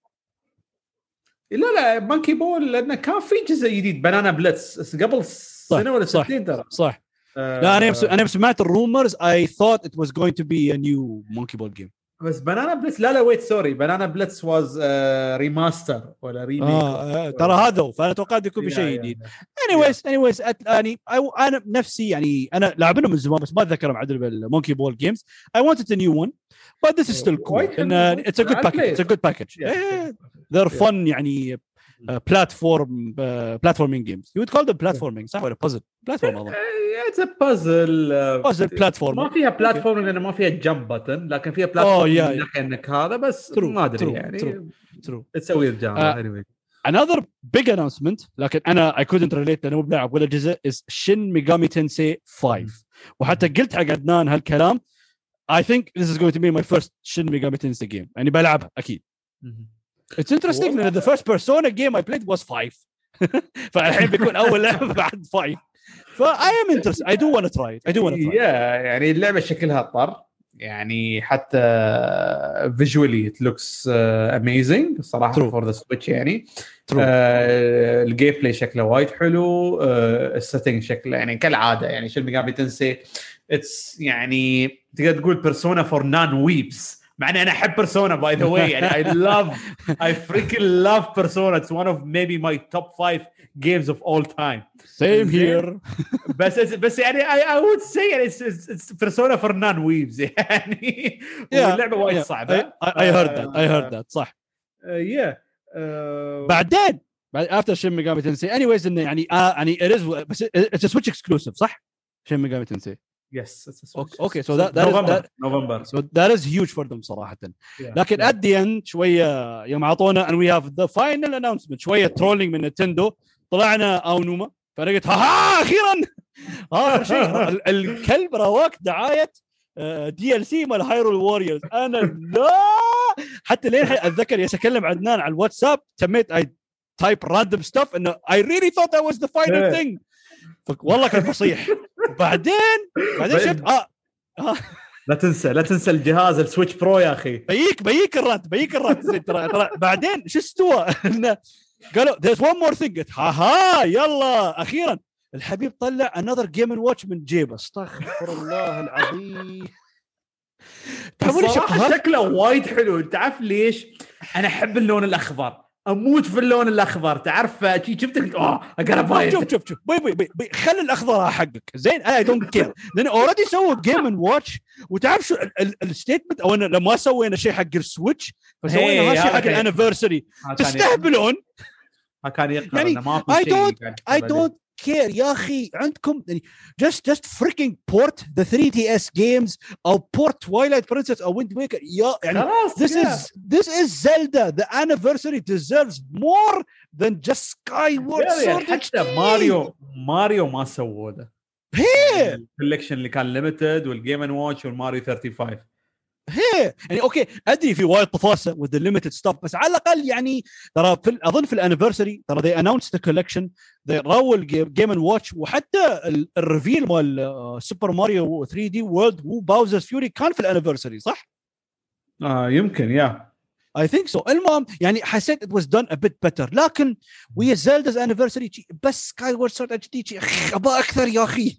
لا لا مونكي بول لأنه كان في جزء جديد بنانا بلتس قبل سنه ولا. سنتين ترى صح آه، لا أنا يوم س- أنا يوم سمعت ال rumors I thought it was going to be a new monkey ball game. بس بنانا بلتس لا لا wait sorry بنانا بلتس was remaster ولا remake آه آه، ترى هذا هو فانا توقعت يكون في شيء جديد anyways anyways يعني I- أنا بنفسي يعني أنا لاعبينه من زمان بس ما اتذكرهم عدل بالمونكي بول games I wanted a new one but this is still cool. وايد حلو. and it's a good I package played. it's a good package they're fun يعني platform platforming games you would call them platforming. صح ولا puzzle platform اظن it's puzzle puzzle platform ما فيها platform لأن ما فيها jump button لكن فيها Oh, platform yeah, من yeah. ناحيه انك هذا بس True, ما ادري يعني true. true تسوي. الجامعة anyway. another big announcement لكن أنا I couldn't relate لأنه مو بلاعب ولا جزء is شين ميجامي تنسي 5 وحتى قلت حق عدنان هالكلام I think this is going to be my first شين ميجامي تنسي game يعني بلعبها أكيد It's interesting. لأن the first persona game I played was 5 فالحين بيكون أول لعبة بعد 5 ف I am interested. I do want to try it. I do want to try it. يا يعني اللعبة شكلها طر يعني حتى visually it looks amazing صراحة True. for the سويتش يعني. True. آه ال gameplay شكله وايد حلو. آه ال setting شكله يعني كالعادة يعني شو ميجامي تنسي. it's يعني تقدر تقول بيرسونا for non weebs مع إني أنا أحب بيرسونا by the way يعني I love I freaking love بيرسونا it's one of maybe my top five games of all time same here. بس بس يعني I I would say يعني بيرسونا for non weebs يعني. Yeah, واللعبة وايد yeah. صعبة. I heard that. I heard that. صح. يا بعدين بعد after شين ميجامي تنسي اني إنه يعني آه يعني it is بس it's سويتش exclusive صح؟ شين ميجامي تنسي yes Okay, okay, so that- that is- نوفمبر نوفمبر so that is huge for them صراحة. لكن at the end شوية يوم أعطونا and we have the final announcement شوية trolling من نتندو طلعنا اونوما فانا قلت ها ها أخيرا! آخر شيء ال- الكلب رواك دعاية DLC مال هايرول ووريرز أنا لا! حتى لين أتذكر yes أكلم عدنان على الواتساب تميت I type random stuff إنه I really thought that was the final. thing والله كان فصيح. وبعدين بعدين شفت آه لا تنسى لا تنسى الجهاز السويتش برو يا أخي. بيك بيك الرد بيك الرد. ترى بعدين شو استوى؟ قالوا there's one more thing. قلت ها ها يلا أخيرا. الحبيب طلع another game and watch من جيبه. استغفر الله العظيم تعرفون إيش؟ شكله وايد حلو. انت عارف ليش؟ أنا أحب اللون الأخضر. أموت في اللون الاخضر تعرف؟ شفتك؟ آه اقرا شوف شوف شوف. بي بي بي, بي خلي الاخضر حقك. زين I don't care لأن already سووا Game and Watch وتعرف شو ال statement أو لما سوينا شيء حق السويتش فسوينا هذا حق ال anniversary تستهبلون؟ ها كان يقرأ يعني ما في I شيء don't- قاعد care يا أخي عندكم يعني just just freaking port the 3DS games أو port توايلايت برنسس أو ويند ميكر يا يعني this is this is زيلدا the anniversary deserves more than just سكاي وورد سورد حتى ماريو ماريو ما سووه the هي! ال collection اللي كان limited وال Game and Watch والماريو 35 هي يعني أوكي أدري في وايد طفاسه with the limited stuff بس على الأقل يعني ترى في أظن في ال anniversary ترى they announced the collection they راوا ال Game and Watch وحتى ال- ال reveal مال سوبر ماريو 3 دي وورلد وباوزرز فيوري كان في ال anniversary صح؟ آه يمكن yeah I think so المهم يعني حسيت it was done a bit better لكن ويا anniversary شي بس سكاي وورد سورد HD أبغى أكثر يا أخي.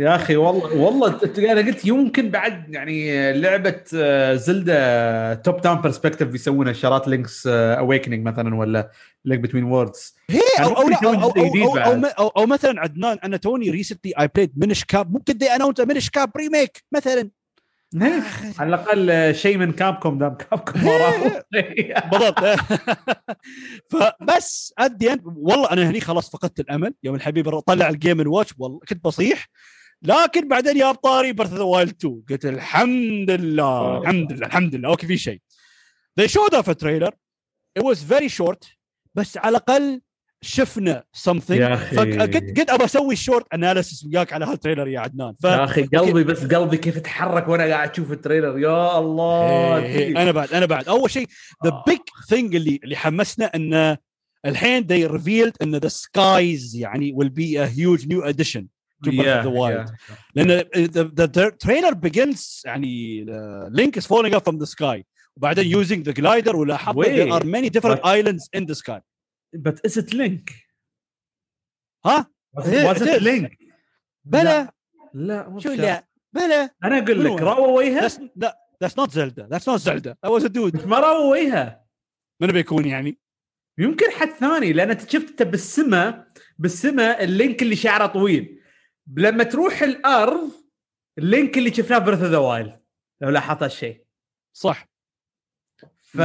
يا أخي والله والله أنا قلت يمكن بعد يعني لعبة آه، زلدا top down perspective بيسوونها شارات لينكس اويكننج مثلا ولا لينك بتوين ووردز هي كان أو أو, أو, بعد. أو, أو مثلا عدنان أنا توني recently I played منش كاب ممكن دي announce منش كاب remake مثلا. على الأقل آه، شيء من كابكوم damn كابكوم ما راحوا بالضبط. فبس ادي والله أنا هني خلاص فقدت الأمل. يوم الحبيب طلع ال Game Watch والله كنت بصيح. لكن بعدين يا بطاري برث ذا وايلد 2 قلت الحمد لله الحمد لله الحمد لله أوكي في شيء. They showed off a trailer. It was very short بس على الأقل شفنا something. يا. فقلت قلت ابى أسوي short analysis وياك على هال trailer يا عدنان. ف يا أخي قلبي بس قلبي كيف تحرك وأنا قاعد أشوف ال trailer. يا الله. إيه، إيه، أنا بعد أنا بعد. أول شيء the آه. big thing اللي اللي حمسنا إنه الحين they revealed إن the skies يعني will be a huge new addition to the wild لأن the trailer begins يعني Link is falling up from the sky وبعدين using the glider ولاحظت there are many different islands in the sky بس is it Link ها؟ was it Link بلا لا. شو لا بلا أنا أقول لك راو وجهه؟ لا that's not Zelda that's not Zelda it was dude ما راو وجهه. من بيكون يعني؟ يمكن حد ثاني لأن شفت انت بالسما بالسما اللينك اللي شعره طويل. لما تروح الأرض اللينك اللي شفناه Breath of the Wild لو لاحظت هالشيء صح ف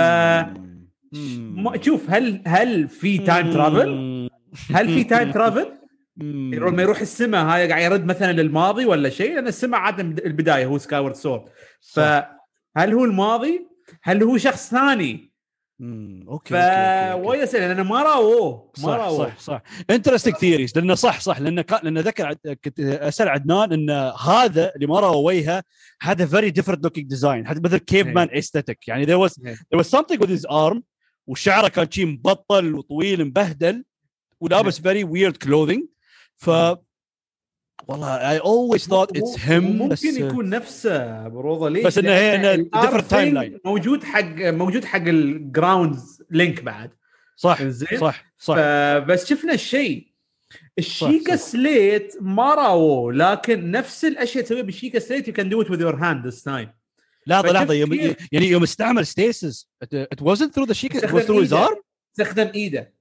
ما- شوف هل هل في time travel؟ هل في time travel؟ لما يروح السماء هاي قاعد يرد مثلا للماضي ولا شيء لأن السماء عاده البداية هو Skyward Sword فهل هو الماضي؟ هل هو شخص ثاني؟ أوكي فوايد أسئلة لأن ما راووه ما راووه صح صح. interesting theories لأنه صح صح. لأنه لأنه ذكر كنت أسأل عدنان إن هذا اللي ما راويها هذا very different looking design هذا مثل cave man aesthetic يعني was إيه. there was something with his arm وشعره كان شي مبطل وطويل مبهدل ولابس very weird clothing ف والله I always thought it's him ممكن بس يكون نفسه بروضه ليش؟ بس إنه هي- R timeline. thing موجود حق موجود حق الجراوندز لينك بعد صح زين صح صح بس شفنا الشيء الشيكا. سليت ما راووه لكن نفس الأشياء تسويها بالشيكا سليت يو كان دو ات وذ يور هاند ذس تايم لحظة لحظة يوم؟ يعني يوم استعمل ستيسز it wasn't through the sheik it was through his إيده. arm استخدم إيده.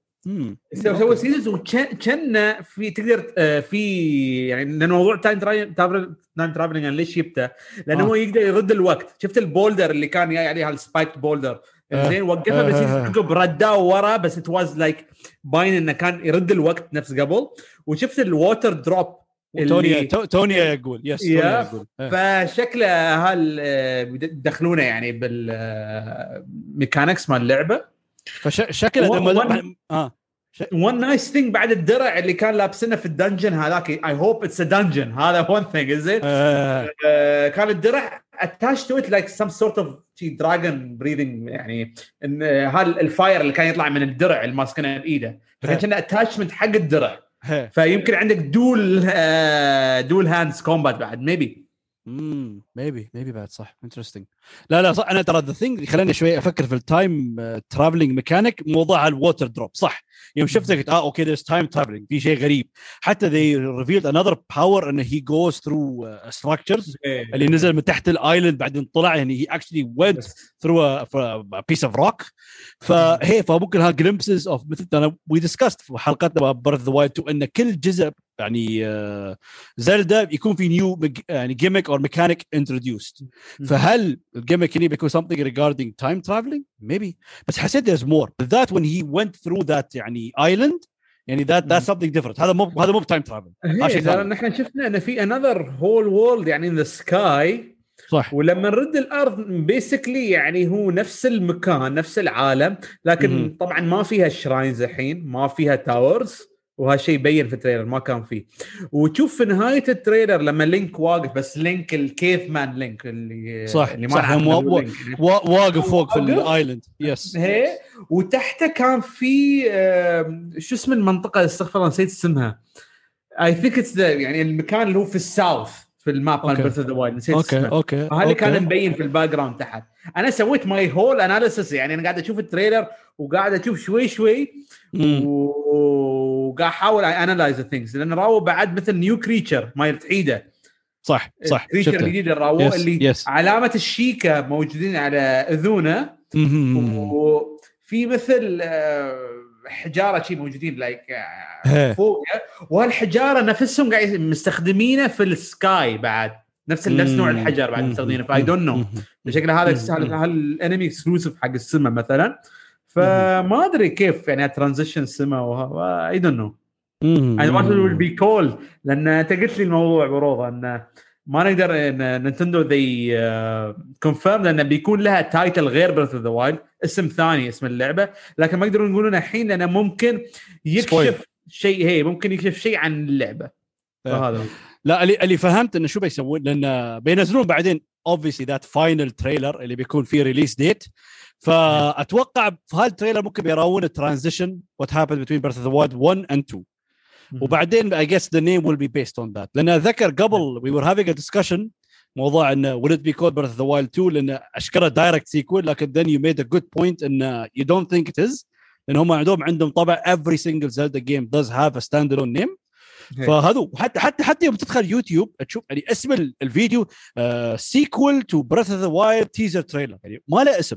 سوى stasis وكان في تقدر آه، في يعني لأن موضوع time time traveling أنا ليش جبته؟ لأنه آه. هو يقدر يرد الوقت شفت ال boulder اللي كان جاي عليها ال spike boulder آه. زين وقفها آه. بس. عقب رداه ورا بس it was like باين إنه كان يرد الوقت نفس قبل وشفت ال water drop توني توني يقول يس توني يقول. فشكله هال يدخلونه يعني بال mechanics مال اللعبة فشكله و- لما one- آه. one nice thing بعد الدرع اللي كان لابسنه في ال dungeon هذاك. I hope it's a dungeon هذا one thing آه، كان الدرع attached to it like some sort of dragon breathing يعني إن هال ال fire اللي كان يطلع من الدرع اللي ماسكنه بإيده. فكان كنا attachment حق الدرع. فيمكن عندك دول دول hands combat بعد maybe امم maybe maybe بعد صح. interesting لا لا صح. أنا ترى the thing خلاني شوي أفكر في ال time traveling mechanic موضوع ال water drop صح. يوم شفته قلت آه أوكي there's time traveling في شيء غريب. حتى they revealed another power انه he goes through uh, structures اللي نزل من تحت ال island بعدين طلع يعني he actually went through a, a piece of rock. فهي فممكن ها glimpses of مثل أنا we discussed في حلقتنا Breath the Wild 2 إن كل جزء يعني آه، زلدا يكون في new يعني gimmick or mechanic introduced فهل ال gimmick هنا بيكون something regarding time traveling? Maybe. بس حسيت there's more. بالذات when he went through that يعني island يعني that that's something different. هذا مو هذا مو time travel هي. لأن إحنا شفنا إن في another whole world يعني in the sky صح. ولما نرد الأرض basically يعني هو نفس المكان نفس العالم. لكن مهم. طبعا ما فيها shrines الحين ما فيها towers وهالشيء يبين في ال trailer ما كان فيه وتشوف في نهاية ال trailer لما لينك واقف بس لينك ال cave man Link اللي صح، اللي صح، هم إنه و-. وا- واقف فوق في. ال island yes هي وتحته كان في شو اسم المنطقة استغفر الله نسيت اسمها I think it's يعني المكان اللي هو في ال south في ال map مال. Breath of the Wild نسيت أوكي اسمه أوكي هذا. كان مبين في ال background تحت أنا سويت my whole analysis يعني أنا قاعد أشوف ال trailer وقاعد أشوف شوي شوي وقاعد أحاول analyze things لأن راو بعد مثل new creature مال تعيده. صح صح creature الجديد اللي راوه Yes, اللي yes. علامة الشيكة موجودين على أذونه. وفي مثل آه، حجارة شي موجودين like هي. فوق وهالحجارة نفسهم قاعد مستخدمينه في ال sky بعد. نفس نفس نوع الحجر بعد. مستخدمينه. ف I don't know. شكله هذا هل ال enemy exclusive حق السما مثلا؟ فما أدري كيف يعني transition السما I don't know. أنا ما will be cool لأن أنت قلت لي الموضوع بروضة أن ما نقدر إن نينتندو they confirm لأن بيكون لها title غير Breath of the Wild اسم ثاني اسم اللعبة. لكن ما يقدرون يقولون الحين لأنه ممكن يكشف شيء هي ممكن يكشف شيء عن اللعبة. فهذا. لا اللي اللي فهمت إنه شو بيسوون؟ لأن بينزلون بعدين obviously that final trailer اللي بيكون فيه release date فأتوقع في هال trailer ممكن بيراون ال transition what happened between Breath of the Wild 1 and 2 وبعدين I guess the name will be based on that لأن أتذكر قبل we were having a discussion موضوع انه will it be called Breath of the Wild 2 لأن اشكره direct sequel لكن then you made a good point انه you don't think it is. لأن هم عندهم عندهم طبع every single Zelda game does have a standalone name. فهذا حتى حتى حتى يوم تدخل يوتيوب تشوف يعني اسم ال- الفيديو sequel to Breath of the Wild teaser trailer يعني ما له اسم.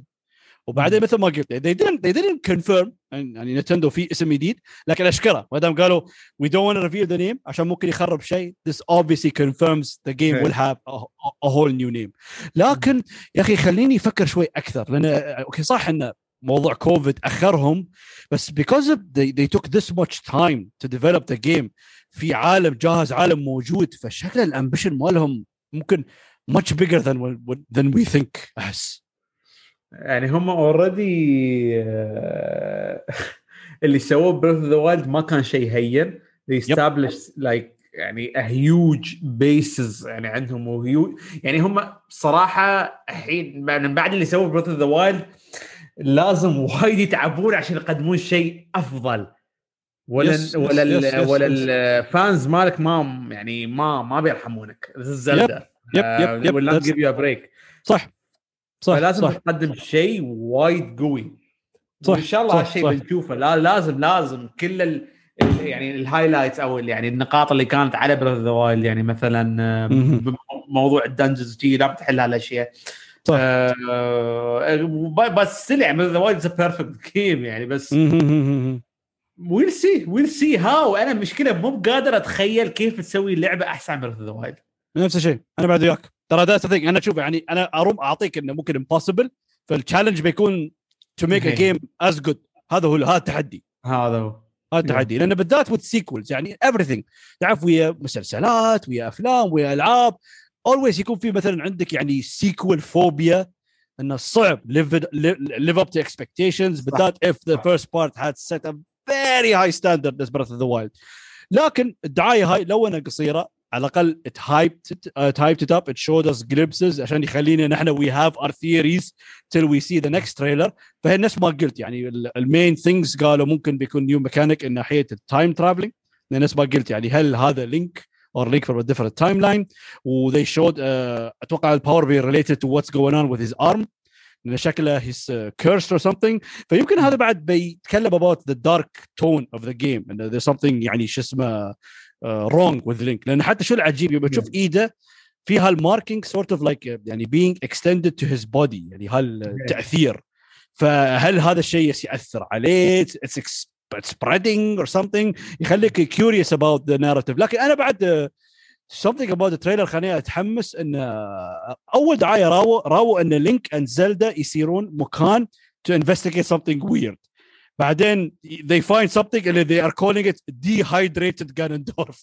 وبعدين مثل ما قلت they didn't they didn't confirm يعني Nintendo في اسم جديد لكن اشكره ما دام قالوا we don't want to reveal the name عشان ممكن يخرب شيء this obviously confirms the game will have a, a whole new name لكن يا أخي خليني أفكر شوي أكثر لأن okay صح ان موضوع كوفيد اخرهم بس because of they, they took this much time to develop the game في عالم جاهز عالم موجود فشكل ال ambition مالهم ممكن much bigger than than we think احس يعني هم already اللي سووه Breath of the Wild ما كان شيء هين. They established like يعني a huge bases يعني عندهم. وهيو يعني هم صراحة الحين من بعد اللي سووه Breath of the Wild لازم وايد يتعبون عشان يقدمون شيء أفضل. ولا yes, ولا ال yes, yes, ولا. ال fans مالك ما يعني ما ما بيرحمونك. Zelda yep yep yep ولا that's- give you break صح. صح فلازم صح تقدم شيء وايد قوي. صح، وإن شاء الله هالشيء. بنشوفه. لا لازم لازم كل ال يعني ال highlights أو يعني النقاط اللي كانت على Breath the Wild يعني مثلا موضوع ال dungeons جي لا بتحل هالأشياء. صح. آه بس يعني Breath the Wild perfect game يعني بس. we'll see we'll see how أنا مشكلة مو بقادر أتخيل كيف تسوي لعبة أحسن من Breath the Wild نفس الشيء. أنا بعد وياك. ترى that's thing أنا أشوف يعني أنا أروم أعطيك إنه ممكن impossible فال challenge بيكون to make a. game as good هذا هو هذا التحدي. هذا هو. هذا التحدي. لأن بالذات with sequels يعني everything. تعرف ويا مسلسلات ويا أفلام ويا ألعاب always يكون في مثلا عندك يعني sequel phobia إنه صعب. Live it- live live up to expectations. بالذات if the صح. first part had set a very high standard as Breath of the Wild. لكن الدعاية هاي لو انها قصيرة على الاقل it hyped it, uh, it hyped it up it showed us glimpses عشان يخلينا نحن we have our theories till we see the next trailer فهي نفس ما قلت يعني المين ثينجز قالوا ممكن بيكون نيو ميكانيك من ناحيه التايم ترافلينج نفس ما قلت يعني هل هذا لينك or link from a different timeline و they showed uh, اتوقع الباور بي related to what's going on with his arm لان شكله he's uh, cursed or something فيمكن هذا بعد بيتكلم about the dark tone of the game and there's something يعني شو اسمه رونج وذ لينك لأن حتى شو العجيب؟ يبقى تشوف إيده فيها ال marking sort of like يعني being extended to his body يعني هالتاثير فهل هذا الشيء يأثر عليه؟ it's spreading or something. يخليك curious about the narrative. لكن أنا بعد something about the trailer خليني أتحمس إن أول دعاية راو راو إن Link and Zelda يصيرون مكان to investigate something ويرد بعدين they find something اللي they are calling it dehydrated Ganondorf.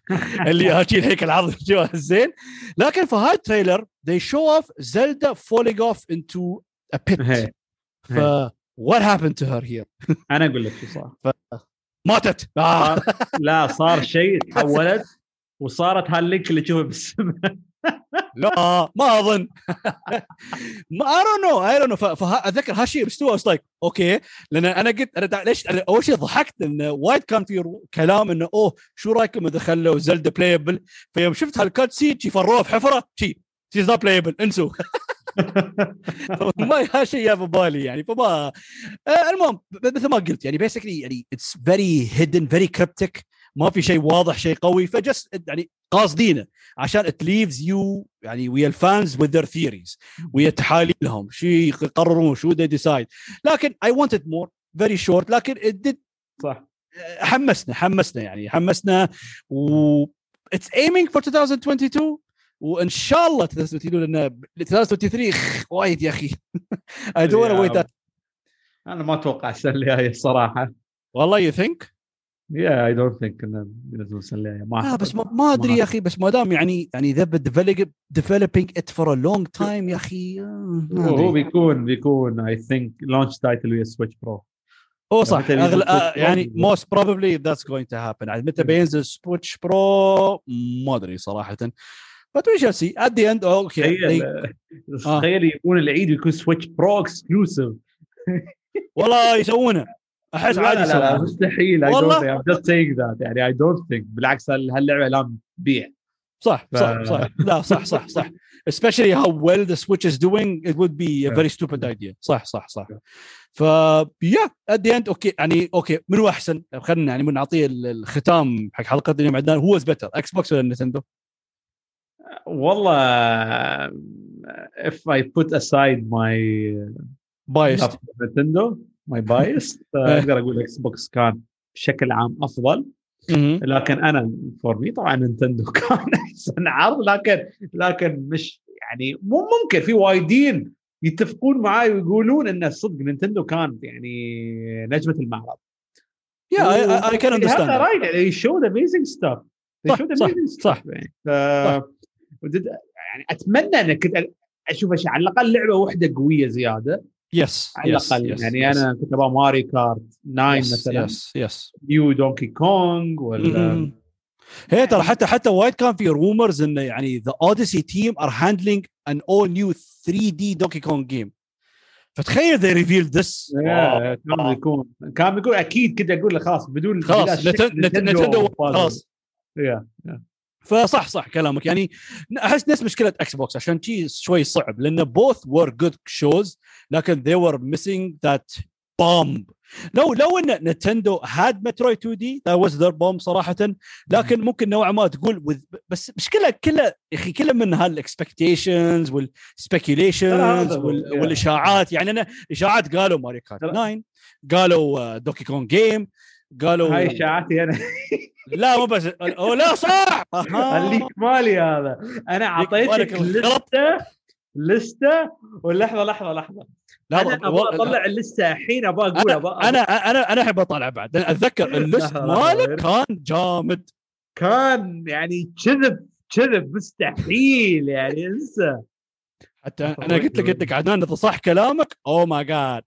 اللي هاكي الهيكل العظمي جوا زين. لكن في هاي التريلر they show off Zelda falling off into a pit. هي. ف what happened to her here? أنا أقول لك شو صار. ماتت. آه. لا صار شيء تحولت وصارت هاللينك اللي تشوفه بالسماء. لا ما أظن. ما اي دونت نو اي دونت نو فاتذكر هالشيء مستوى لايك أوكي. لأن أنا قلت أنا ليش؟ أنا أول شيء ضحكت إن وايد كان في كلام إنه أوه شو رأيكم إذا خلوا زلدا بلايبل فيوم شفت هالكات شي فروه بحفره شي she's not playable انسوا. ما هالشيء في بالي يعني فما آه، المهم مثل ما قلت يعني basically يعني it's very hidden very cryptic ما في شيء واضح شيء قوي ف just يعني قاصدينه عشان it leaves you يعني ويا ال fans with their theories ويا تحاليلهم شو يقررون شو they decide. لكن I wanted more very short لكن it صح. حمسنا حمسنا يعني حمسنا و it's aiming for 2022 وإن شاء الله 2022 لأن 2023 خ، وايد يا أخي. To wait that. أنا ما أتوقع السنة الجاية الصراحه والله you think yeah I don't think انه السنة الجايه ما لا أعتقد. بس ما, ما أدري يا أخي بس ما دام يعني يعني developing developing it for a long time يا أخي آه، هو. بيكون بيكون I think launch title ويا Switch Pro هو صح أغل... آه،؟ يعني probably that's going to happen. يعني متى بينزل Switch Pro ما أدري صراحة. But we shall see. At the end okay آه. تخيل يكون العيد ويكون Switch Pro exclusive والله يسوونه. أحس لا عادي لا, لا, لا مستحيل I don't والله. think- I'm just saying that يعني I don't think بالعكس هاللعبه لا تبيع صح صح ف- صح لا صح صح صح. Especially how well the switch is doing it would be a very stupid idea. صح صح صح. ف yeah at the end okay يعني okay منو أحسن؟ خلينا يعني نعطيه ال- الختام حق حلقة اليوم عدنان who is better Xbox ولا Nintendo؟ والله if I put aside my for Nintendo my bias أقدر أقول Xbox كان بشكل عام أفضل. لكن أنا for me طبعا Nintendo كان أحسن عرض لكن لكن مش يعني مو ممكن. في وايدين يتفقون معاي ويقولون إن صدق نينتندو كان يعني نجمة المعرض. يا اي كان اندرستاند رايت showed amazing stuff. They صح، صح، يعني يعني أتمنى إنك أشوف على الأقل لعبة واحدة قوية زيادة. yes على الأقل. يعني أنا كنت أبغى ماري كارت 9 مثلا. yes yes new دونكي كونغ ولا هي ترى حتى حتى وايد كان في rumors انه يعني the اوديسي team are handling an all new 3D دونكي كونغ game فتخيل revealed this. yeah، كان بيكون. كان بيكون أكيد كنت أقول له خلاص بدون خلاص نتندو خلاص. yeah فصح صح كلامك. يعني أحس نفس مشكلة إكس بوكس عشان شي شوي صعب لأن both were good shows لكن they were missing that bomb. لو لو إن نتندو had Metroid 2D that was their bomb صراحة لكن ممكن نوعا ما تقول with بس مشكلة كلها يا أخي كلها من هال expectations وال speculations. والإشاعات. يعني أنا إشاعات قالوا ماري كارت ترى- 9 قالوا دوكي كون جيم قالوا هاي اشاعاتي أنا. لا مو بس. أو لا صح. الليك مالي هذا. أنا أعطيتك. لستة لستة. ولحظة لحظة لحظة. لا أنا أبغى أطلع اللستة الحين أبغى أقول أنا أنا أنا أنا احب اطالع بعد. أتذكر لحظة، مالك. كان جامد. كان يعني كذب كذب مستحيل يعني انسى. حتى أنا قلت لك قلت لك عدنان اذا صح كلامك؟ Oh أو ماي جاد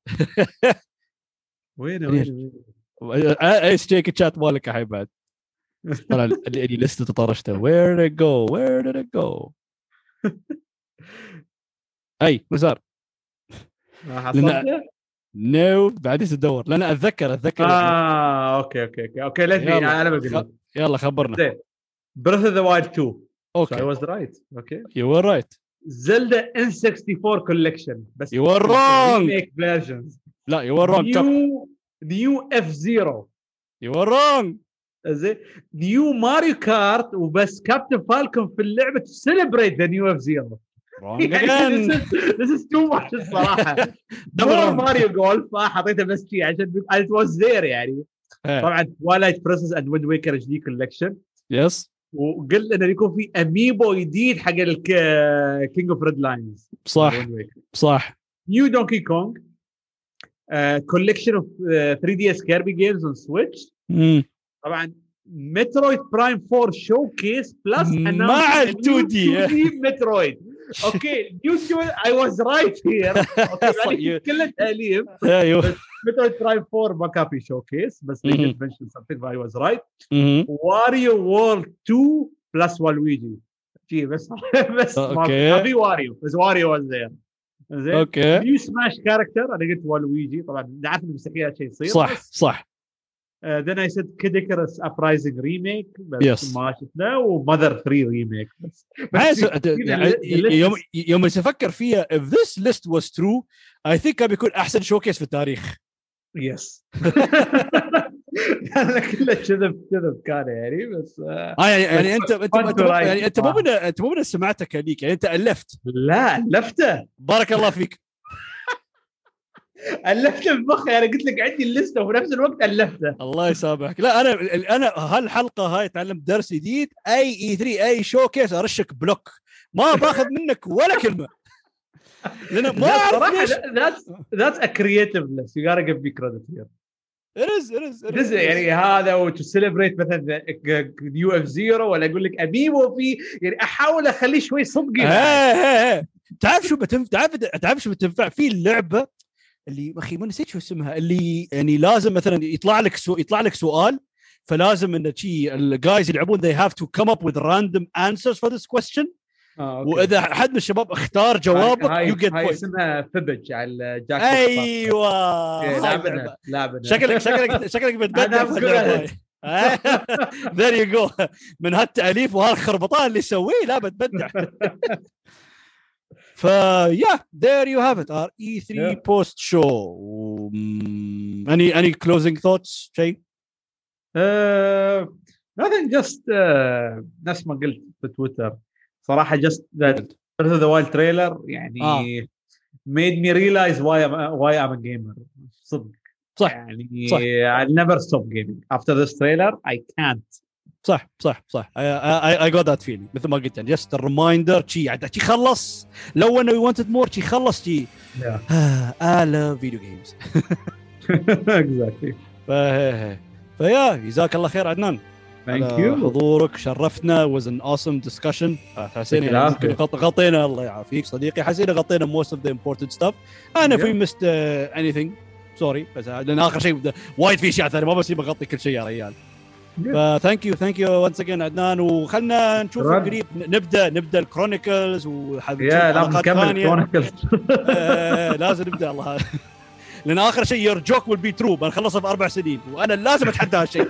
وين؟ وين إيش تشيك الشات مالك الحين بعد. طلع اللي اللي لسته تطرشته وير did it go? وير did it go? أي مسار ما حصلته؟ نو بعدين تدور؟ لأن اتذكر أتذكر آه أوكي أوكي أوكي. أوكي ليت يلا. أنا بقول. يلا خبرنا. زين. بريث اوف ذا وايلد 2 I okay. was right okay. you are right زلدا ان 64 collection بس You were wrong. ريميك فيرجنز لا يو ار رونج نيو اف زيرو يو رونج زين. نيو ماريو كارت وبس. كابتن فالكون في اللعبة celebrate the new اف زيرو This is too much الصراحة. دور. ماريو جولف حطيته بس شي عشان it was there يعني. طبعا توايلايت برنسس and ويند ويكر HD collection yes وقلنا إنه يكون في اميبو جديد حق الكينج اوف ريد لاينز صح. صح. new دونكي كونج collection of 3DS كيربي games on سويتش مم. طبعا مترويد برايم 4 showcase plus مع ال 2D. مترويد okay new I was right here okay صح، يعني you- كل التاليف أيوه مترويد برايم 4 ما كان في showcase بس they مهم. did mention something I was right مهم. واريو وورلد 2 plus والويجي جي بس بس ما okay. كان في واريو بس واريو was there زين. okay. new سماش character أنا قلت والويجي طبعا نعرف انه مستحيل شيء يصير صح صح. then I said كيد إيكاروس ابرايزنج remake بس Yes. ما شفناه ومذر 3 remake بس بس يعني يوم يوم أفكر فيها if this list was true I think كان بيكون أحسن شوكيس في التاريخ. يس كله كذب كذب كان يعني بس آه يعني يعني انت انت. يعني أنت مو. من أنت مو من سمعتك هذيك يعني أنت ألفت. لا لفته بارك الله فيك. الفته بمخي أنا قلت لك عندي اللسته وفي نفس الوقت ألفته. الله يسامحك. لا أنا أنا هالحلقة هاي تعلمت درس جديد أي اي 3 أي شوكيس أرشك بلوك. ما باخذ منك ولا كلمة. لأن ما أعرف that's that's a creative list. You gotta give me credit here it is it is, it is, This is يعني هذا وتو سيلبريت مثلا نيو اف زيرو ولا أقول لك اميمو في يعني أحاول أخليه شوي صدقي تعرف شو بتنفع تعرف تعرف شو بتنفع؟ في اللعبه اللي أخي ما نسيت شو اسمها اللي يعني لازم مثلا يطلع لك سو يطلع لك سؤال فلازم إن شي الجايز يلعبون they have to come up with random answers for this question. آه، أوكي. وإذا حد من الشباب اختار جوابك get هاي point اسمها فبج على جاك أيوه. لعبنا. لعبنا. شكلك شكلك شكلك بتبدع في. ذير يو جو من هالتأليف وهالخربطان اللي يسويه لا بتبدع. فيا ذير يو هاف ات ار اي 3 Yeah. بوست شو اني اني كلوزنج ثوتس شيء nothing just uh, نفس ما قلت في تويتر صراحة just that Breath of the Wild trailer يعني آه. made me realize why I'm why I'm a gamer. صدق. صح. يعني صح. I'll never stop gaming. After this trailer I can't. صح صح صح. I I got that feeling مثل ما قلت just ال reminder شي عاد شي خلص. لو إنه wanted more شي خلص شي. Yeah. I love video games exactly. ف yeah جزاك الله خير عدنان. Thank على you. حضورك. شرفتنا was an awesome discussion. آه، حسينا يعطيك يعني غطينا. الله يعافيك صديقي. حسينا غطينا most of the important stuff. أنا Yeah. في missed uh, anything sorry بس لأن آخر شيء وايد في أشياء ثانية. ما بس بغطي كل شيء يا ريال. ف thank you thank you once again عدنان. وخلنا نشوف. قريب. نبدا نبدأ ال Chronicles يا لا نكمل Chronicles آه، لازم نبدأ. الله. لأن آخر شيء your joke will be true بنخلصها في أربع سنين. وأنا لازم أتحدى هالشيء.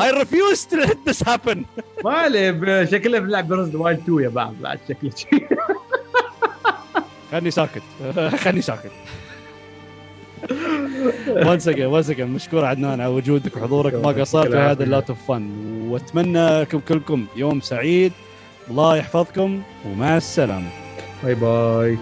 I refuse to let this happen. ما عليه شكله بنلعب بريث وايلد 2 يا بعض بعد شكله خلني ساكت. خلني ساكت. Once again once again مشكور عدنان على وجودك وحضورك. ما قصرت في هذا ال lot of fun وأتمنى لكم كلكم يوم سعيد. الله يحفظكم ومع السلامة. باي باي